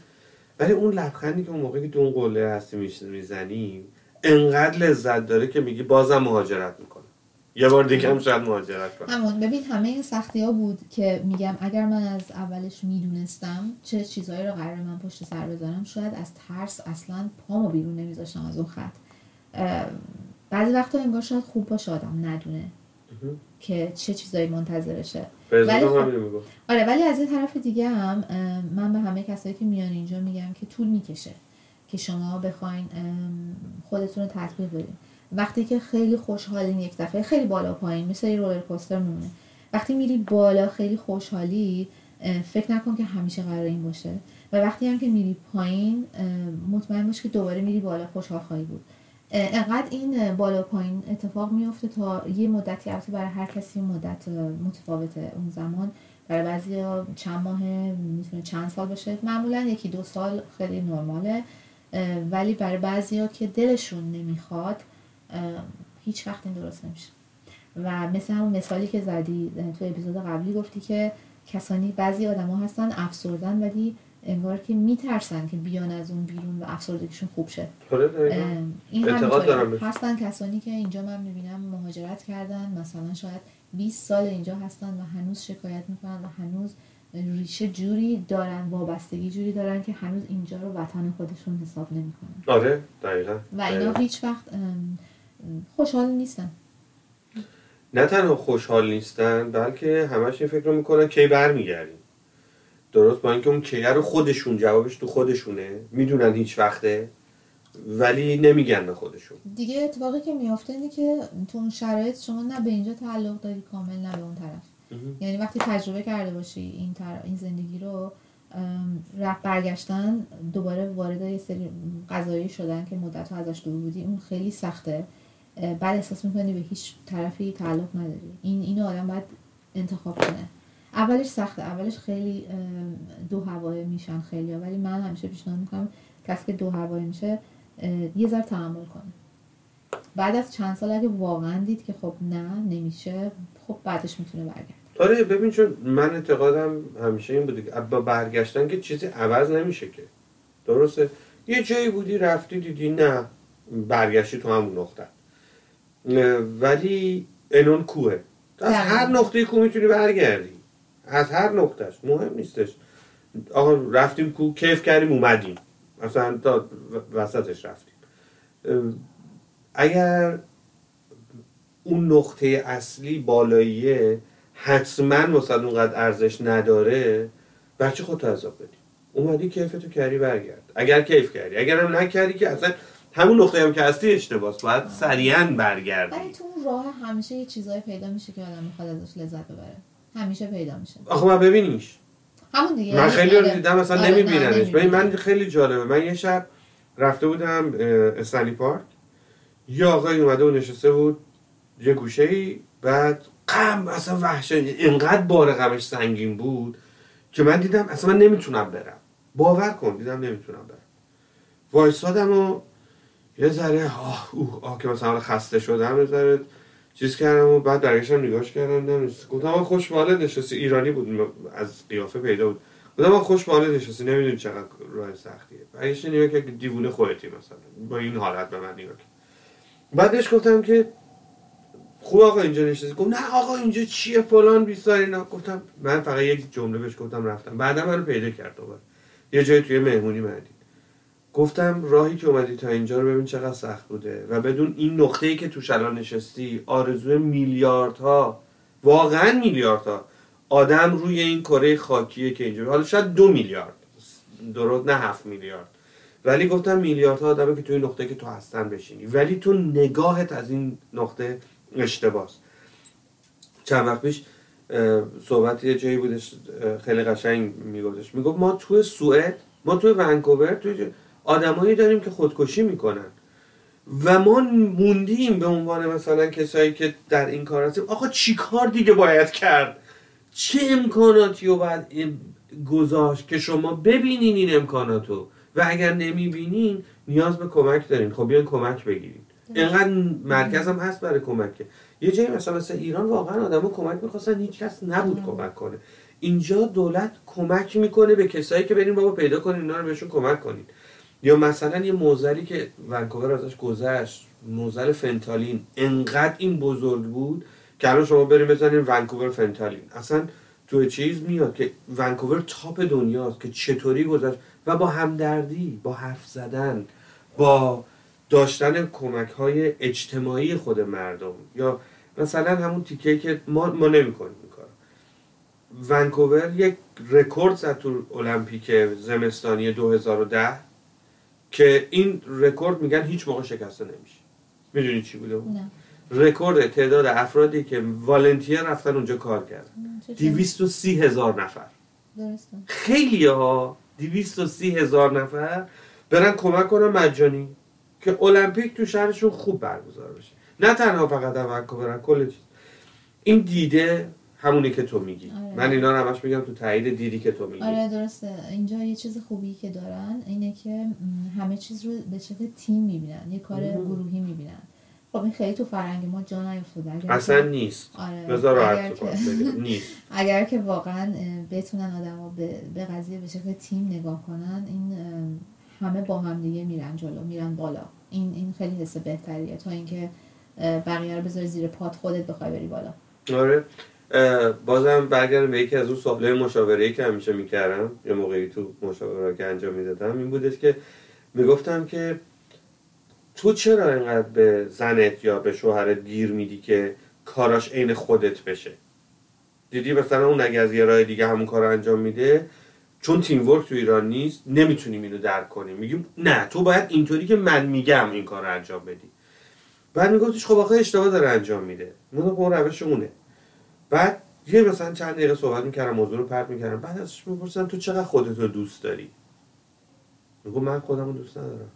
ولی اون لبخندی که اون موقعی که تو اون قله هستی می‌زنی انقدر لذت داره که میگی بازم مهاجرت می‌کنم. یه بار دیگه هم شاید مهاجرت کنم. همون. ببین همه این سختی ها بود که میگم اگر من از اولش می‌دونستم چه چیزهایی رو قرار من پشت سر بذارم شاید از ترس اصلا پامو بیرون نمیذاشتم از اون خط. بعضی وقتا انگار شاید خوب باشه آدم ندونه. که چه چیزایی منتظرشه ولی آره ولی از یه طرف دیگه هم من به همه کسایی که میان اینجا میگم که طول می‌کشه که شما بخواین خودتون رو تطبیق بدین. وقتی که خیلی خوشحالین یک دفعه خیلی بالا پایین مثل یه رولر کوستر میمونه. وقتی میری بالا خیلی خوشحالی فکر نکن که همیشه قرار این باشه. و وقتی هم که میری پایین مطمئن باش که دوباره میری بالا خوشحال خواهی بود. انقدر این بالا پایین اتفاق میفته تا یه مدتی البته برای هر کسی مدت متفاوته اون زمان. برای بعضی چند ماه می‌تونه چند سال باشه. معمولا یکی دو سال خیلی نرماله. ولی برای بعضی که دلشون نمی‌خواد هیچ وقت این درست نمیشه. و مثل همون مثالی که زدی تو اپیزود قبلی گفتی که کسانی بعضی آدما هستن افسردن ولی انگار که میترسن که بیان از اون بیرون و افسردگیشون خوب شه. آره این بهش. هستن کسانی که اینجا من می‌بینم مهاجرت کردن مثلا شاید 20 سال اینجا هستن و هنوز شکایت می‌کنن و هنوز ریشه جوری دارن وابستگی جوری دارن که هنوز اینجا رو وطن خودشون حساب نمی‌کنن. آره دقیقا و اینا هیچ وقت خوشحال نیستن. نه تنها خوشحال نیستن بلکه همش این فکر رو می‌کنن کی برمیگردیم. درست؟ با اینکه اون کیه رو خودشون جوابش تو خودشونه. می‌دونن هیچ وقته ولی نمیگن به خودشون. دیگه اتفاقی که میافته اینه که تو اون شرایط شما نه به اینجا تعلق داری کامل نه به اون طرف. یعنی وقتی تجربه کرده باشی این, تر... این زندگی رو رفت برگشتن دوباره وارد یه سری قضایی شدن که مدت ها ازش دور بودی اون خیلی سخته. بعد احساس می‌کنی به هیچ طرفی تعلق نداری. این اینو آدم باید انتخاب کنه. اولش سخته. اولش خیلی دو هوایه میشن خیلی ولی من همیشه پیشنهاد می‌کنم کسی که دو هوایه میشه یه ذره تحمل کنه. بعد از چند سال اگه واقعا دید که خب نه نمیشه خب بعدش می‌تونه برگرد آره ببین چون من اعتقادم همیشه این بوده که با برگشتن که چیزی عوض نمیشه که. درسته؟ یه جایی بودی رفتی دیدی نه برگشتی تو همون نقطه. ولی انون کوه. از. هر نقطه کو می‌تونی برگردی. از هر نقطهش مهم نیستش. آقا رفتیم کو کیف کردیم اومدیم. مثلا تا وسطش رفتیم. اگر اون نقطه اصلی بالاییه حتما واسه اونقدر ارزش نداره بچه خودتو عذاب بدی؟ اومدی کیفتو کردی برگرد اگر کیف کردی. اگر هم نکردی که اصلا همون نقطه هم که هستی اشتباس. باید سریعا برگردی. ولی تو اون راه همیشه یه چیزایی پیدا میشه که آدم می‌خواد ازش لذت ببره. همیشه پیدا میشه. آخه من ببینیش. همون دیگه. من خیلی رو آره. دیدم مثلا آره، نمیبیننش. ببین. من خیلی جالبه. من یه شب رفته بودم اه، استنلی پارک. یه آقای اومده و نشسته بود یه گوشه ای بعد غم اصلا وحشت. اینقدر بار غمش سنگین بود که من دیدم اصلا من نمی‌تونم برم. باور کن دیدم نمی‌تونم برم. وایسادم و یه ذره آه اوه آه که مثلا خسته شدم یه ذره چیز کردم و بعد برگشتم نگاش کردم دیدم گفتم خوش به حالت نشستی. ایرانی بود از قیافه پیدا بود. گفتم خوش به حالت نشستی. نمی‌دونی چقدر راه سختیه. برگشت نگاه که دیوونه خودتی مثلا. با این حالت به من نگاه کرد. بعدش گفتم که خوب آقا اینجا نشستی. گفت نه آقا اینجا چیه فلان بیسار اینا. گفتم من فقط یک جمله بهش گفتم رفتم. بعدا منو پیدا کرد دوباره. یه جای توی مهمونی مردی گفتم راهی که اومدی تا اینجا رو ببین چقدر سخت بوده و بدون این نقطه ای که توش الان نشستی آرزوی میلیاردها واقعا میلیاردها آدم روی این کره خاکیه که اینجا. حالا شاید دو میلیارد. درست نه هفت میلیارد. ولی گفتم میلیاردها آدمه که توی نقطه که تو هستن بشینی. ولی تو نگاهت از این نقطه اشتباس چند وقت پیش صحبت یه جایی بودش خیلی قشنگ میگفتش. می‌گفت ما توی سوئد ما توی ونکوور توی آدمایی داریم که خودکشی می‌کنن. و ما موندیم به عنوان مثلا کسایی که در این کار هستیم آقا چی کار دیگه باید کرد؟ چه امکاناتی رو باید گذاشت که شما ببینین این امکاناتو؟ و اگر نمی‌بینین نیاز به کمک دارین. خب بیاین کمک بگیرین. اینقدر مرکز هم هست برای کمکه. یه جایی مثلا مثل ایران واقعا آدمو کمک می‌خواستن هیچ کس نبود مم. کمک کنه. اینجا دولت کمک می‌کنه به کسایی که برین بابا پیدا کنین اینا رو بهشون کمک کنین. یا مثلا یه موزلی که ونکوور ازش گذشت موزل فنتالین انقدر این بزرگ بود که الان شما بریم بزنین ونکوور فنتالین. اصلا تو چیز میاد که ونکوور تاپ دنیاست که چطوری گذشت و با همدردی با حرف زدن با داشتن کمک های اجتماعی خود مردم. یا مثلا همون تیکه که ما ما نمی‌کنیم این کارو. ونکوور یک رکورد زد تو المپیک زمستانی 2010 که این رکورد میگن هیچ موقع شکسته نمیشه. می‌دونی چی بوده؟ نه. رکورد تعداد افرادی که volunteer رفتن اونجا کار کردن. چه چیز- 230 هزار نفر. درسته. خیلی ها 230 هزار نفر برن کمک کنن مجانی که المپیک تو شهرشون خوب برگزار بشه. نه تنها فقط در ونکوور کل چیز. این دیده همونی که تو میگی. آره. من اینا رو همش میگم تو تایید دیدی که تو میگی. آره درسته. اینجا یه چیز خوبی که دارن اینه که همه چیز رو به شکل تیم می‌بینن. یه کار مهم. گروهی می‌بینن. خب این خیلی تو فرهنگ ما جا نیفتاده. اصلا که- نیست. آره. بذار راحت که-. نیست. اگر که واقعا بتونن آدما به, به قضیه به شکل تیم نگاه کنن این همه با هم دیگه میرن جلو میرن بالا. این این خیلی حس بهتریه. تا اینکه بقیه رو بذاری زیر پات خودت بخوای بری بالا. آره. بازم برگردم به یکی از اون سوالای مشاوره‌ای که همیشه می‌کردم یه موقعی تو مشاوره که انجام می‌دادم این بودش که می‌گفتم که تو چرا اینقدر به زنت یا به شوهرت گیر میدی که کاراش عین خودت بشه؟ دیدی مثلا اون اگه از یه راه دیگه همون کار انجام میده چون تیم ورک تو ایران نیست نمی‌تونیم اینو درک کنیم میگیم نه تو باید اینطوری که من میگم این کار رو انجام بدی. بعد میگفتش خب آخه اشتباه داره انجام میده. من اون روش اونه. بعد یه مثلا چند دقیقه صحبت می‌کردم موضوع رو پرت می‌کردم. بعد ازش میپرسیدم تو چقدر خودت رو دوست داری؟ میگو من خودم رو دوست ندارم.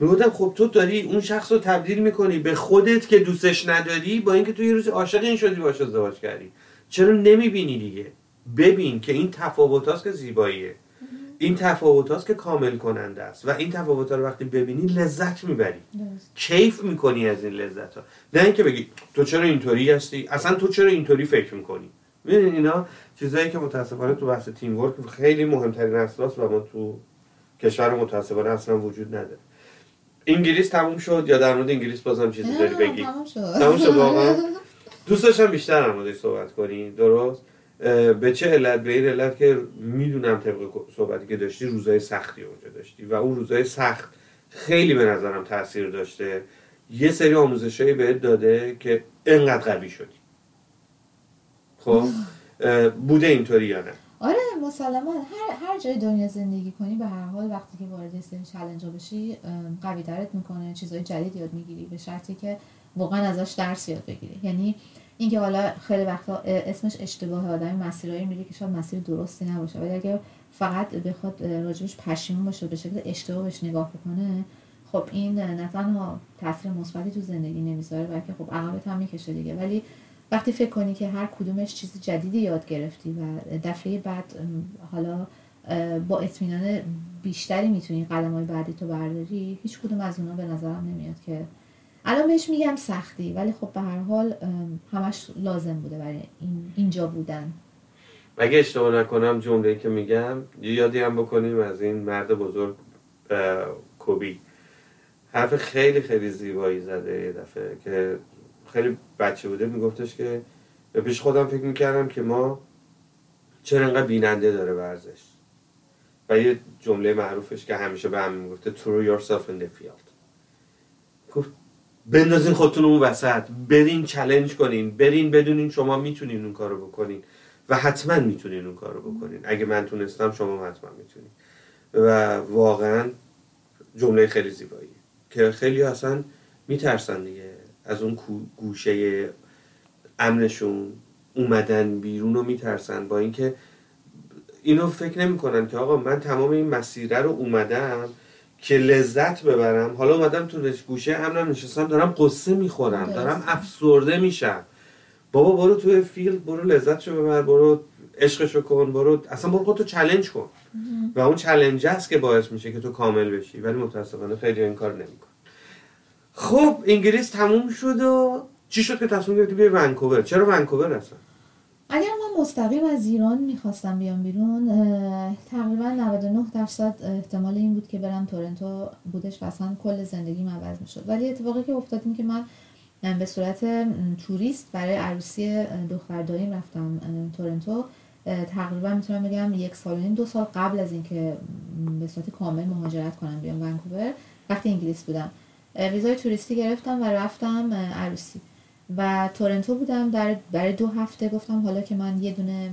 می‌گفتم خب تو داری اون شخص رو تبدیل می‌کنی به خودت که دوستش نداری با اینکه تو یه روز عاشق این شدی باش ازدواج کردی. چرا نمی‌بینی دیگه؟ ببین که این تفاوت هاست که زیباییه. این تفاوت هاست که کامل کننده است. و این تفاوت ها رو وقتی ببینی لذت می‌بری. کیف می‌کنی از این لذت ها نه اینکه بگی تو چرا اینطوری هستی؟ اصلا تو چرا اینطوری فکر می‌کنی؟ ببین اینا چیزایی که متاسفانه تو بحث تیم ورک خیلی مهمترین اساس و ما تو کشور متاسفانه اصلا وجود نداره. انگلیس تموم شد یا در مورد انگلیس بازم چیزی داری بگی؟ تموم شد. واقعا؟ دوست داشتم بیشتر در موردش صحبت کنی. درست؟ به چه علت به این علت که می‌دونم طبق صحبتی که داشتی روزای سختی اونجا داشتی و اون روزای سخت خیلی به نظرم تاثیر داشته. یه سری آموزشایی بهت داده که انقدر قوی شدی. خب؟ بوده اینطوری یا نه؟ آره مسلما. هر هر جای دنیا زندگی کنی به هر حال وقتی که وارد یه سری چالنجا بشی قوی ترت می‌کنه. چیزای جدید یاد می‌گیری به شرطی که واقعا ازش درس یاد بگیری. یعنی اینکه حالا خیلی وقتا اسمش اشتباه آدمی مسیرایی میره که شاید مسیر درستی نباشه. ولی اگر فقط بخواد راجبش پشیمون باشه به شکل اشتباه بهش نگاه بکنه خب این نه تنها تاثیر مثبتی تو زندگی نمی‌ذاره بلکه خب عقبت هم می‌کشه دیگه. ولی وقتی فکر کنی که هر کدومش چیز جدیدی یاد گرفتی و دفعه بعد حالا با اطمینان بیشتری می‌تونی قدم های بعدی تو برداری هیچ کدوم از اونا به نظرم نمیاد که الان بهش میگم سختی ولی خب به هر حال همش لازم بوده برای این اینجا بودن. اگه اشتباه نکنم جمله‌ای که میگم یادی هم بکنیم از این مرد بزرگ کوبی. حرف خیلی خیلی زیبایی زده یه دفعه که خیلی بچه بوده. میگفتش که به پیش خودم فکر می‌کردم که ما چرا انقدر بیننده داره ورزش. و یه جمله معروفش که همیشه به هم می‌گفته throw yourself in the field. گفت بندازین خودتون اون وسط. برین چلنج کنین. برین بدونین شما می‌تونین اون کارو بکنین. و حتما می‌تونین اون کارو بکنین. اگه من تونستم شما حتما می‌تونین. و واقعا جمله خیلی زیبایی که خیلی اصلا میترسن دیگه. از اون گوشه امنشون اومدن بیرون رو میترسن. با اینکه اینو فکر نمی‌کنن که آقا من تمام این مسیره رو اومدم که لذت ببرم. حالا اومدم تو گوشه امنم نشستم دارم قصه می‌خورم. دارم افسرده میشم. بابا برو توی field برو لذتشو ببر برو عشقشو کن برو اصلا برو خودتو challenge کن. و اون challenge است که باعث میشه که تو کامل بشی ولی متاسفانه خیلی این کار نمیکن خب انگلیس تموم شد و چی شد که تصمیم گرفتی بیای ونکوور؟ چرا ونکوور اصلا؟ اگر من مستقیم از ایران می‌خواستم بیام بیرون تقریبا 99 درصد احتمال این بود که برم تورنتو بودش و اصلا کل زندگیم عوض می‌شد. ولی اتفاقی که افتاد این که من به صورت توریست برای عروسی دختر داییم رفتم تورنتو. تقریبا می‌تونم بگم یک سال و دو سال قبل از اینکه به صورت کامل مهاجرت کنم بیام ونکوور. وقتی انگلیس بودم. ویزای توریستی گرفتم و رفتم عروسی. و تورنتو بودم در برای دو هفته. گفتم حالا که من یه دونه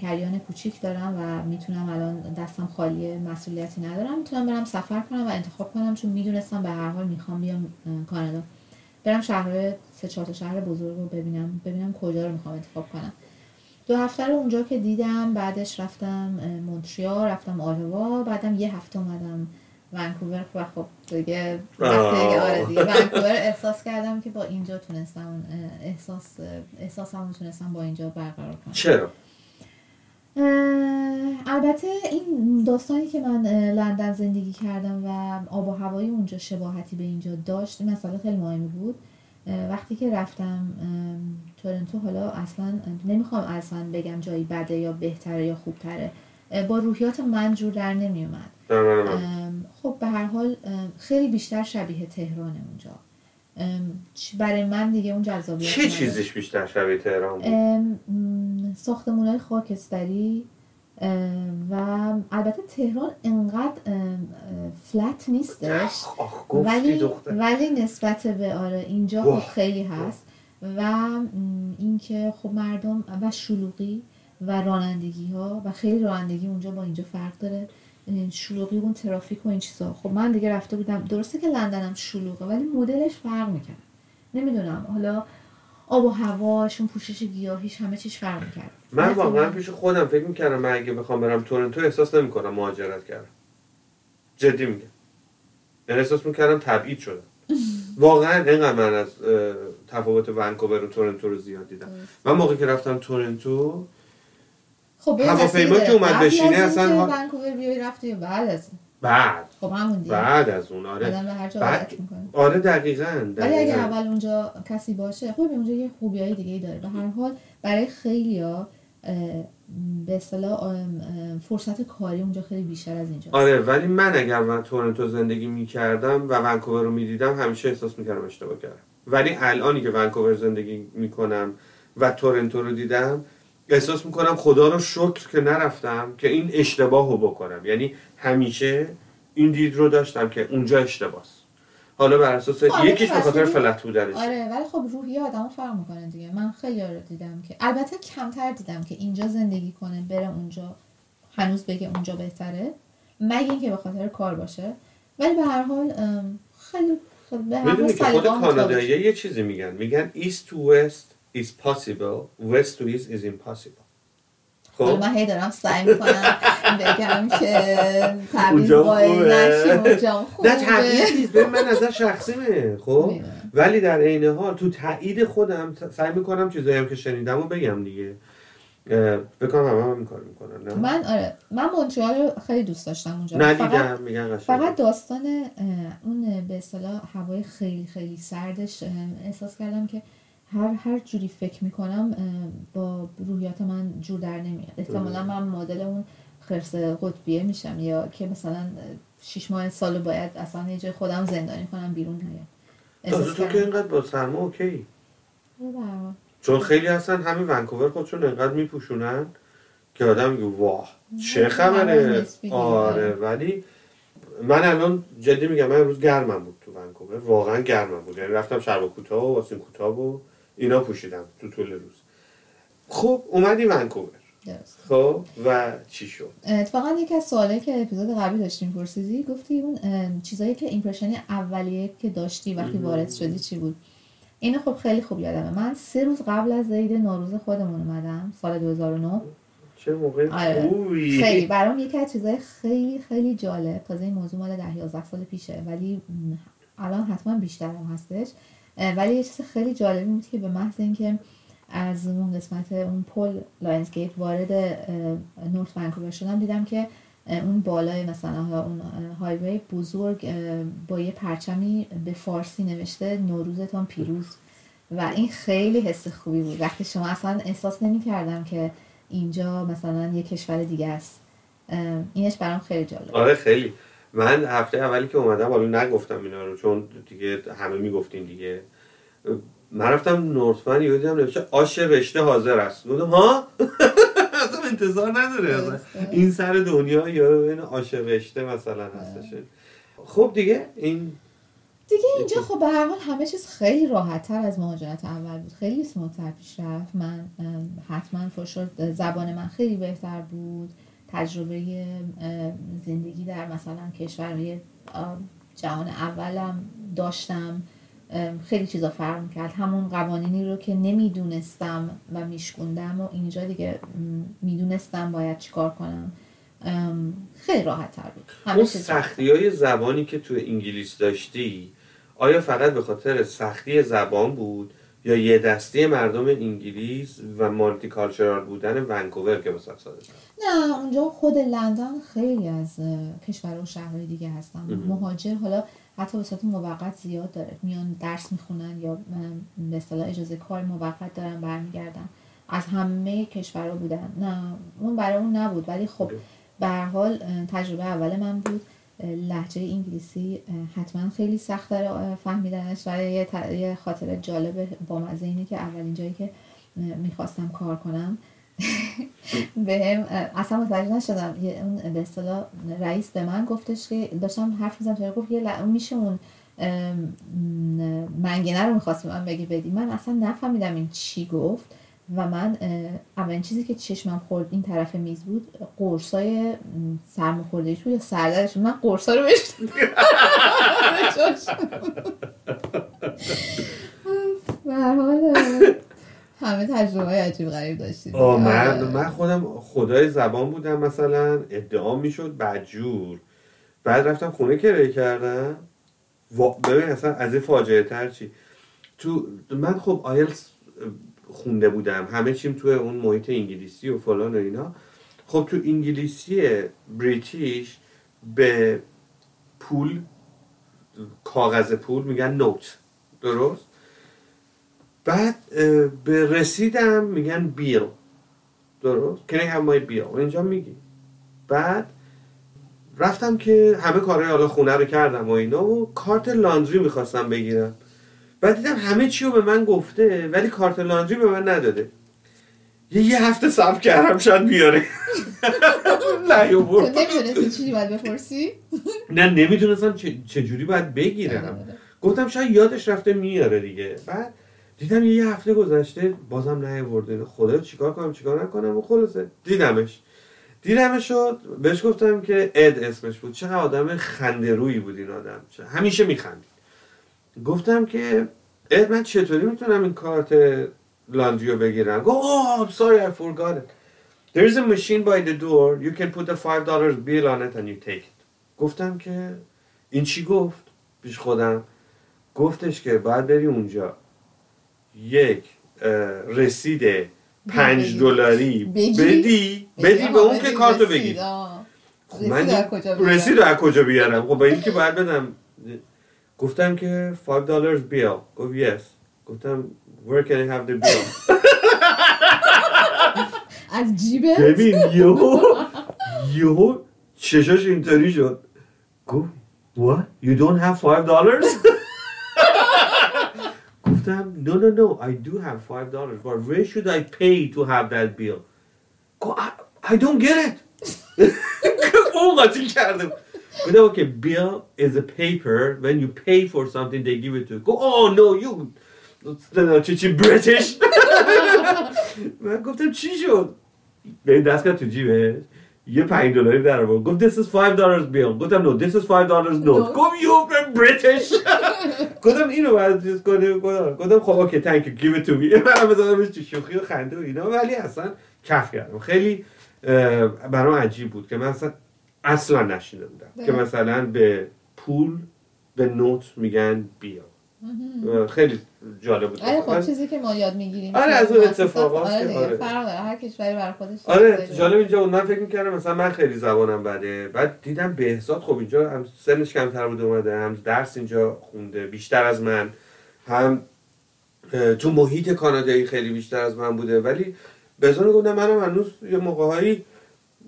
کریان کوچیک دارم و می‌تونم الان دستم خالی مسئولیتی ندارم می‌تونم برم سفر کنم و انتخاب کنم چون می‌دونستم به هر حال می‌خوام بیام ام، کانادا. برم شهر سه چهار شهر بزرگ رو ببینم ببینم کجا رو می‌خوام انتخاب کنم. دو هفته رو اونجا که دیدم بعدش رفتم اه، مونتریال رفتم آلوا بعدم یه هفته اومدم ونکوور و خب دیگه وقتی آره دیگه. ونکوور احساس کردم که با اینجا تونستم احساس احساسم رو تونستم با اینجا برقرار کنم. چرا؟ البته این داستانی که من لندن زندگی کردم و آب و هوای اونجا شباهتی به اینجا داشت مسئله خیلی مهمی بود. وقتی که رفتم تورنتو حالا اصلا نمی‌خوام اصلا بگم جایی بده یا بهتره یا خوبتره. با روحیات من جور در من. ام، خب به هر حال خیلی بیشتر شبیه تهران اونجا برای من دیگه اون جذابیت چه. چیزش بیشتر شبیه تهران بود ساختمون های خاکستری و البته تهران انقدر فلت نیستش گفتی ولی دختر ولی نسبت به آره اینجا. خب خیلی هست و اینکه خب مردم و شلوغی و رانندگی ها و خیلی رانندگی اونجا با اینجا فرق داره. شلوغی اون ترافیک و این چیزا. خب من دیگه رفته بودم درسته که لندنم شلوغه ولی مدلش فرق می‌کرد. نمی‌دونم حالا آب و هواشون پوشش گیاهیش همه چیش فرق می‌کرد. من واقعا پیش خودم فکر می‌کردم من اگه بخوام برم تورنتو احساس نمی‌کنم مهاجرت کردم. جدی میگم. یعنی احساس می‌کردم تبعید شدم. واقعا اینقدر من از تفاوت ونکوور و تورنتو رو زیاد دیدم. من موقعی که رفتم تورنتو خب هواپیما که اومد بشینه اصلا ها- ونکوور بیای رفتی یا بعد از؟ بعد. خب همون دیگه. بعد از اون آره. بعد- آره دقیقا ولی اگه. اول اونجا کسی باشه خب اونجا یه خوبی های دیگه ای داره. به هر حال برای خیلی ها به اصطلاح فرصت کاری اونجا خیلی بیشتر از اینجا آره ولی من اگر من تورنتو زندگی می‌کردم و ونکوور رو می‌دیدم همیشه احساس می‌کردم اشتباه کردم. ولی الانی که ونکوور زندگی می‌کنم و تورنتو رو دیدم احساس می‌کنم خدا رو شکر که نرفتم که این اشتباه رو بکنم. یعنی همیشه این دید رو داشتم که اونجا اشتباهست حالا بر اساس آره، یکیش به خاطر فلت بودنش. آره ولی خب روحی آدم فرق می‌کنه دیگه. من خیلی رو دیدم که البته کمتر دیدم که اینجا زندگی کنه بره اونجا هنوز بگه اونجا بهتره مگه اینکه به خاطر کار باشه. ولی به هر حال خیلی خیلی به هر حال که خود. کانادایی یه چیزی میگن. میگن east to west is possible west to east is impossible. خب؟ من هی دارم سعی می‌کنم بگم که تبعیض قائل خوبه. نشیم اونجا خوبه. نه تبعیض نیست. ببین من نظر شخصیمه خب. ولی در عین حال تو تایید خودم سعی می‌کنم چیزایی هم که شنیدم و بگم دیگه. بکنم همه هم کار می‌کنن نه؟ من آره. من مونترال رو خیلی دوست داشتم اونجا. فقط ندیدم میگن فقط قشنگ داستان اه، اون به اصطلاح هوای خیلی خیلی سردش احساس کردم که هر هر جوری فکر می‌کنم با روحیات من جور در نمیاد. احتمالا من مدل اون خرس قطبیه میشم یا که مثلا شیش ماه سالو باید اصلا یه جای خودم زندانی کنم بیرون نیام تازه تو که اینقدر با سرما اوکی آره،. چون خیلی هستن همین ونکوور خودشون اینقدر میپوشونن که آدم میگه واه چه خبره. آره ولی من الان جدی میگم من امروز گرمم بود تو ونکوور. واقعا گرمم بود. یعنی رفتم شلوار کوتاه و آستین کوتاه و اینا پوشیدم تو طول روز. خب اومدی ونکوور. خب و چی شد؟ اتفاقا یکی از سوالایی که اپیزود قبلی داشتیم پرسیدی گفتی اون چیزایی که ایمپرشنی اولیه که داشتی وقتی. وارد شدی چی بود؟ اینو خب خیلی خوب یادمه. من سه روز قبل از عید نوروز خودمون اومدم سال 2009 چه موقع؟ آره. خوبی. خیلی. برام یکی از چیزای خیلی خیلی جالب. تازه این موضوع مال 10 11 سال پیشه ولی الان حتما بیشتر هم هستش. ولی یه چیز خیلی جالبی بود که به محض اینکه از اون قسمت اون پل Lions Gate وارد North Vancouver شدم دیدم که اون بالای مثلا اون highway بزرگ با یه پرچمی به فارسی نوشته نوروزتان پیروز. و این خیلی حس خوبی بود. وقتی شما اصلا احساس نمی کردم که اینجا مثلا یه کشور دیگه است. اینش برام خیلی جالب آره خیلی. من هفته اولی که اومدم حالا نگفتم اینا رو چون دیگه همه می‌گفتین دیگه. من رفتم نورتمن یهو دیدم نوشته آش رشته حاضر است. گفتم ها؟ اصلا انتظار نداره. این سر دنیا یا این آش رشته مثلا هستش. خب دیگه این دیگه اینجا خب به هر حال همه چیز خیلی راحت تر از مهاجرت اول بود. خیلی سموتر پیش رفت. من حتما فشار زبان من خیلی بهتر بود. تجربه زندگی در مثلا ام، جهان اولم داشتم خیلی چیزا فرق کرد. همون قوانینی رو که نمی‌دونستم و میشکوندم و اینجا دیگه می‌دونستم باید چیکار کنم. خیلی راحت تر بود اون سختی های زبانی که تو انگلیس داشتی آیا فقط به خاطر سختی زبان بود؟ یا یه دستی مردم انگلیس و مالتی کالچرال بودن ونکوور که واسه ساده شد؟ نه اونجا خود لندن خیلی از کشور و شهرهای دیگه هستن. مهاجر حالا حتی به صورت موقت زیاد داره. میان درس می‌خونن یا به اصطلاح اجازه کار موقت دارن برمیگردن. از همه کشورها بودن. نه اون برای اون نبود. ولی خب به هر حال تجربه اول من بود. اه، لهجه انگلیسی حتما خیلی سخت داره فهمیدنش و یه, خاطر جالب با مزه اینه که اولین جایی که می‌خواستم کار کنم بهم اصلا متوجه نشدم. اون به اصطلاح رئیس به من گفتش که داشتم حرف می‌زنم چرا گفت یه ل- میشه اون منگنه رو می‌خواست من بگی بدی. من اصلا نفهمیدم این چی گفت. و من اولین چیزی که چشمم خورد این طرف میز بود قرصای سرماخوردگیش بود یا سردرش. من قرصا رو بهش حال همه تجربه های عجیب غریب داشتیم. من آره. من خودم خدای زبان بودم مثلا ادعا می‌شد بدجور. بعد رفتم خونه کرایه کردم. ببین اصلا از این فاجعه تر چی؟ تو من خب آیلتس خونده بودم. همه چیم تو اون محیط انگلیسی و فلان و اینا. خب تو انگلیسی بریتیش به پول کاغذ پول میگن نوت درست؟ بعد به رسیدم میگن بیل درست؟ I have my bill اینجا میگی. بعد رفتم که همه کارهای حالا خونه رو کردم و اینا و کارت لاندری می‌خواستم بگیرم. بعد دیدم همه چی رو به من گفته ولی کارت لاندری به من نداده. یه یه هفته صبر کردم شاید بیاره. تو نیاورد نمی‌دونستی چی باید بپرسی؟ نه نمی‌دونستم چه چجوری باید آره. بگیرم گفتم شاید یادش رفته میاره دیگه. بعد دیدم یه هفته گذشته بازم نیاورده. خدا چیکار کنم چیکار نکنم؟ و خلاصه دیدمش. دیدمش شد بهش گفتم که اد اسمش بود. چقدر آدم خنده بود این آدم. چه- همیشه میخندید. گفتم که اد من چطوری می‌تونم این کارت لاندری رو بگیرم؟ گفت oh I'm sorry I forgot it. There's a machine by the door. You can put a five dollars bill on it and you take it. گفتم که این چی گفت؟ پیش خودم. گفتش که باید بری اونجا. یک رسید پنج. دلاری. بدی؟ بدی؟ به اون که کارتو بگی خب من رسید از کجا بیارم؟ خب به این که باید بدم گفتم که 5 dollars bill گفت yes گفتم where can I have the bill از جیبت ببین یهو یهو چشاش اینطوری شد گفت what you don't have 5 dollars گفتم no no no I do have 5 dollars but where should I pay to have that bill گفت I, I don't get it اون قاطی کردم گفتم okay bill is a paper. When you pay for something they give it to you. Go oh no you چی چی برitish من گفتم چی شد به دست کرد تو جیبش یه پنج دلاری در آورد گفت this is five dollars bill. گفتم no this is five dollars note No. گفت you British. گفتم اینو باید چیز کنه گفتم خب اوکی thank you give it to me. منم بزنمش تو شوخی و خنده و اینا ولی اصلا کف کردم خیلی برام عجیب بود که من اصلا اصلا نشیده بودم. که بله. مثلا به پول به نوت میگن بیل خیلی جالب بود. آره خب چیزی که ما یاد می‌گیریم. آره، که از اون اتفاقاست آره که آره. فرق داره. هر کشوری برای خودش آره جالب اینجا بود. من فکر می‌کردم مثلا من خیلی زبانم بده. بعد دیدم بهزاد خب اینجا هم سنش کمتر بود اومده. هم درس اینجا خونده بیشتر از من. هم تو محیط کانادایی خیلی بیشتر از من بوده. ولی بهزاد گفتم منم هنوز یه موقعهایی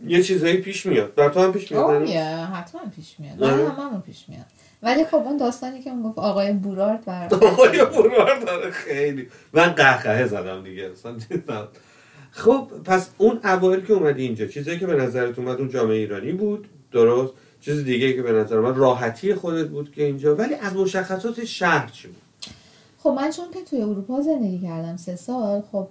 یه چیزایی پیش میاد. در تو هم پیش میاد؟ یه، حتما پیش میاد. آره. آره هممون پیش میاد. ولی خب اون داستانی که اون گفت آقای بورارد بر آقای برار داره خیلی. من قهقهه زدم دیگه. اصلا. خب پس اون اوایل که اومدی اینجا چیزایی که به نظرت اومد اون جامعه ایرانی بود درست؟ چیز دیگه که به نظر من راحتی خودت بود که اینجا ولی از مشخصات شهر چی بود؟ خب من چون که توی اروپا زندگی کردم سه سال خب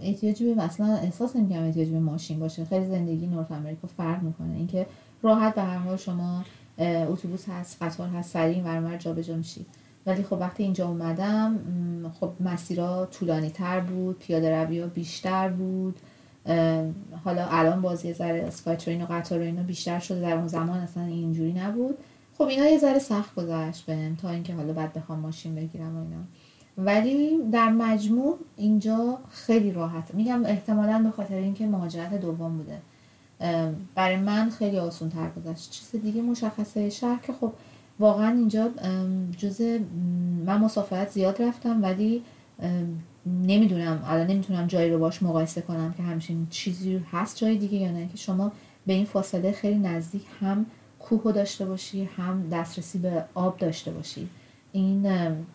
احتیاجی به مثلا احساس نمی‌کنم احتیاجی به ماشین باشه. خیلی زندگی نورت امریکا فرق می‌کنه. اینکه راحت به هر حال شما اتوبوس هست قطار هست سریع ورمر جابجا میشی. ولی خب وقتی اینجا اومدم خب مسیرها طولانی تر بود پیاده روی ها بیشتر بود. حالا الان بازی ذره اسکای ترین و قطار و اینا بیشتر شده. در اون زمان اصلا اینجوری نبود. خب اینا یه ذره سخت گذشت بهم تا اینکه حالا بعد بخوام ماشین بگیرم و اینا. ولی در مجموع اینجا خیلی راحت میگم احتمالا به خاطر اینکه مهاجرت دوم بوده. برای من خیلی آسون تر گذشت. چیز دیگه مشخصه شهر که خب واقعا اینجا م، من مسافرت زیاد رفتم ولی نمی‌دونم الان نمی‌تونم جایی رو باش مقایسه کنم که همچین چیزی هست جای دیگه یا نه. که شما به این فاصله خیلی نزدیک هم کوه داشته باشی هم دسترسی به آب داشته باشی. این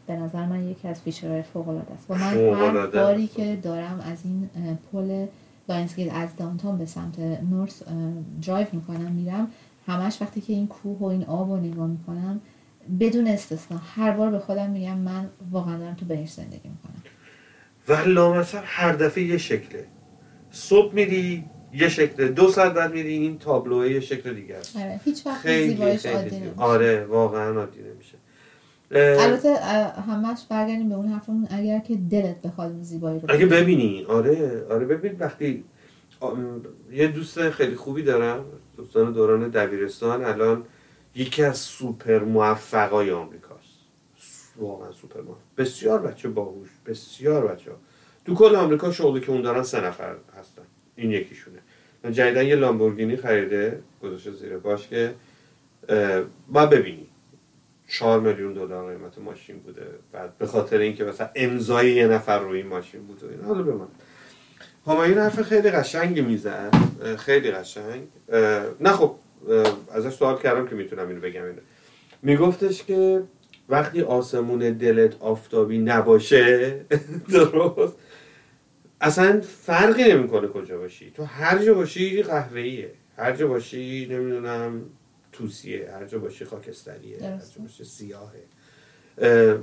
به نظر من یکی از feature های فوق العاده است. و من هر باری. که دارم از این پل Lions Gate از downtown به سمت North اه، درایو می‌کنم میرم. همش وقتی که این کوه و این آب رو نگاه می‌کنم بدون استثنا هر بار به خودم میگم من واقعا دارم تو بهشت زندگی می‌کنم. و لامصب هر دفعه یه شکله. صبح میری یه شکله. دو ساعت بعد میری این تابلوه یه شکل دیگه است. آره هیچ وقت خیلی خیلی. نمیشه. آره واقعا عادی نمیشه. البته همش برگردیم به اون حرفمون. اگر که دلت بخواد اون زیبایی رو اگه ببینی. آره آره ببین وقتی آم، یه دوست خیلی خوبی دارم دوستان دوران دبیرستان. الان یکی از سوپر موفقای آمریکاست. واقعا سوپر موفق. بسیار بچه باهوش بسیار بچه. تو کل آمریکا شغلی که اون دارن سه نفر هستن. این یکیشونه. جدیدن یه لامبورگینی خریده گذاشته زیر باش که باید ببینی چهار میلیون دلار قیمت ماشین بوده. بعد به خاطر اینکه مثلا امضای یه نفر روی این ماشین بود و اینا. حالا به من همایون حرف خیلی قشنگی می‌زد خیلی قشنگ. نه خب ازش سوال کردم که می‌تونم اینو بگم. اینو. میگفتش که وقتی آسمون دلت آفتابی نباشه درست؟ اصلا فرقی نمی‌کنه کجا باشی. تو هر جا باشی قهوه‌ایه. هر جا باشی نمی‌دونم توسیه هر جا باشی خاکستریه هر. جا باشی سیاهه. اه،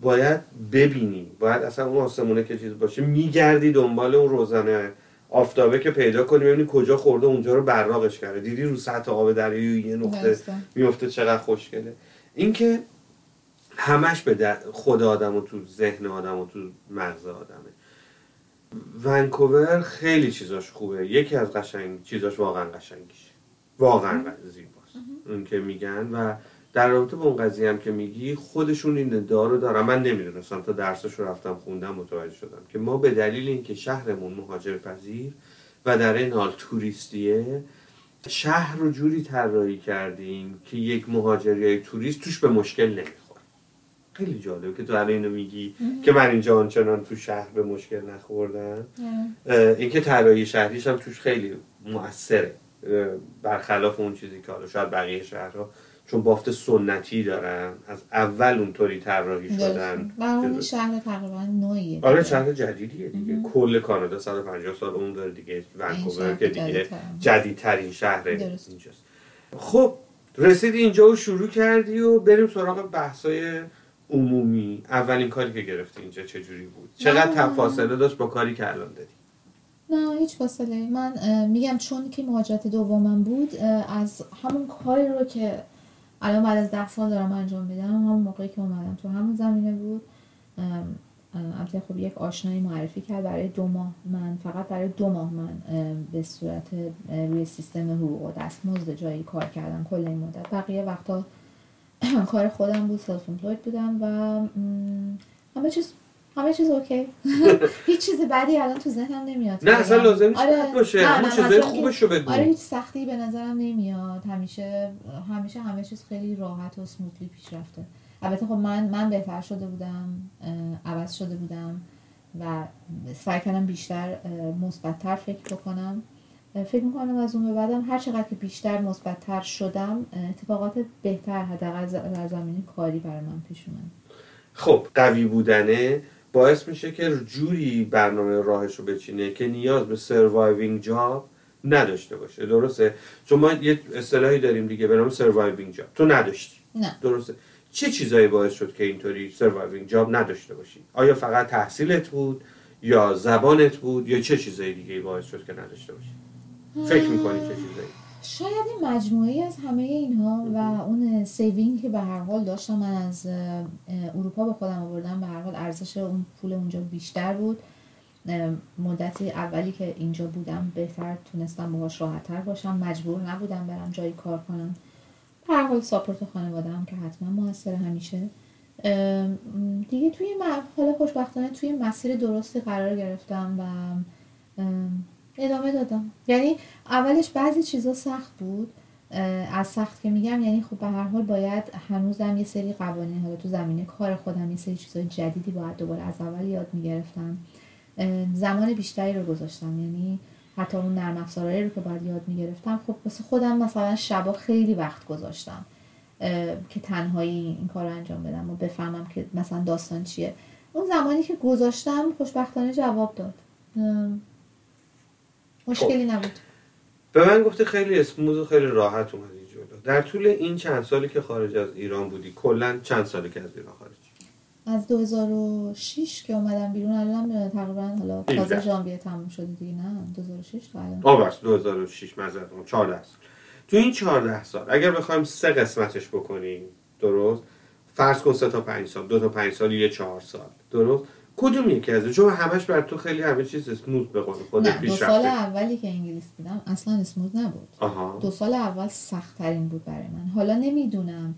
باید ببینی باید اصلا اون آسمونه که چیز باشه میگردی دنبال اون روزنه آفتابه که پیدا کنی ببینی کجا خورده اونجا رو براقش کرده. دیدی رو سطح آب دریایی یه نقطه. میفته چقدر خوشگله. اینکه همش به خود آدم و تو ذهن آدم و تو مغز آدمه. ونکوور خیلی چیزاش خوبه. یکی از قشنگ چیزاش واقعا قشنگیشه. واقعا زیباست اون که میگن و در رابطه با اون قضیه هم که میگی خودشون این ادعا رو دارن. من نمی‌دونستم تا درسش رو رفتم خوندم متوجه شدم که ما به دلیل اینکه شهرمون مهاجر پذیر و در این حال توریستیه شهر رو جوری طراحی کردیم که یک مهاجر یا یک توریست توش به مشکل نمی‌خوره. خیلی جالبه که تو الان اینو میگی که من اینجا آنچنان تو شهر به مشکل نخوردم. اینکه طراحی شهریش هم توش خیلی موثره برخلاف اون چیزی که حالا شاید بقیه شهرها چون بافت سنتی دارن از اول اونطوری طراحی شدن. چیز- شهر تقریبا نوعیه آره. شهر جدیدیه دیگه. کل کانادا 150 سال اون داره دیگه. ونکوور که دیگه. جدیدترین شهر. اینجاست. خب رسیدی اینجا و شروع کردی و بریم سراغ بحثای عمومی. اولین کاری که گرفتی اینجا چجوری بود؟ چقدر. تفاصله داشت با کاری که الان داری؟ نه هیچ فاصله. من میگم چون که مهاجرت دومم بود از همون کاری رو که الان بعد از ده سال دارم انجام میدم همون موقعی که اومدم تو همون زمینه بود. البته خب یک آشنایی معرفی کرد برای دو ماه من فقط برای دو ماه من به صورت روی سیستم حقوق و دستمزد جایی کار کردم کل این مدت. بقیه وقتا کار خودم بود self بودم و همه چیز همه چیز OK. هیچ چیز بدی الان تو ذهنم نمیاد. نه اصلا. لازم نیست. آره. باشه. همون چیزای خوبش رو بگو. آره هیچ سختی به نظرم نمیاد. همیشه همیشه همه چیز خیلی راحت و smoothly پیش رفته. البته خب من من بهتر شده بودم عوض شده بودم و سعی کردم بیشتر مثبتتر فکر بکنم. فکر می‌کنم از اون به بعدم هر چقدر که بیشتر مثبتتر شدم اتفاقات بهتر حداقل در زمینه کاری برای من پیش اومد. خب قوی بودنه باعث میشه که جوری برنامه راهش رو بچینه که نیاز به سروایوینگ جاب نداشته باشه. درسته؟ چون ما یه اصطلاحی داریم دیگه به نام surviving job تو نداشتی. نه. درسته. چه چیزایی باعث شد که اینطوری surviving job نداشته باشی؟ آیا فقط تحصیلت بود یا زبانت بود یا چه چیزایی دیگه باعث شد که نداشته باشی؟ فکر می‌کنی چه چیزایی؟ شاید این مجموعی از همه اینها و اون saving که به هر حال داشتم من از اروپا با خودم آوردم به هر حال ارزش اون پول اونجا بیشتر بود. اه، مدتی اولی که اینجا بودم بهتر تونستم باهاش راحتتر باشم. مجبور نبودم برم جایی کار کنم. به هر حال ساپورت خانوادم که حتما موثر همیشه. دیگه توی حالا خوشبختانه توی مسیر درستی قرار گرفتم و ادامه دادم. یعنی اولش بعضی چیزا سخت بود از سخت که میگم یعنی خب به هر حال باید هنوزم یه سری قوانین حالا تو زمینه کار خودم یه سری چیزای جدیدی باید دوباره از اول یاد می‌گرفتم. زمان بیشتری رو گذاشتم یعنی حتی اون نرم افزارهایی رو که باید یاد می‌گرفتم خب واسه خودم مثلا شبا خیلی وقت گذاشتم که تنهایی این کار رو انجام بدم و بفهمم که مثلا داستان چیه. اون زمانی که گذاشتم خوشبختانه جواب داد. مشکلی نبود. به من گفته خیلی اسموز و خیلی راحت اومدی جلو. در طول این چند سالی که خارج از ایران بودی کلا چند سالی که از ایران خارج؟ از 2006 که اومدم بیرون الان تقریبا حالا تازه. ژانویه تموم شده دیگه نه؟ 2006 تا الان. آه بس 2006 معذرت می‌خوام 14 سال. تو این 14 سال اگر بخوایم سه قسمتش بکنیم درست؟ فرض کن سه تا 5 سال دو تا 5 سال یه 4 سال. درست؟ کدوم یکی از؟ چون همش بر تو خیلی همه چیز اسموث به قول خودت نه دو پیش سال رفته اولی که انگلیس بودم اصلا اسموز نبود. آها. دو سال اول سخت ترین بود برای من. حالا نمی‌دونم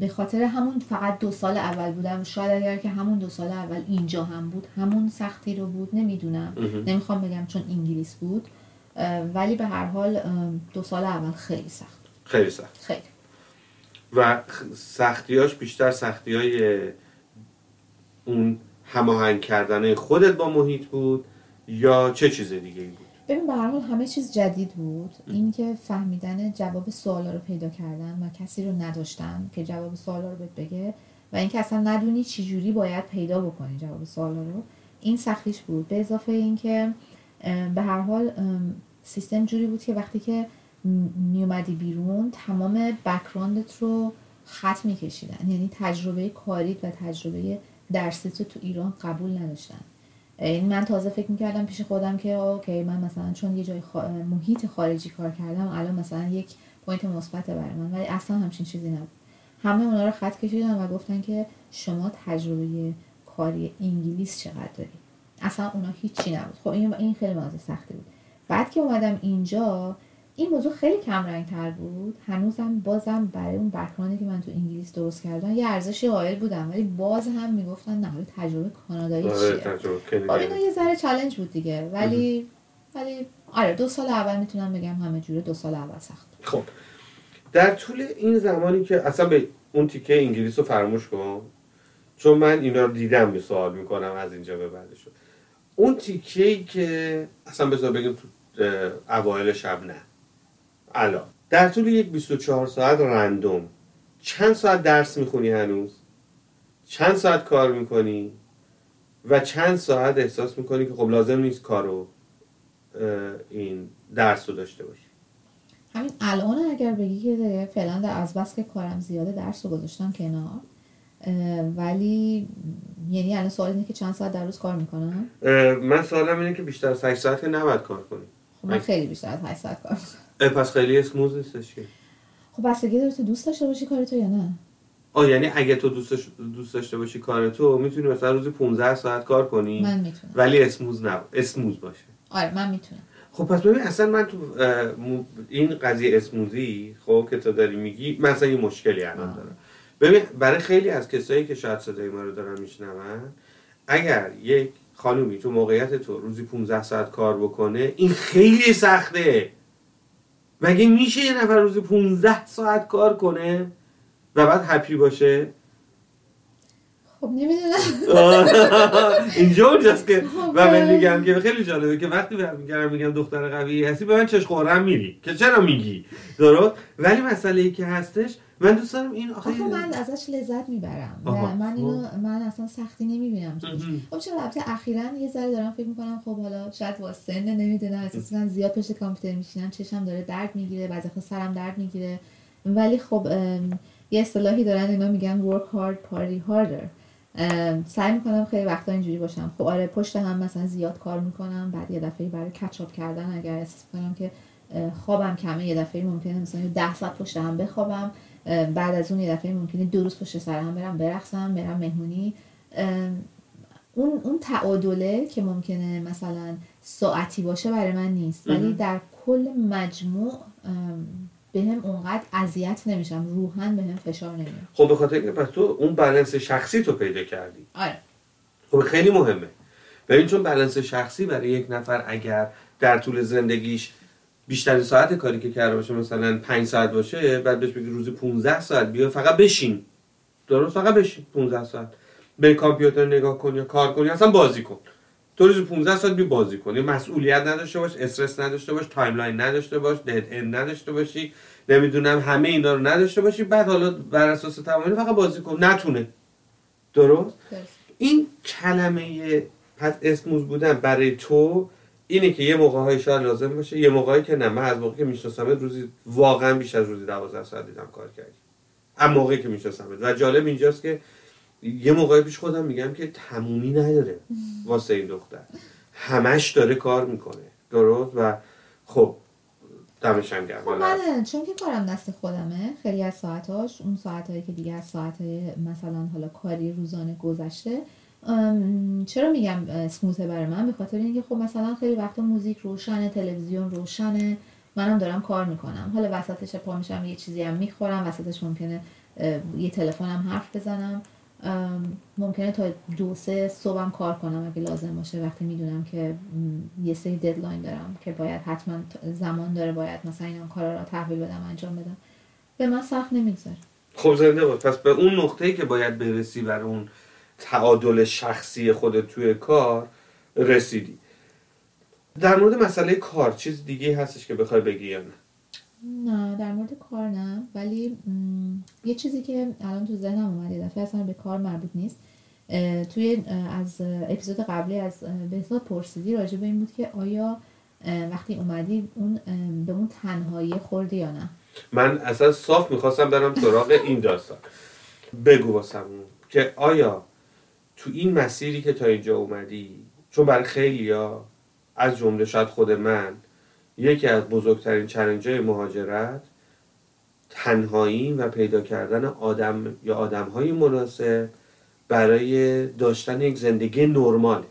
به خاطر همون فقط دو سال اول بودم. شاید اگر که همون دو سال اول اینجا هم بود همون سختی رو بود نمی‌دونم. نمی‌خوام بگم چون انگلیس بود. ولی به هر حال دو سال اول خیلی سخت. خیلی سخت. خیلی. و سختیاش بیشتر سختی های اون هماهنگ کردن خودت با محیط بود یا چه چیز دیگه بود؟ ببین به هر حال همه چیز جدید بود. اینکه فهمیدن جواب سوالا رو پیدا کردن و کسی رو نداشتن که جواب سوالا رو بهت بگه و اینکه اصلا ندونی چی جوری باید پیدا بکنی جواب سوالا رو این سختیش بود. به اضافه اینکه به هر حال سیستم جوری بود که وقتی که میومدی بیرون تمام بکراندت رو خط میکشیدن. یعنی تجربه کاریت و تجربه درسیت رو تو ایران قبول نداشتن. این من تازه فکر می‌کردم پیش خودم که اوکی من مثلا چون یه جای خا- محیط خارجی کار کردم الان مثلا یک point مثبت برای من ولی اصلا همچین چیزی نبود. همه اونا رو خط کشیدن و گفتن که شما تجربه کاری انگلیس چقدر داری؟ اصلا اونا هیچی نبود. خب این خیلی موضوع سختی بود. بعد که اومدم اینجا این موضوع خیلی کم رنگ تر بود. هنوزم بازم برای اون background ی که من تو انگلیس درست کردم یه ارزشی قائل بودم. ولی باز هم می‌گفتن نه حالا تجربه کانادایی آره چیه؟ خب. یه ذره چالش بود دیگه. ولی ولی آره دو سال اول می‌تونم بگم همه جوره دو سال اول سخت. خب در طول این زمانی که اصلا به اون تیکه انگلیس رو فراموش کن چون من اینا رو دیدم یه سوال می‌کنم از اینجا به بعدش. اون تیکه ای که اصلا بذار بگیم تو اوایل شب نه. الان. در طول یک 24 ساعت رندوم. چند ساعت درس می‌خونی هنوز؟ چند ساعت کار می‌کنی؟ و چند ساعت احساس می‌کنی که خب لازم نیست کارو این درس رو داشته باشی؟ همین الان اگر بگی که فعلا در از بس که کارم زیاده درس رو گذاشتم کنار ولی یعنی الان سوال اینه که چند ساعت در روز کار می‌کنم؟ من سوالم اینه که بیشتر از 8 ساعت که نباید کار کنی. خب من خیلی بیشتر از 8 ساعت کار می‌کنم. پس خیلی اسموز نیستش که. خب بستگی داره تو دوست داشته باشی کار تو یا نه؟ آه یعنی اگه تو دوستش دوست داشته باشی کار تو می‌تونی مثلا روزی 15 ساعت کار کنی. من می‌تونم. ولی اسموز نب اسموز باشه. آره من می‌تونم. خب پس ببین اصلا من تو این قضیه اسموزی خب که تو داری میگی من اصلا یه مشکلی الان. دارم. ببین برای خیلی از کسایی که شاید صدای ما رو دارن میشنون اگر یک خانومی تو موقعیت تو روزی 15 ساعت کار بکنه این خیلی سخته. مگه میشه یه نفر روزی 15 ساعت کار کنه و بعد هپی باشه؟ خب نمی‌دونم. اینجا اونجاست که خب، و من آره. میگم که خیلی جالبه که وقتی برمیگردم میگم دختر قوی هستی به من چش قرم میری. که چرا میگی؟ درست؟ ولی مسئله ای که هستش من دوست دارم این آخه آخه من ازش لذت می‌برم. و آها. من اینو من اصلا سختی نمی‌بینم. خب چرا البته اخیرا یه ذره دارم فکر می‌کنم خب حالا شاید با سن نمی‌دونم احساس من زیاد پشت کامپیوتر میشینم چشم داره درد می‌گیره بعضی وقتا سرم درد می‌گیره. ولی خب یه اصطلاحی دارن اینا میگن work hard party harder. سعی می‌کنم خیلی وقتا اینجوری باشم. خب آره پشت هم مثلا زیاد کار می‌کنم بعد یه دفعه برای کچاپ کردن اگر احساس کنم که خوابم کمه یه دفعه ممکنه مثلا یه ده ساعت پشت هم بخوابم. بعد از اون یه دفعه ممکنه دو روز پشت سر هم برم برقصم برم مهمونی. اون اون تعادله که ممکنه مثلا ساعتی باشه برای من نیست. ولی. در کل مجموع به هم اونقدر اذیت نمیشم. روحن به هم فشار نمیاد خب به خاطر اینکه پس تو اون بالانس شخصی تو پیدا کردی. آره. خب خیلی مهمه. ببین چون بالانس شخصی برای یک نفر اگر در طول زندگیش بیشترین ساعت کاری که کرده باشه مثلا 5 ساعت باشه بعد بهش بگی روزی 15 ساعت بیا فقط بشین. درست؟ فقط بشین 15 ساعت. به کامپیوتر نگاه کن یا کار کن یا اصلا بازی کن. تو روزی 15 ساعت بیا بازی کن. یه مسئولیت نداشته باش استرس نداشته باش timeline نداشته باش dead end نداشته باشی. نمی‌دونم همه اینا رو نداشته باشی. بعد حالا بر اساس تمامی فقط بازی کن. نتونه. درست؟ درست. این کلمه پس smooth بودن برای تو اینه که یه موقع های شاید لازم باشه یه موقعی که نه. من از موقعی که میشناسمت روزی واقعا بیش از روزی 12 ساعت دیدم کار کردی. اما موقعی که میشناسمت. و جالب اینجاست که یه موقعی پیش خودم میگم که تمومی نداره واسه این دختر. همش داره کار می‌کنه. درست؟ و خب دمش هم گرم. خب من چون که کارم دست خودمه. خیلی از ساعتاش اون ساعتهایی که دیگه از ساعتهای مثلا حالا کاری روزانه گذشته چرا میگم اه، سموته برای من؟ به خاطر اینکه خب مثلا خیلی وقتا موزیک روشنه تلویزیون روشنه. منم دارم کار می‌کنم. حالا وسطش پا میشم یه چیزی هم می‌خورم. وسطش ممکنه یه تلفنم حرف بزنم. ممکنه تا دو سه صبحم کار کنم اگه لازم باشه. وقتی می‌دونم که یه سری ددلاین دارم که باید حتما زمان داره باید مثلا این کارا رو تحویل بدم انجام بدم. به من سخت نمی‌گذاره خب زنده باد. پس به اون نقطه‌ای که باید برسی برای اون تعادل شخصی خودت توی کار رسیدی. در مورد مسئله کار چیز دیگه هستش که بخوای بگی یا نه؟ نه در مورد کار نه. ولی م، یه چیزی که الان تو ذهنم اومد یه دفعه اصلا به کار مربوط نیست. اه، توی اه، از اپیزود قبلی از بهزاد پرسیدی راجع به این بود که آیا وقتی اومدی اون به اون تنهایی خوردی یا نه؟ من اصلا صاف می‌خواستم برم سراغ این داستان. بگو واسمون که آیا تو این مسیری که تا اینجا اومدی چون برای خیلی از جمله شاید خود من یکی از بزرگترین چلنج های مهاجرت تنهایی و پیدا کردن آدم یا آدم های مناسب برای داشتن یک زندگی نرمال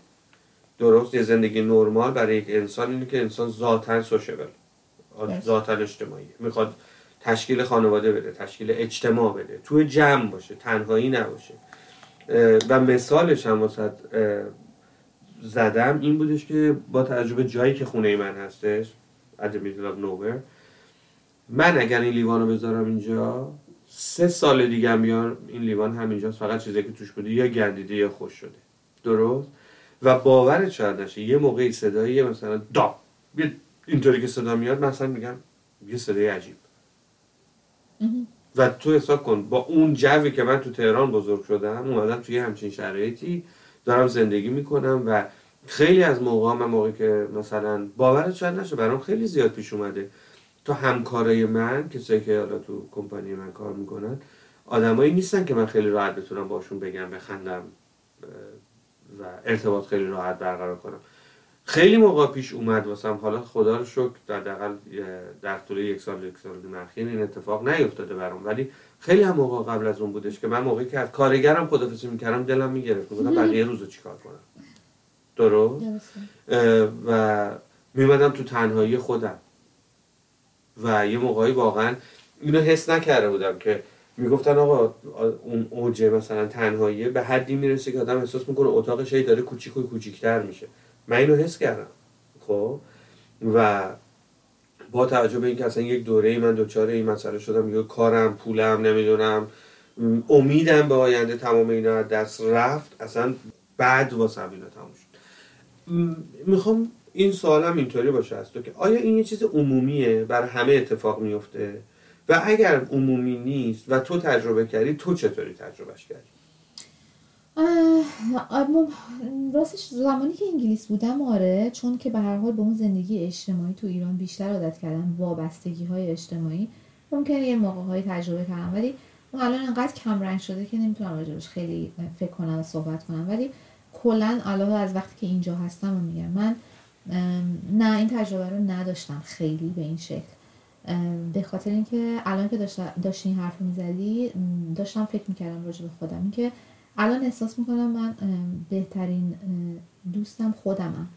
درست یه زندگی نرمال برای یک انسان اینه که انسان ذاتا سوشبل. ذاتا اجتماعی. می‌خواد تشکیل خانواده بده تشکیل اجتماع بده توی جمع باشه تنهایی نباشه. و مثالش هم واسه زدم این بودش که با تجربه جایی که خونه من هستش at the middle nowhere من اگر این لیوانو بذارم اینجا سه سال دیگه این لیوان همینجاست فقط چیزی که توش بوده یا گندیده یا خوش شده. درست؟ و باورت شاید نشه یه موقعی صدایی مثلا دا اینطوری که صدا میاد مثلا میگم یه صدای عجیب. و تو حساب کن با اون جوی که من تو تهران بزرگ شدم اومدم توی همچین شرایطی دارم زندگی می‌کنم و خیلی از موقع من موقعی که مثلا باورت شاید نشه برام خیلی زیاد پیش اومده. تو همکارای من کسایی که حالا تو کمپانی من کار می‌کنن آدمایی نیستن که من خیلی راحت بتونم باشون بگم بخندم و ارتباط خیلی راحت برقرار کنم. خیلی موقع پیش اومد واسم. حالا خدا رو شکر حداقل در طول یک سال یک سال اخیر این اتفاق نیفتاده برام. ولی خیلی هم موقع قبل از اون بودش که من موقعی که از کارگرم خدافظی می‌کردم دلم می‌گرفت. می‌گفتم بقیه روزو چیکار کنم؟ درست؟ و میمدم تو تنهایی خودم. و یه موقعی واقعا اینو حس نکرده بودم که می‌گفتن آقا اون اوج مثلا تنهاییه به حدی می‌رسه که آدم احساس می‌کنه اتاقش هی داره کوچیک و کوچیکتر میشه. من اینو حس کردم. خب؟ و با توجه به اینکه اصلا یک دوره ای من دوچار این مسئله شدم یا کارم پولم نمی‌دونم امیدم به آینده تمام اینا دست رفت اصلا بعد واسه اینا تموم شد. می‌خوام این سوالم اینطوری باشه از تو که آیا این یه چیز عمومیه؟ بر همه اتفاق میفته و اگر عمومی نیست و تو تجربه کردی تو چطوری تجربهش کردی؟ راستش زمانی که انگلیس بودم آره چون که به هر حال به اون زندگی اجتماعی تو ایران بیشتر عادت کردم وابستگی های اجتماعی. ممکنه یه موقع های تجربه کردم ولی اون الان انقدر کم رنگ شده که نمی‌تونم راجبش خیلی فکر کنم و صحبت کنم. ولی کلا علاوه از وقتی که اینجا هستم و میگم من نه این تجربه رو نداشتم خیلی به این شکل. به خاطر اینکه الان که داشت- داشتی این حرف می‌زدی داشتم فکر می‌کردم راجع به خودم اینکه الان احساس می‌کنم من بهترین دوستم خودمم.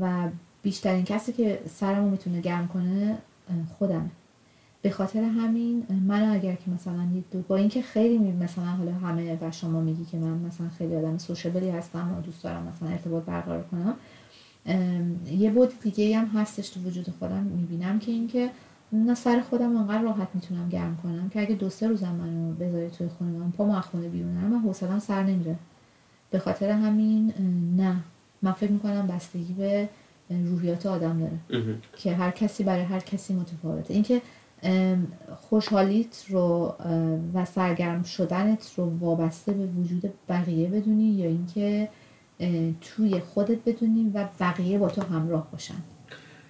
و بیشترین کسی که سرمو می‌تونه گرم کنه خودمه. به خاطر همین من اگر که مثلا یه دو با اینکه خیلی می- مثلا حالا همه و شما میگی که من مثلا خیلی آدم سوشبلی هستم و دوست دارم مثلا ارتباط برقرار کنم یه بود دیگه هم هستش تو وجود خودم می‌بینم که اینکه نه سر خودم انقدر راحت می‌تونم گرم کنم که اگه دو سه روزم منو بذاری توی خونه من پا از خونه بیرون من حوصلم سر نمیره. به خاطر همین نه. من فکر می‌کنم بستگی به روحیات آدم داره. که هر کسی برای هر کسی متفاوته. اینکه خوشحالیت رو و سرگرم شدنت رو وابسته به وجود بقیه بدونی یا اینکه توی خودت بدونی و بقیه با تو همراه باشن.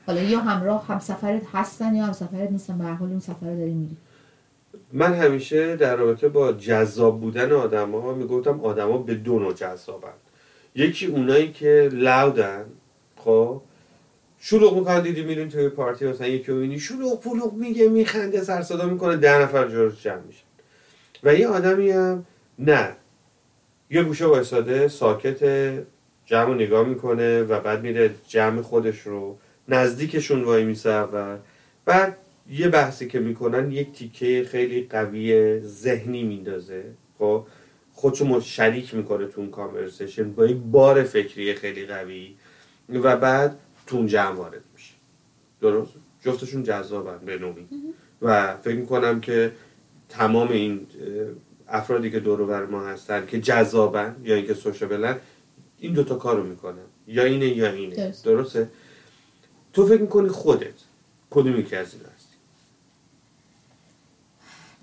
حالا یا همراه هم سفرت هستن یا هم سفرت نیستن به حال اون سفر رو داری میری. من همیشه در رابطه با جذاب بودن آدما می‌گفتم آدما به دو نوع جذابن. یکی اونایی که لودن خب؟ شلوغ می‌کنن دیدی میرین توی پارتی مثلا یکی می‌بینی شلوغ پلوغ میگه میخنده سر صدا می‌کنه ده نفر جورش جمع میشن. و یه آدمی هم نه. یه گوشه وایساده ساکت جمع نگاه می‌کنه و بعد میره جمع خودش رو نزدیکشون وای میسه و بعد یه بحثی که می‌کنن یک تیکه خیلی قوی ذهنی میندازه. خب خودشو شریک می‌کنه تو اون کانورسیشن با یک بار فکری خیلی قوی و بعد تو اون جمع وارد میشه. درست؟ جفتشون جذابن به نوعی. و فکر می‌کنم که تمام این افرادی که دور و بر ما هستن که جذابن یا اینکه سوشبلن این دوتا کارو می‌کنن. یا اینه یا اینه. درست. درسته؟ تو فکر می‌کنی خودت کدوم یکی از این هستی؟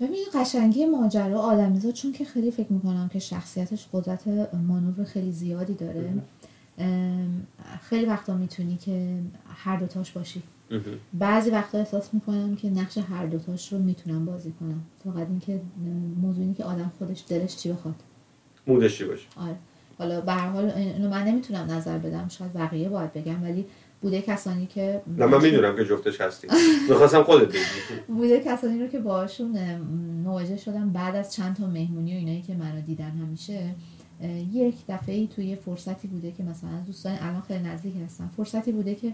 ببین قشنگی ماجرا آدمیزاد چون که خیلی فکر می‌کنم که شخصیتش قدرت مانور خیلی زیادی داره خیلی وقتا می‌تونی که هر دوتاش باشی. بعضی وقتا احساس می‌کنم که نقش هر دوتاش رو می‌تونم بازی کنم. فقط اینکه موضوع اینه که آدم خودش دلش چی بخواد. مودش چی باشه؟ آره. حالا به هر حال اینو من نمی‌تونم نظر بدم. شاید بقیه باید بگم ولی بوده کسانی که نه من می‌دونم که جفتش هستی می‌خواستم خودت بگی. بوده کسانی رو که باهاشون اه، مواجه شدم بعد از چند تا مهمونی و اینایی که منو دیدن همیشه یک دفعه ای توی فرصتی بوده که مثلا دوستان الان خیلی نزدیک هستن فرصتی بوده که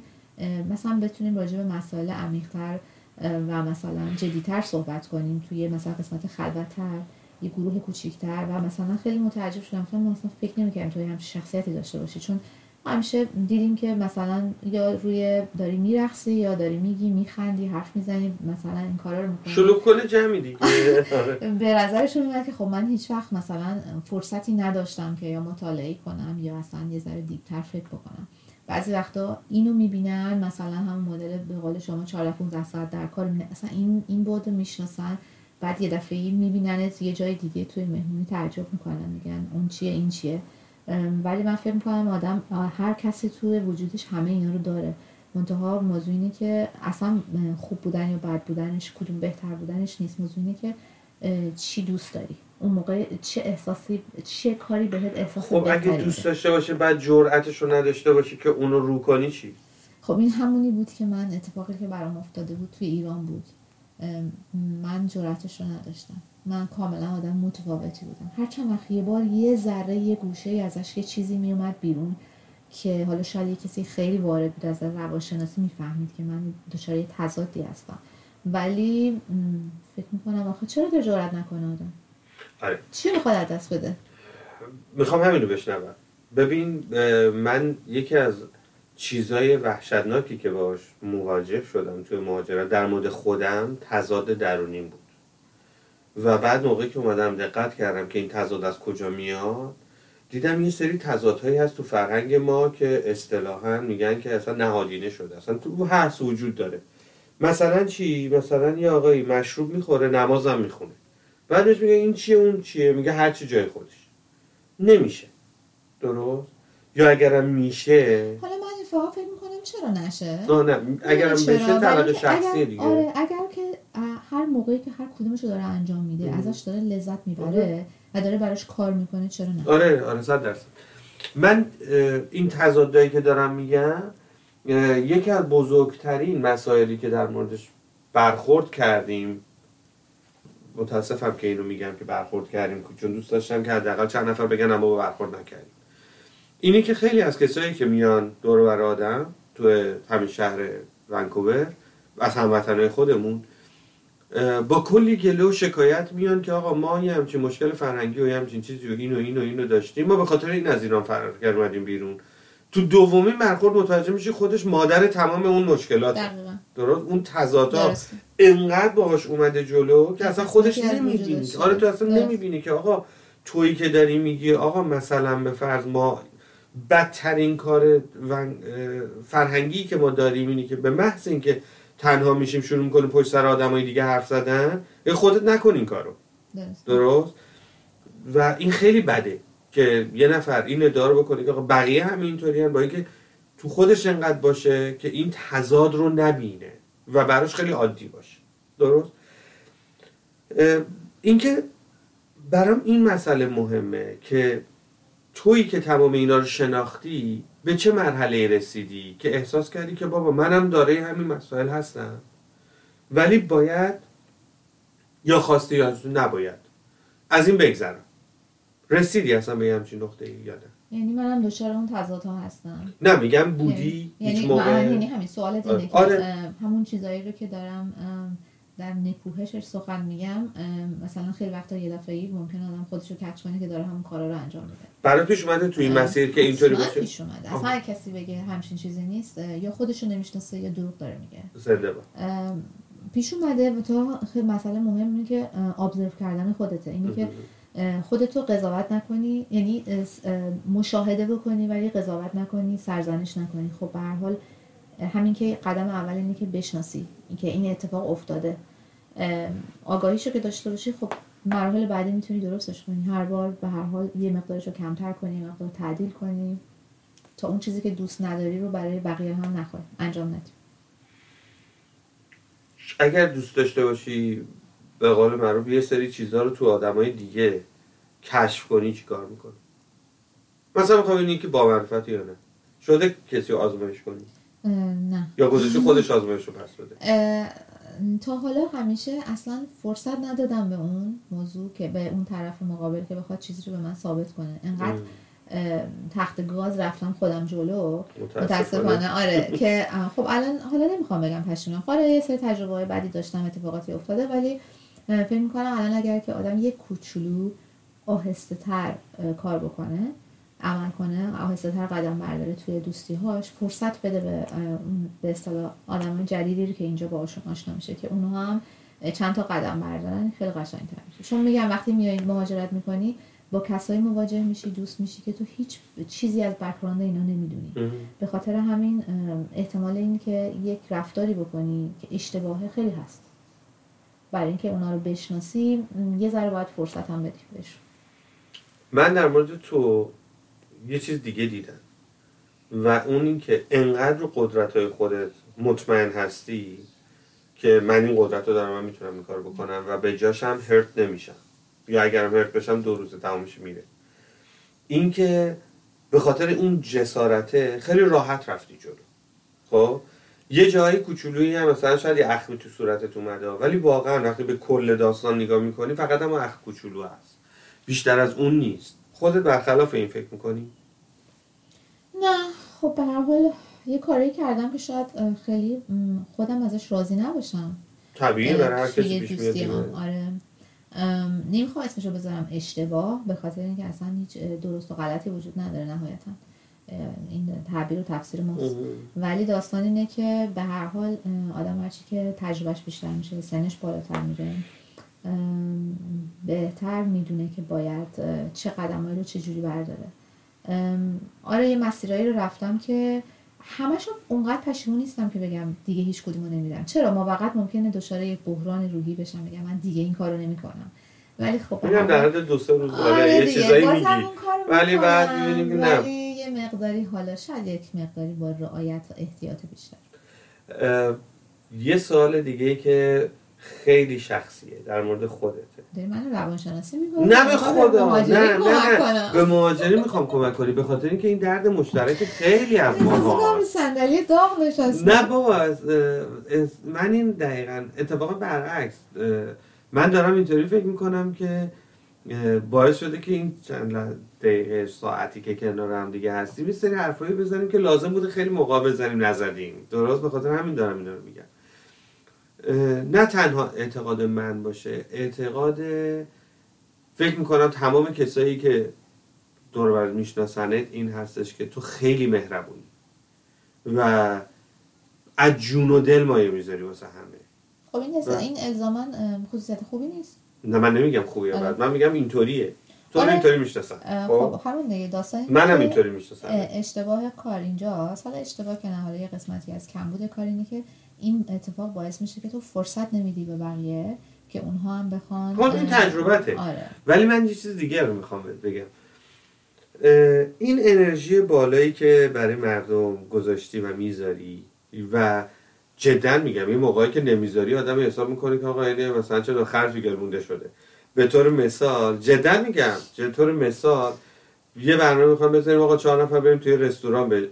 مثلا بتونیم راجع به مسائل عمیق‌تر و مثلا جدیتر صحبت کنیم توی مثلا قسمت خلوتتر یه گروه کوچیکتر و مثلا خیلی متعجب شدم. مثلا فکر نمی‌کردیم توی همچین شخصیتی داشته باشی. چون همیشه دیدیم که مثلا یا روی داری میرقصی یا داری میگی میخندی حرف می‌زنی مثلا این کارا رو می‌کنی شلوغ کنه جمعی دیگه. به نظرشون میاد که خب من هیچ وقت مثلا فرصتی نداشتم که یا مطالعه کنم یا اصلا یه ذره دیپتر فکر بکنم بعضی وقتا اینو می‌بینن مثلا هم مدل به قول شما 14 15 ساعت در کار می‌بینن. اصلا این این بود می‌شناسن بعد یه دفعه میبیننت یه جای دیگه توی مهمونی تعجب می‌کنن میگن اون چیه این چیه ولی من فکر می‌کنم آدم هر کسی توی وجودش همه اینا رو داره. منتها موضوع اینه که اصلا خوب بودن یا بد بودنش کدوم بهتر بودنش نیست. موضوع اینه که چی دوست داری؟ اون موقع چه احساسی چه کاری بهت احساس خب اگه دوست. داشته باشه بعد جرأتش رو نداشته باشه که اونو رو کنی چی؟ خب این همونی بود که من اتفاقی که برام افتاده بود توی ایران بود. من جرأتش رو نداشتم. من کاملا آدم متفاوتی بودم. هر چند وقت یه بار یه ذره یه گوشه ازش یه چیزی میومد بیرون که حالا شاید یه کسی خیلی وارد بود از روانشناسی می‌فهمید که من دچار یه تضادی هستم. ولی فکر می‌کنم آخه چرا تو جرأت نکنه آدم؟ آره. چی می‌خواد از دست بده؟ می‌خوام همینو بشنوم. ببین من یکی از چیزای وحشتناکی که باش مواجه شدم توی مهاجرت در مورد خودم تضاد درونیم بود. و بعد موقعی که اومدم دقت کردم که این تضاد از کجا میاد دیدم یه سری تضادهایی هست تو فرهنگ ما که اصطلاحا میگن که اصلا نهادینه شده اصلا تو هر سو وجود داره. مثلا چی؟ مثلا یه آقایی مشروب می‌خوره نمازم می‌خونه. بعدش میگه این چیه اون چیه؟ میگه هر چی جای خودش. نمیشه. درست؟ یا اگرم میشه؟ حالا من اتفاقا فکر می‌کنم چرا نشه؟ نه نه. اگرم چرا؟ بشه طبق شخصی دیگه. آره اگر هر موقعی که هر کدومش رو داره انجام میده. ازش داره لذت می‌بره آره. و داره براش کار می‌کنه چرا نه آره آره صد درصد من این تضادایی که دارم میگم یکی از بزرگترین مسائلی که در موردش برخورد کردیم متاسفم که اینو میگم که برخورد کردیم چون دوست داشتم که حداقل چند نفر بگن اما برخورد نکردیم اینی که خیلی از کسایی که میان دور و بر آدم تو همین شهر ونکوور از هموطنهای خودمون با کلی گله و شکایت میان که آقا ما یه همچین مشکل فرهنگی و یه همچین چیزی و این و این و این رو داشتیم. ما به خاطر این از ایران فرار کرد اومدیم بیرون. تو دومین برخورد متوجه میشی خودش مادر تمام اون مشکلات درست؟ اون تضادها درسته. انقدر باهاش اومده جلو که اصلا خودش نمی‌بینی. آره تو اصلا. نمی‌بینی که آقا تویی که داری میگی آقا مثلا به فرض ما بدترین کار فرهنگی که ما داریم اینی که به محض اینکه تنها میشیم شروع می‌کنیم پشت سر آدمای دیگه حرف زدن خودت نکن این کارو. درست درست؟ و این خیلی بده که یه نفر این ادعا رو بکنه که بقیه هم اینطوری با اینکه تو خودش انقدر باشه که این تضاد رو نبینه و براش خیلی عادی باشه. درست؟ اینکه برام این مسئله مهمه که تویی که تمام اینا رو شناختی به چه مرحله رسیدی که احساس کردی که بابا منم داره همین مسائل هستم؟ ولی باید یا خواستی یا نباید. از این بگذرم. رسیدی اصلا به یه همچین نقطه ای یا نه؟ یعنی منم دچار اون تضادها هستم. نه میگم بودی یعنی هیچ من- موقع. یعنی همین سوالت. اینه که آره. اه، همون چیزایی رو که دارم در نکوهشش سخن میگم مثلا خیلی وقتا یه دفعه ممکن آدم خودش رو کچ کنه که داره همون کارا رو انجام میده. برای پیش اومده تو این مسیر که اینطوری باشه؟ پیش اومده. اصلا هر کسی بگه همچین چیزی نیست یا خودش رو نمی‌شناسه یا دروغ داره میگه. زنده پیش اومده تو خیلی مسئله مهم اینه که ابزرو کردن خودته. اینه که خودتو قضاوت نکنی یعنی مشاهده بکنی ولی قضاوت نکنی سرزنش نکنی. خب به هر حال همین که قدم اول اینه که بشناسی اینکه این اتفاق افتاده. آگاهیشو که داشته باشی خب مراحل بعدی می‌تونی درستش کنی. هر بار به هر حال یه مقدارش رو کمتر کنی یه مقدار تعدیل کنی تا اون چیزی که دوست نداری رو برای بقیه هم نخوای انجام ندی. اگر دوست داشته باشی به قول معروف یه سری چیزها رو تو آدمای دیگه کشف کنی چی کار می‌کنی؟ مثلا می‌خوام ببینی که با یا نه؟ شده کسی آزمایش کنی؟ نه. یا گذاشته خودش آزمایش رو پس بده؟ تا حالا همیشه اصلا فرصت ندادم به اون موضوع که به اون طرف مقابل که بخواد چیزی رو به من ثابت کنه. انقدر تخت گاز رفتم خودم جلو. متاسفانه. آره که خب الان حالا نمی‌خوام بگم پشیمونم آره یه سری تجربه های بعدی داشتم اتفاقاتی افتاده ولی فکر می‌کنم الان اگر که آدم یک کوچولو آهسته تر کار بکنه عمل کنه آهسته تر قدم برداره توی دوستی هاش فرصت بده به به اصطلاح آدم جدیدی رو که اینجا باهاشون آشنا میشه که اونها هم چند تا قدم بردارن خیلی قشنگتر میشه. چون میگم وقتی میای مهاجرت می‌کنی با کسایی مواجه میشی دوست میشی که تو هیچ چیزی از بک‌گراند اینا نمی‌دونی. به خاطر همین احتمال این که یک رفتاری بکنی که اشتباهه خیلی هست. برای اینکه اونا رو بشناسی یه ذره باید فرصت هم بدی بهشون. من در مورد تو یه چیز دیگه دیدم و اون این که انقدر قدرت های خودت مطمئن هستی که من این قدرت رو دارم من می‌تونم این کار بکنم و به جاش هم هرت نمیشم. یا اگرم هرت بشم دو روز تمامش میره. این که به خاطر اون جسارته خیلی راحت رفتی جلو. خب؟ یه جایی کوچولویی هم مثلا شاید یه اخمی تو صورتت اومده ولی واقعا وقتی به کل داستان نگاه می‌کنی فقط هم اخ کوچولو هست. بیشتر از اون نیست. خودت برخلاف این فکر می‌کنی؟ نه خب به هر حال یه کاری کردم که شاید خیلی خودم ازش راضی نباشم. طبیعیه برای هر کسی پیش میاد آره. ام، نمی‌خوام اسمشو بذارم اشتباه به خاطر اینکه اصلا هیچ درست و غلطی وجود نداره نهایتا. این تعبیر و تفسیر ماست. ولی داستان اینه که به هر حال آدم هرچی که تجربهش بیشتر میشه سنش بالاتر میره. بهتر می‌دونه که باید چه قدمایی رو چجوری برداره. ام، آره یه مسیرهایی رو رفتم که همشون اونقدر پشیمون نیستم که بگم دیگه هیچ کدومو نمیرم. چرا؟ موقت ممکنه دچار یک بحران روحی بشم بگم من دیگه این کارو نمی‌کنم. ولی خب میگم در حد دو سه روز آره یه چیزایی میگی. ولی بعد می‌کنم، می‌بینی که نه. ولی یه مقداری حالا شاید یک مقداری با رعایت و احتیاط بیشتر. یه سوال دیگه ای که خیلی شخصیه در مورد خودته. داری من روانشناسی می‌کنی؟ نه به خدا. نه نه. به مهاجری می‌خوام کمک کنی به خاطر اینکه این درد مشترک خیلی از ما رو صندلی داغ نشستم. نه بابا من این دقیقا اتفاقا برعکس من دارم اینطوری فکر می‌کنم که باعث شده که این چند دقیقه ساعتی که کنار هم دیگه هستیم یه سری حرفایی بزنیم که لازم بوده خیلی موقع بزنیم نزدیم. درست؟ به خاطر همین دارم اینا رو میگم. نه تنها اعتقاد من باشه اعتقاد فکر می‌کنم تمام کسایی که دور میشناسنت این هستش که تو خیلی مهربونی و از جون و دل مایه می‌ذاری واسه همه. خب این و- این الزاما خصوصیت خوبی نیست. نه من نمیگم خوبیه آره. بعد من میگم اینطوریه. تو آره. اینطوری می‌شناسن. خب خب؟ همون دیگه داستان منم اینطوری می‌شناسم. اشتباه کار اینجاست. حالا اشتباه که نه حالا یه قسمتی از کمبود کار اینه که این اتفاق باعث میشه که تو فرصت نمیدی به بقیه که اونها هم بخوان خب این تجربته. آره. ولی من یه چیز دیگه رو می‌خوام بگم. این انرژی بالایی که برای مردم گذاشتی و می‌ذاری و جدا میگم این موقعی که نمی‌ذاری آدم حساب می‌کنه که آقا اینه مثلا چرا خرجی گرمونده شده. به طور مثال جدا میگم به طور مثال یه برنامه می‌خوام بذاریم آقا چهار نفر بریم توی رستوران به-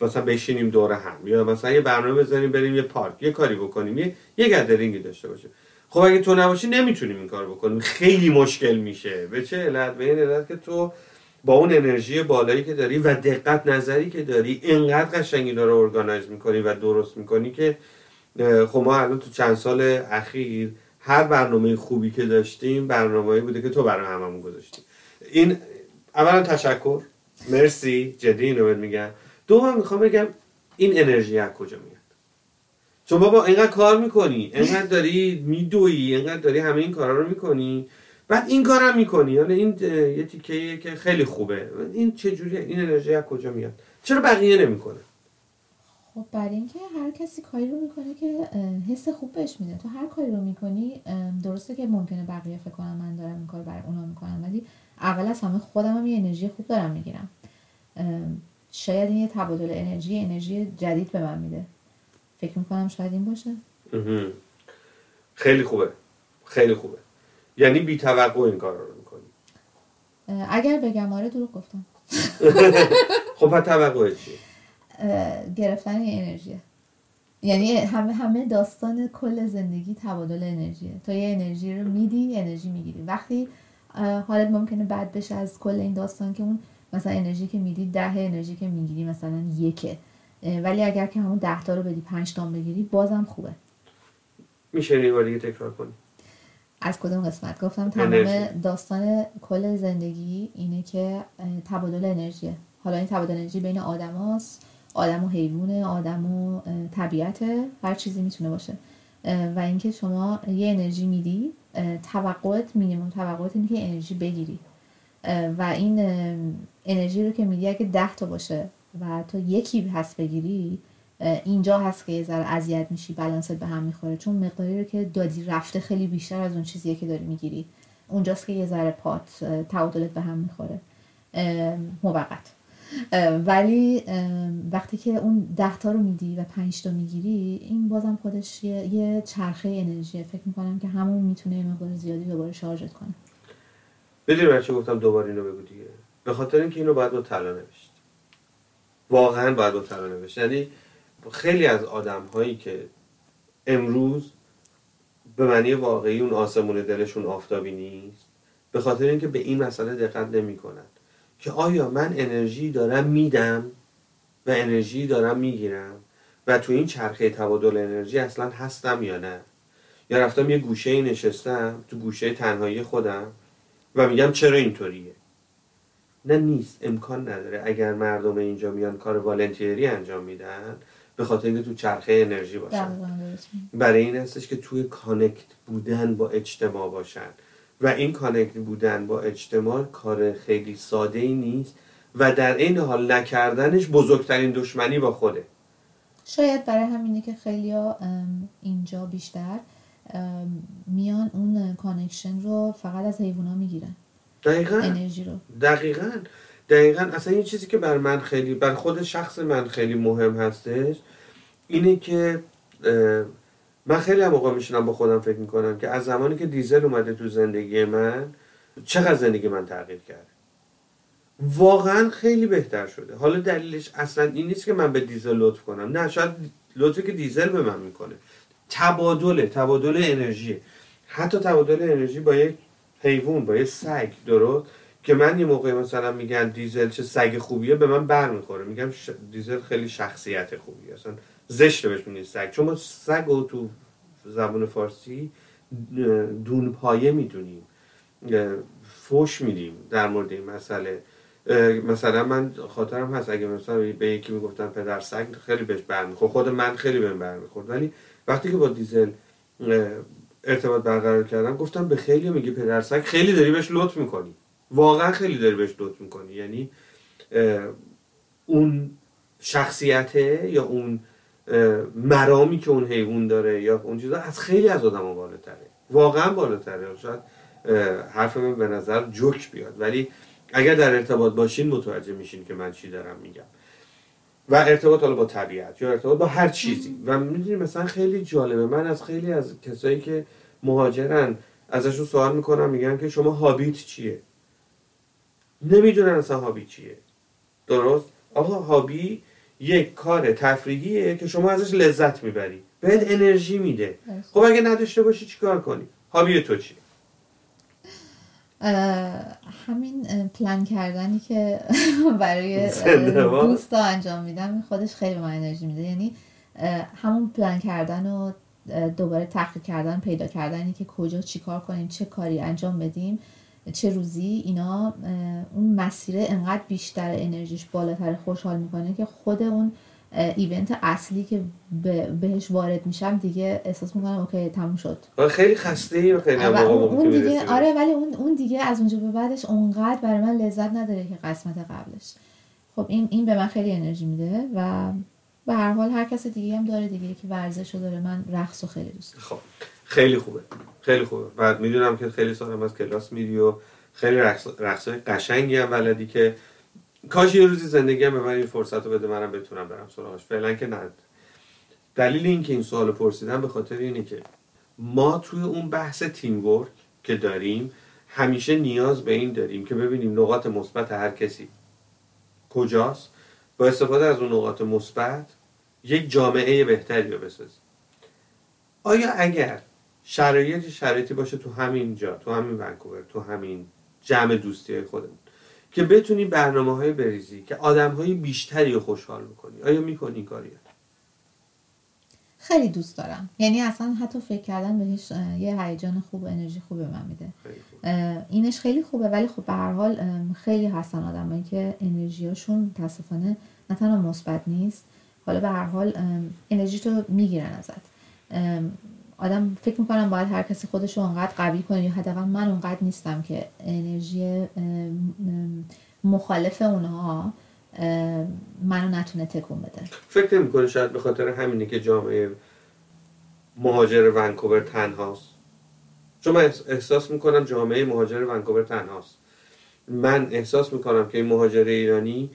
مثلا بشینیم دور هم یا مثلا یه برنامه بذاریم بریم یه پارک یه کاری بکنیم یه یه گدرینگی داشته باشیم. خب اگه تو نباشی نمی‌تونیم این کار بکنیم. خیلی مشکل میشه. به چه علت؟ به این علت که تو با اون انرژی بالایی که داری و دقت نظری که داری اینقدر قشنگ اینا رو ارگانایز می‌کنی و درست می‌کنی که خب ما الان تو چند سال اخیر هر برنامه خوبی که داشتیم برنامه‌ای بوده که تو برای هممون گذاشتی. این اولا تشکر. مرسی. جدی اینو میگم. دوم می‌خوام بگم این انرژی از کجا میاد؟ چون بابا اینقدر کار می‌کنی اینقدر داری میدویی اینقدر داری همه این کارا رو می‌کنی. بعد این کارم می‌کنی. یعنی این یه تیکه که خیلی خوبه. این چجوریه این انرژی از کجا میاد؟ چرا بقیه نمی‌کنه؟ خب برای اینکه هر کسی کاری رو می‌کنه که حس خوب بهش میده. تو هر کاری رو می‌کنی درسته که ممکنه بقیه فکر کنن من دارم این کار برای اونا می‌کنم ولی اول از همه خودم هم یه انرژی خوب دارم می‌گیرم. شاید این یه تبادل انرژی انرژی جدید به من میده. فکر می‌کنم شاید این باشه. خیلی خوبه. خیلی خوبه. یعنی بی توقع این کار رو می‌کنی. اگر بگم آره دروغ گفتم. خب پس توقع چیه؟ گرفتن یه انرژیه یعنی همه همه داستان کل زندگی تبادل انرژیه. تو یه انرژی رو میدی انرژی می‌گیری. وقتی حالت ممکنه بد بشه از کل این داستان که اون مثلا انرژی که میدی ده انرژی که می‌گیری مثلا یکه. ولی اگر که همون ده تا رو بدی پنج تا بگیری بازم خوبه. میشه یه بار دیگه تکرار کنی؟ از کدوم قسمت؟ گفتم تمام. داستان کل زندگی اینه که تبادل انرژیه. حالا این تبادل انرژی بین آدم هاست آدم و حیوانه آدم و اه، طبیعته هر چیزی می‌تونه باشه. و اینکه شما یه انرژی میدی توقعت مینیمم توقعت اینه که انرژی بگیری. و این انرژی رو که میدی اگه ده تا باشه و تو یکی هست بگیری اینجا هست که یه ذره اذیت میشی بالانست به هم می‌خوره. چون مقداری رو که دادی رفته خیلی بیشتر از اون چیزیه که داری می‌گیری. اونجاست که یه ذره پات تعادلت به هم می‌خوره. موقت. ولی وقتی که اون ده تا رو میدی و پنج تا می‌گیری این بازم خودش یه, چرخه انرژیه. فکر می‌کنم که همون می‌تونه مقدار زیادی دوباره شارژت کنه. بدونی من چه گفتم دوباره اینو بگو دیگه. به خاطر اینکه اینو باید با طلا نوشت. واقعا باید با طلا نوشت. یعنی خیلی از آدم هایی که امروز به معنی واقعی اون آسمون دلشون آفتابی نیست به خاطر اینکه به این مسئله دقت نمی‌کنن. که آیا من انرژی دارم میدم و انرژی دارم می‌گیرم و تو این چرخه تبادل انرژی اصلا هستم یا نه؟ یا رفتم یه گوشه نشستم تو گوشه تنهایی خودم و میگم چرا اینطوریه؟ نه نیست امکان نداره. اگر مردم اینجا میان کار والنتیری انجام میدن به خاطر اینکه تو چرخه انرژی باشن. برای این هستش که توی کانکت بودن با اجتماع باشن. و این connect بودن با اجتماع کار خیلی ساده ای نیست و در این حال نکردنش بزرگترین دشمنی با خوده. شاید برای همینه که خیلی اینجا بیشتر میان اون connection رو فقط از حیوونا می‌گیرن. دقیقا. انرژی رو. دقیقا. دقیقا. اصلا این چیزی که بر من خیلی بر خود شخص من خیلی مهم هستش اینه که من خیلی هم موقع میشینم با خودم فکر می‌کنم که از زمانی که دیزل اومده تو زندگی من چقدر زندگی من تغییر کرده. واقعا خیلی بهتر شده. حالا دلیلش اصلا این نیست که من به دیزل لطف کنم. نه شاید لطفی که دیزل به من می‌کنه. تبادله تبادل انرژی. حتی تبادل انرژی با یک حیوان با یک سگ درست که من یه موقع مثلا میگن دیزل چه سگ خوبیه به من بر می‌خوره میگم ش... دیزل خیلی شخصیت خوبیه. اصلا زشته بهش میگن سگ. چون ما سگ رو تو زبان فارسی دون پایه می‌دونیم. فوش میدیم در مورد این مسئله. مثلا من خاطرم هست اگه مثلا به یکی می‌گفتن پدر سگ خیلی بهش برمیخورد. خود من خیلی بهم برمیخورد. ولی وقتی که با دیزل ارتباط برقرار کردم گفتم به خیلی میگی پدر سگ خیلی داری بهش لطف می‌کنی. واقعا خیلی داری بهش لطف می‌کنی. یعنی اون شخصیته یا اون مرامی که اون حیوان داره یا اون چیزا از خیلی از آدم بالاتره. واقعا بالاتره. شاید حرف من به نظر جوک بیاد. ولی اگر در ارتباط باشین متوجه میشین که من چی دارم میگم. و ارتباط حالا با طبیعت یا ارتباط با هر چیزی. و می‌دونی مثلا خیلی جالبه. من از خیلی از کسایی که مهاجرن ازشون سوال می‌کنم میگن که شما هابیت چیه؟ نمی‌دونن اصلا هابی چیه. درست؟ آقا هابی یک کار تفریحیه که شما ازش لذت می‌بری. بهت انرژی میده. خب اگه نداشته باشی چیکار کنی؟ هابی تو چیه؟ همین پلان کردنی که برای. دوستا انجام میدم خودش خیلی به من انرژی میده یعنی همون پلان کردن و دوباره تحقیق کردن پیدا کردنی که کجا چیکار کنیم چه کاری انجام بدیم چه روزی اینا اون مسیره انقدر بیشتر انرژیش بالاتر خوشحال می‌کنه که خود اون ایونت اصلی که به- بهش وارد میشم دیگه احساس می‌کنم اوکی تموم شد. آره خیلی خسته ای و خیلی هم و موقع اون, دیگه آره ولی اون اون دیگه از اونجا به بعدش اونقدر برای من لذت نداره که قسمت قبلش. خب این این به من خیلی انرژی میده و به هر حال هر کس دیگه هم داره دیگه که ورزش رو داره من رقص رو خیلی دوست خب خیلی خوبه خیلی خوبه. بعد می‌دونم که خیلی سالم از کلاس میری و خیلی رقص رقصای قشنگی هم بلدی که کاش یه روزی زندگی هم به من این فرصت رو بده منم بتونم برم سراغش. فعلا که نه. دلیل اینکه این سوال پرسیدم به خاطر اینه که ما توی اون بحث تیم ورک که داریم همیشه نیاز به این داریم که ببینیم نقاط مثبت هر کسی کجاست. با استفاده از اون نقاط مثبت یک جامعه بهتری رو بسازیم. آیا اگر شرایط شرایطی باشه تو همین جا تو همین ونکوور تو همین جمع دوستی خودمون که بتونی برنامه های بریزی که آدم های بیشتری رو خوشحال می‌کنی. آیا می‌کنی این کاری خیلی دوست دارم. یعنی اصلا حتی فکر کردن بهش یه هیجان خوب و انرژی خوب به من میده. اینش خیلی خوبه ولی خب به هر حال خیلی هستن آدمایی که انرژیاشون متاسفانه نه تنها مثبت نیست حالا به هر حال انرژی تو می‌گیرن ازت. آدم فکر می‌کنم باید هر کسی خودش رو انقدر قوی کنه یا حداقل من اونقدر نیستم که انرژی مخالف اونها منو نتونه تکون بده. فکر نمی‌کنه شاید به خاطر همینه که جامعه مهاجر ونکوور تنهاست؟ چون من احس- احساس می‌کنم جامعه مهاجر ونکوور تنهاست. من احساس می‌کنم که این مهاجر ایرانی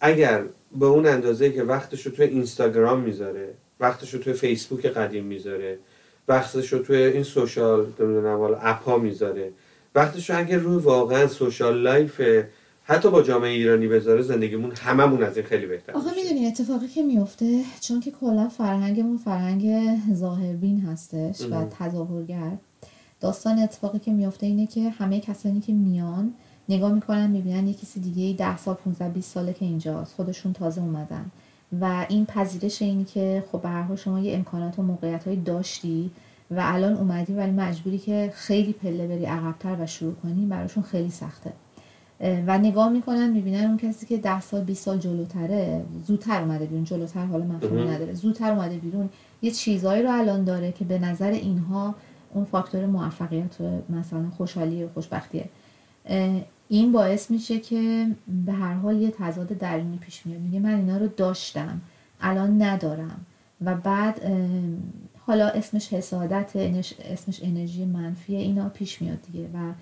اگر به اون اندازه که وقتش رو توی اینستاگرام می‌ذاره وقتش رو توی فیسبوک قدیم می‌ذاره وقتش رو توی این social نمی‌دونم حالا app ها می‌ذاره. وقتش رو اگر روی واقعا social life حتی با جامعه ایرانی بذاره زندگیمون هممون از این خیلی بهتر آخه. می‌دونی اتفاقی که میفته چون که کلا فرهنگمون فرهنگ ظاهربین هستش و. تظاهرگر. داستان اتفاقی که میفته اینه که همه کسانی که میان نگاه می‌کنن می‌بینن یه کسی دیگه 10 سال 15 20 ساله که اینجاست. خودشون تازه اومدن. و این پذیرش اینی که خب به هر حال شما یه امکانات و موقعیت داشتی و الان اومدی ولی مجبوری که خیلی پله بری عقبتر و شروع کنی براشون خیلی سخته. و نگاه می‌کنن می‌بینن اون کسی که ده سال 20 سال جلوتره زودتر اومده بیرون جلوتر حالا مفهومی نداره. زودتر اومده بیرون. یه چیزایی رو الان داره که به نظر اینها اون فاکتور موفقیت مثلا خوشحالی و خوشبختیه. این باعث میشه که به هر حال یه تضاد درونی پیش میاد. میگه من اینا رو داشتم الان ندارم. و بعد حالا اسمش حسادت اسمش انرژی منفی اینا پیش میاد دیگه و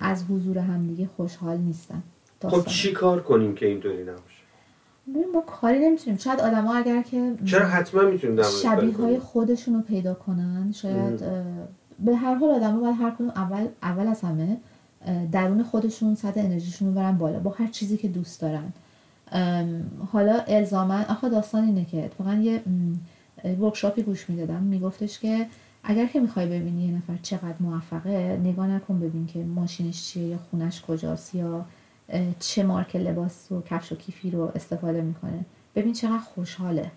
از حضور همدیگه خوشحال نیستن. خب چی کار کنیم که اینطوری نباشه؟ ببین ما کاری نمی‌تونیم. شاید آدما اگر که چرا حتما می‌تونیم شبیه های خودشون رو پیدا کنن شاید به هر حال آدما باید هر کدوم اول اول از همه درون خودشون سطح انرژیشون رو برن بالا با هر چیزی که دوست دارن. حالا الزاما آخه داستان اینه که اتفاقا یه ورکشاپی گوش می‌دادم. میگفتش که اگر که می‌خوای ببینی یه نفر چقدر موفقه نگاه نکن ببین که ماشینش چیه یا خونش کجاست یا چه مارک لباس و کفش و کیفی رو استفاده می‌کنه. ببین چقدر خوشحاله.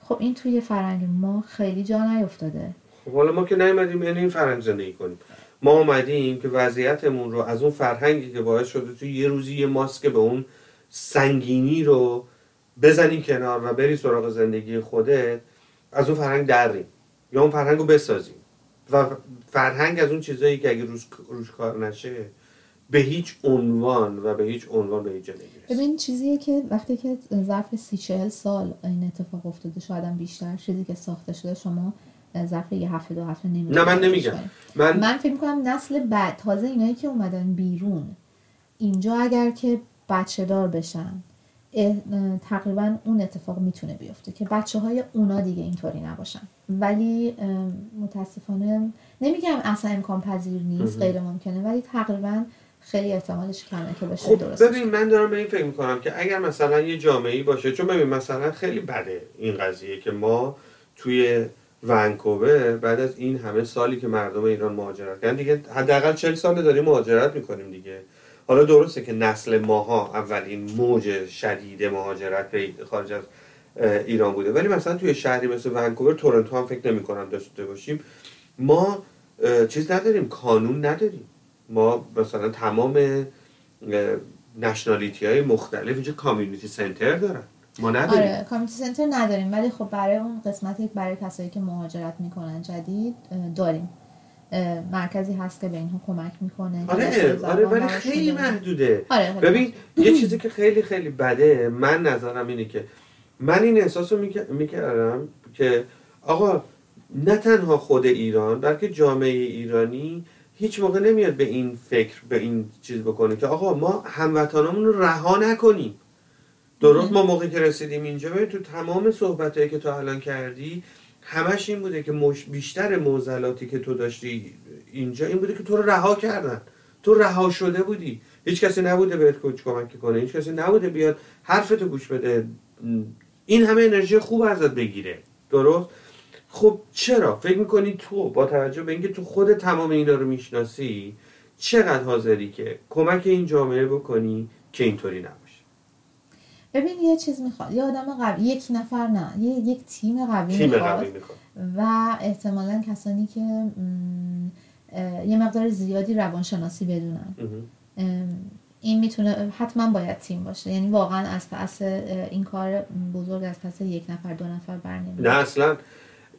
خب این توی فرنگ ما خیلی جا نیفتاده. خب حالا ما که نیومدیم این فرنگ زندگی کنیم. ما اومدیم که وضعیتمون رو از اون فرهنگی که باعث شده توی یه روزی یه ماسک به اون سنگینی رو بزنی کنار و بری سراغ زندگی خودت از اون فرهنگ دریم یا اون فرهنگ رو بسازیم. و فرهنگ از اون چیزایی که اگه روش, روش کار نشه به هیچ عنوان و به هیچ عنوان به هیچ جا ببین چیزیه که وقتی که ظرف سی چهل سال این اتفاق افتاده شاید بیشتر چیزی که ساخته شده شما ظرف یه هفته دو هفته نمیگم نه من نمیگم. من, من فکر می‌کنم نسل بعد تازه اینایی که اومدن بیرون اینجا اگر که بچه دار بشن تقریبا اون اتفاق می‌تونه بیفته که بچه های اونا دیگه اینطوری نباشن. ولی متاسفانه نمیگم اصلا امکان پذیر نیست غیر ممکنه ولی تقریبا خیلی احتمالش کمه که بشه خب درست ببین من دارم به این فکر می‌کنم که اگر مثلا یه جامعه باشه چون ببین مثلا خیلی بده این قضیه که ما توی ونکوور بعد از این همه سالی که مردم ایران مهاجرت کردن دیگه حداقل 40 سال داریم مهاجرت می‌کنیم دیگه. حالا درسته که نسل ماها اولین موج شدید مهاجرت به خارج از ایران بوده. ولی مثلا توی شهری مثل ونکوور تورنتو هم فکر نمی کنم داشته باشیم. ما چیز نداریم قانون نداریم. ما مثلا تمام نشنالیتی های مختلف اینجا کامیونیتی سنتر دارن. ما نداریم. آره کامیونیتی سنتر نداریم ولی خب برای اون قسمتی برای کسایی که مهاجرت می‌کنن جدید داریم. مرکزی هست که به اینها کمک می‌کنه. آره آره ولی خیلی محدوده. آره ببین یه چیزی که خیلی خیلی بده من نظرم اینه که من این احساس رو می‌کردم که آقا نه تنها خود ایران بلکه جامعه ایرانی هیچ موقع نمیاد به این فکر به این چیز بکنه که آقا ما هموطنامون رو رها نکنیم. درست ما موقعی که رسیدیم اینجا ببین تو تمام صحبتهایی که تو الان کردی همش این بوده که مش... بیشتر موزلاتی که تو داشتی اینجا این بوده که تو رو رها کردن. تو رها شده بودی. هیچ کسی نبوده بهت کوچ کمک کنه. هیچ کسی نبوده بیاد حرفتو گوش بده. این همه انرژی خوب ازت بگیره. درست؟ خب چرا؟ فکر می‌کنی تو با توجه به اینکه تو خود تمام اینا رو می‌شناسی چقدر حاضری که کمک این جامعه بکنی که اینطوری نباشه؟ ببین یه چیز می‌خواد یه آدم قوی یک نفر نه یه یک تیم قوی تیم می‌خواد و احتمالا کسانی که یه مقدار زیادی روانشناسی بدونن. این می‌تونه حتما باید تیم باشه. یعنی واقعا از پس این کار بزرگ از پس یک نفر دو نفر برنمیاد نه اصلا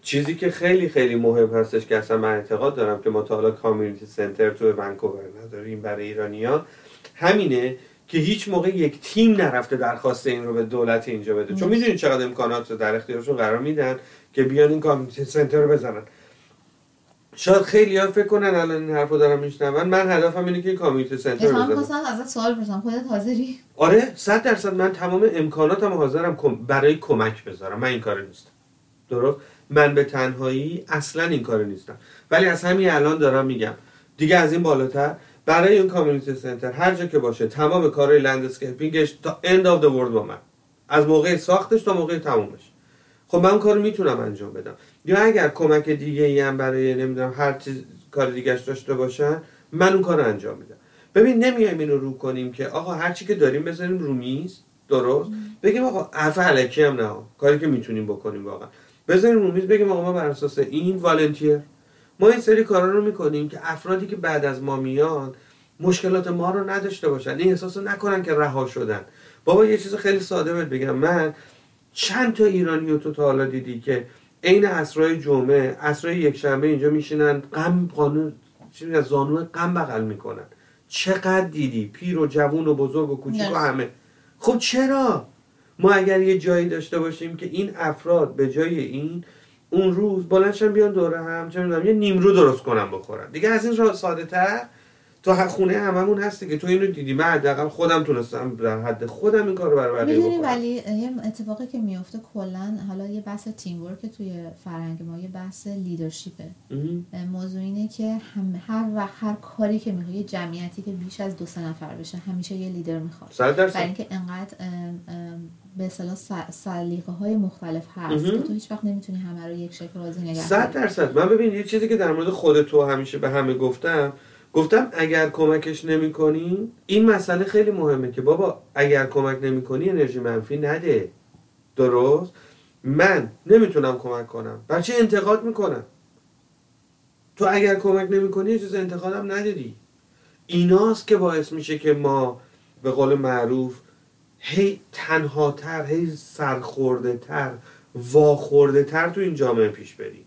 چیزی که خیلی خیلی مهم هستش که اصلا من اعتقاد دارم که ما تا حالا کامیونیتی سنتر تو ونکوور نداریم برای ایرانیا همینه که هیچ موقع یک تیم نرفته درخواست این رو به دولت اینجا بده. چون می‌دونید چقدر امکانات رو در اختیارشون قرار میدن که بیان این کامیونیتی سنتر رو بزنن. شاید خیلی ها فکر کنن الان این حرفو دارم میشنون. من هدفم اینه که این کامیونیتی سنتر رو بزنم. ازت سوال بپرسم خودت حاضری؟ آره 100 درصد. من تمام امکاناتم حاضرم برای کمک بذارم. من این کاره نیستم. درست؟ من به تنهایی اصلا این کاره نیستم. ولی از همین الان دارم میگم. دیگه از این بالاتر برای این community center هر جا که باشه تمام کارهای landscaping ش تا end of the با من. از موقع ساختش تا موقع تمومش. خب من کارو می‌تونم انجام بدم. یا اگر کمک دیگه ای هم برای نمی‌دونم هر چیز کار دیگهش داشته باشن من اون کار انجام میدم. ببین نمیایم اینو رو کنیم که آقا هر چی که داریم بذاریم رو میز. درست؟ بگیم آقا حرف علکی هم نه. کاری که می‌تونیم بکنیم واقعا. بذاریم رو میز بگیم آقا ما بر اساس این والنتیر ما این سری کارا رو می‌کنیم که افرادی که بعد از ما میان مشکلات ما رو نداشته باشن. این احساس رو نکنن که رها شدن. بابا یه چیز خیلی ساده بهت بگم. من چند تا ایرانی رو تو تا حالا دیدی که عین عصرهای جمعه عصرهای یک شنبه اینجا میشینن غم قانون چیزی از زانو غم بغل می‌کنن. چقدر دیدی؟ پیر و جوون و بزرگ و کوچیک و. همه. خب چرا؟ ما اگر یه جایی داشته باشیم که این افراد به جای این اون روز بلندشن بیان دوره هم چه می‌دونم یه نیمرو درست کنن بخورن دیگه از این راه ساده تر تو خونه هممون هستی که تو اینو دیدی. من حداقل خودم تونستم در حد خودم این کار رو برای بقیه می‌دونی بکنم. ولی یه اتفاقی که میفته کلا حالا یه بحث تیم ورک توی فرهنگ ما یه بحث لیدرشیپه. مهم. موضوع اینه که هم هر وقت هر کاری که می‌خواد یه جمعیتی که بیش از دو سه نفر بشه همیشه یه لیدر می‌خواد. برای اینکه انقدر ام، ام، به اصطلاح سلیقه های مختلف هست. که تو هیچ وقت نمی‌تونی همه رو یک شکل راضی نگه صد داری. درصد. من ببین یه چیزی که در مورد خود تو همیشه به همه گفتم گفتم اگر کمکش نمی این مسئله خیلی مهمه که بابا اگر کمک نمی انرژی منفی نده. درست؟ من نمی‌تونم کمک کنم. بچه انتقاد می‌کنم؟ تو اگر کمک نمی یه چیز انتقادم نداری. ایناست که باعث میشه که ما به قول معروف هی تنهاتر هی سرخورده تر واخورده تر تو این جامعه پیش بریم.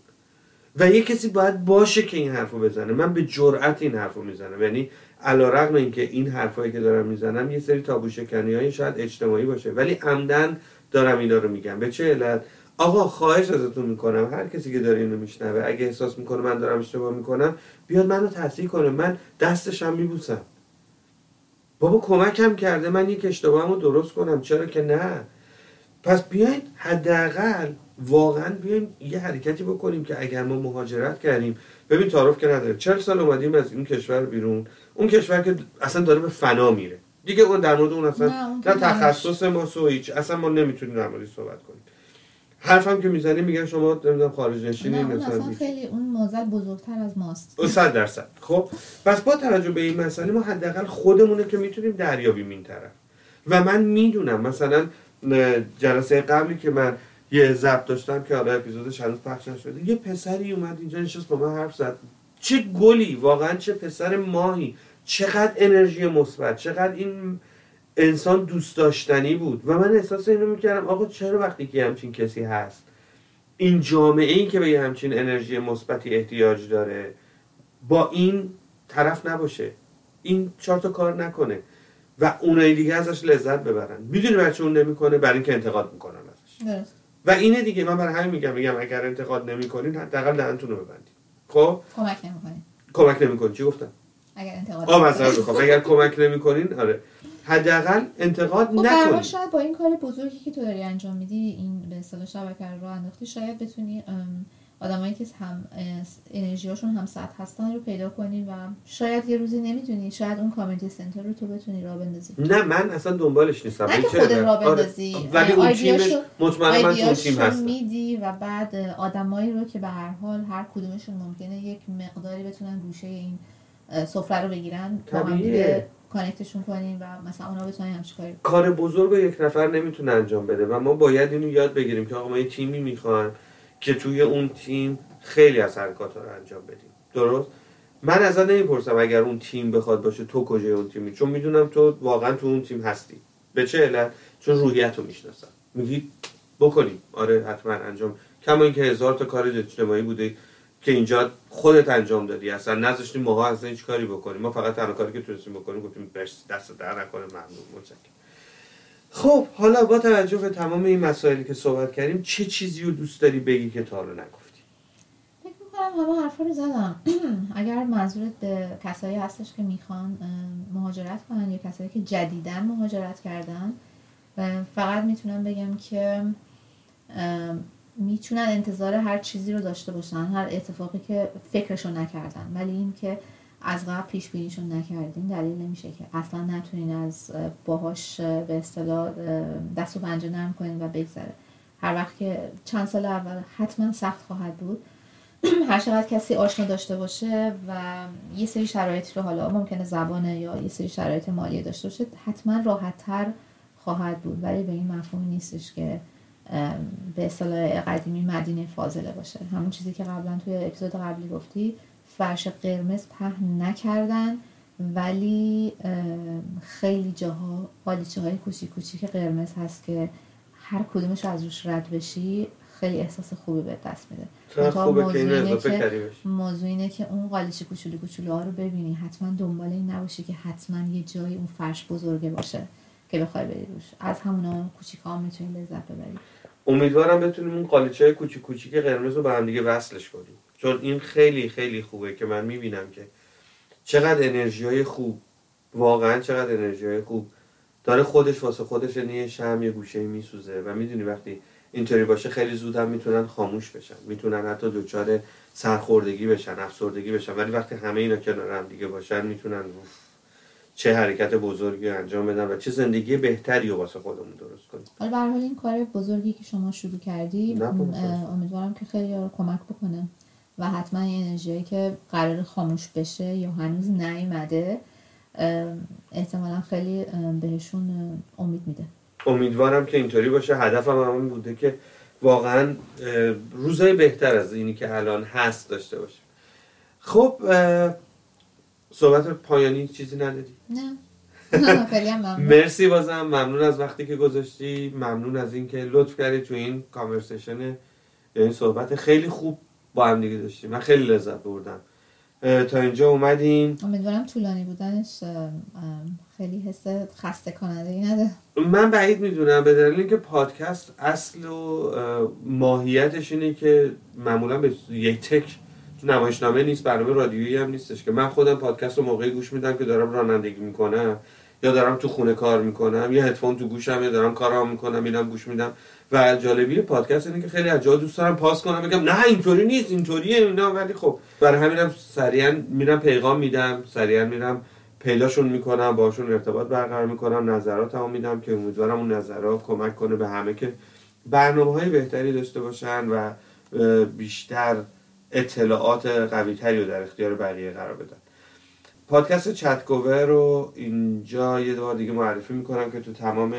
و یه کسی باید باشه که این حرفو بزنه. من به جرأت این حرفو می‌زنم. یعنی علا رقم اینکه این حرفایی که دارم می‌زنم یه سری تابو شکنی های شاید اجتماعی باشه. ولی عمدن دارم اینا رو میگم. به چه علت؟ آقا خواهش ازتون می‌کنم. هر کسی که داره اینو میشنوه اگه احساس می‌کنه من دارم اشتباه می‌کنم بیاد منو تصحیح کنه. من دستشم میبوسم. بابا کمکم کرده من یک اشتباهمو درست کنم. چرا که نه؟ پس بیاین حداقل واقعا بیایم یه حرکتی بکنیم که اگر ما مهاجرت کردیم. ببین تعارف که نداره. چهل سال اومدیم از این کشور بیرون. اون کشور که اصلا داره به فنا میره. دیگه اون در مورد اون اصلا نه، نه تخصص ما سو هیچ اصلا ما نمی‌تونیم در موردش صحبت کنیم. حرفم که می‌زنیم میگن شما نمی‌دونم خارج نه نشینی اون مثلا اصلا. خیلی اون موزل بزرگتر از ماست. او صد درصد. خب پس با توجه به این مسئله ما حداقل خودمونه که می‌تونیم دریابیم این طرف. و من می‌دونم مثلا جلسه قبلی که من یه ضبط داشتم که حالا اپیزودش هنوز پخش نشده یه پسری اومد اینجا نشست با من حرف زد. چه گلی واقعا چه پسر ماهی چقدر انرژی مثبت چقدر این انسان دوست داشتنی بود. و من احساس اینو می‌کردم آقا چرا وقتی که همچین کسی هست این جامعه ای که به یه همچین انرژی مثبتی احتیاج داره با این طرف نباشه. این چهار تا کار نکنه. و اونای دیگه ازش لذت ببرن. می‌دونی بچه اون نمی‌کنه؟ برای اینکه انتقاد می‌کنن ازش. درست. و اینه دیگه. من برای همین میگم میگم اگر انتقاد نمی‌کنین حداقل دهنتون رو ببندید خب؟ کمک نمی‌کنی کمک نمی‌کنین. چی گفتم؟ اگر انتقاد آ معذرت می‌خوام اگر کمک نمی‌کنین آره. حداقل انتقاد خب حال نکنید شاید با این کار بزرگی که تو داری انجام میدی این به اصطلاح شبکه رو انداختی شاید بتونی آدمایی که هم انرژیاشون هم سطح هستن رو پیدا کنی و شاید یه روزی نمی‌دونی شاید اون کامیونیتی سنتر رو تو بتونی راه بندازی نه من اصلا دنبالش نیستم نه که نه؟ راه آره. بندازی ولی اون تیمش مطمئن من تو تیم هستم میدی و بعد آدمایی رو که به هر حال هر کدومشون ممکنه یک مقداری بتونن گوشه این سفره رو بگیرن طبیعیه. کانکتشون کنیم و مثلا اونا بتونن همچین کاری کار بزرگ رو یک نفر نمی‌تونه انجام بده و ما باید اینو یاد بگیریم که آقا ما یه تیمی می‌خوایم که توی اون تیم خیلی از حرکات رو انجام بدیم. درست؟ من ازت نمی‌پرسم اگر اون تیم بخواد باشه تو کجای اون تیمی چون می‌دونم تو واقعا تو اون تیم هستی. به چه علت؟ چون روحیت رو می‌شناسم. میگی بکنیم. آره حتما انجام. کما اینکه هزار تا کار اجتماعی بوده. که اینجا خودت انجام دادی. اصلا نذاشتیم ماها اصلا هیچ کاری بکنیم ما فقط تنها کاری که تونستیم بکنیم گفتیم مرسی دست در نکنه ممنون متشکرم. خب حالا با توجه به تمام این مسائلی که صحبت کردیم چه چیزی رو دوست داری بگی که تا حالا نگفتی؟ فکر می‌کنم همه حرفا رو زدم. اگر منظورت به کسایی هستش که می‌خوان مهاجرت کنن یا کسایی که جدیدن مهاجرت کردن فقط می‌تونم بگم که می‌تونن انتظار هر چیزی رو داشته باشن هر اتفاقی که فکرشو نکردن. ولی این که از قبل پیش بینیشون نکردین دلیل نمیشه که اصلا نتونین از اه، باهاش اه، به اصطلاح دست و پنجه نرم کنین و بگذره. هر وقت که چند سال اول حتما سخت خواهد بود. هر چقدر کسی آشنا داشته باشه و یه سری شرایطی رو حالا ممکنه زبانه یا یه سری شرایط مالی داشته باشه حتما راحت تر خواهد بود. ولی به این مفهوم نیستش که به اصطلاح قدیمی مدینه فاضله باشه. همون چیزی که قبلا توی اپیزود قبلی گفتی فرش قرمز پهن نکردن ولی خیلی جاها قالیچه های کوچیک کوچیک قرمز هست که هر کدومش از روش رد بشی خیلی احساس خوبی به دست میده. خوبه که این اضافه موضوع اینه که اون قالیچه کوچولو کوچولو ها رو ببینی. حتما دنبال این نباشی که حتما یه جایی اون فرش بزرگه باشه که بخوای بری روش. از همونا کوچیک ها می‌تونی لذت ببری. امیدوارم بتونیم اون قالیچه های کوچیک کوچیک قرمز رو به هم دیگه وصلش کنیم. چون این خیلی خیلی خوبه که من می‌بینم که چقدر انرژی های خوب واقعا چقدر انرژی های خوب داره خودش واسه خودش نیه شم یه گوشه میسوزه. و می‌دونی وقتی اینطوری باشه خیلی زود هم می‌تونن خاموش بشن. می‌تونن حتی دچار سرخوردگی بشن افسردگی بشن. ولی وقتی همه اینا کنار هم دیگه باشن می‌تونن چه حرکت بزرگی انجام بدن و چه زندگی بهتری رو واسه خودمون درست کنیم. حالا به حال این کار بزرگی که شما شروع کردی امیدوارم که خیلی رو کمک بکنه و حتما این انرژی که قرار خاموش بشه یا هنوز نیومده احتمالا خیلی بهشون امید میده. امیدوارم که اینطوری باشه. هدفم هم بوده که واقعا روزای بهتر از اینی که الان هست داشته باشه خب صحبت پایانی چیزی نداری؟ نه. مرسی بازم. ممنون از وقتی که گذاشتی. ممنون از اینکه لطف کردی تو این کانورسیشن این صحبت. خیلی خوب با هم دیگه داشتیم. من خیلی لذت بردم. تا اینجا اومدیم امیدوارم طولانی بودنش خیلی حس خسته کننده ای نده. من بعید می‌دونم به دلیل اینکه پادکست اصل و ماهیتش اینه که معمولا به یک تک نمایشنامه نیست برنامه رادیویی هم نیستش که. من خودم پادکست رو موقعی گوش میدم که دارم رانندگی می‌کنم یا دارم تو خونه کار می‌کنم یا هدفون تو گوشم یا دارم کارام می‌کنم میرم گوش میدم. و جالبی پادکست اینه که خیلی از دوست دارم پاس کنم بگم نه اینطوری نیست اینطوریه اینا ولی خب برای همینم سریعا میرم پیغام میدم سریعا میرم پیداشون می‌کنم باشون ارتباط برقرار می‌کنم نظراتمو میدم که امیدوارم اون نظرات کمک کنه به همه که برنامه های بهتری داشته باشن و بیشتر اطلاعات قوی تری رو در اختیار بقیه قرار بدن. پادکست چتگوور رو اینجا یه بار دیگه معرفی می‌کنم که تو تمام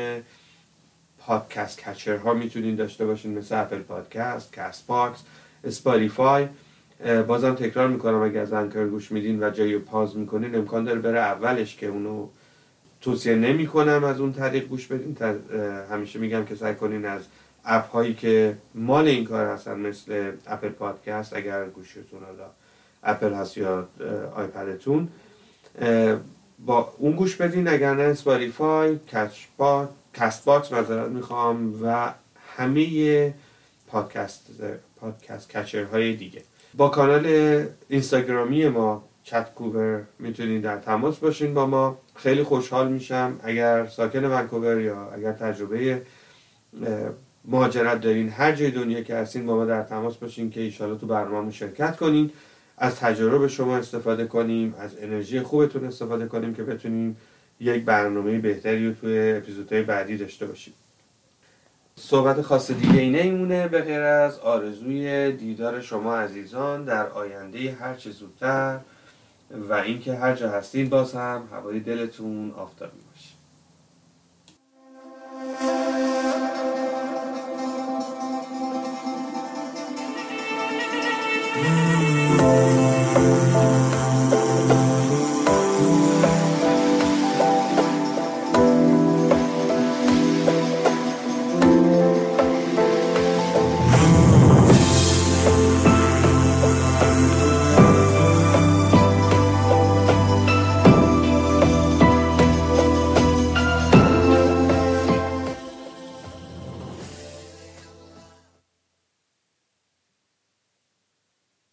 podcast catcher ها می‌تونین داشته باشین مثل Apple Podcast، Castbox، Spotify. بازم تکرار می‌کنم اگر از Anchor گوش میدین و جایی pause می‌کنین امکان داره بره اولش که اونو توصیه نمی کنم از اون طریق گوش بدین. همیشه میگم که سعی کنین از app هایی که مال این کار هستن مثل Apple Podcast اگر گوشیتون حالا اپل هست یا iPad تون با اون گوش بدین اگر نه با Castbox معذرت می‌خوام و همه پادکست پادکست کچر های دیگه. با کانال اینستاگرامی ما چت کوور می‌تونید در تماس باشین با ما. خیلی خوشحال میشم اگر ساکن ونکوور یا اگر تجربه مهاجرت دارین. هر جای دنیا که هستین با ما در تماس باشین که ایشالا تو برنامه شرکت کنین. از تجربه شما استفاده کنیم. از انرژی خوبتون استفاده کنیم که بتونیم یک برنامه بهتری رو توی اپیزودهای بعدی داشته باشیم صحبت خاص دیگه اینه ایمونه به غیر از آرزوی دیدار شما عزیزان در آینده هر چه زودتر و اینکه هر جا هستین باز هم هوای دلتون آفتابی باشه.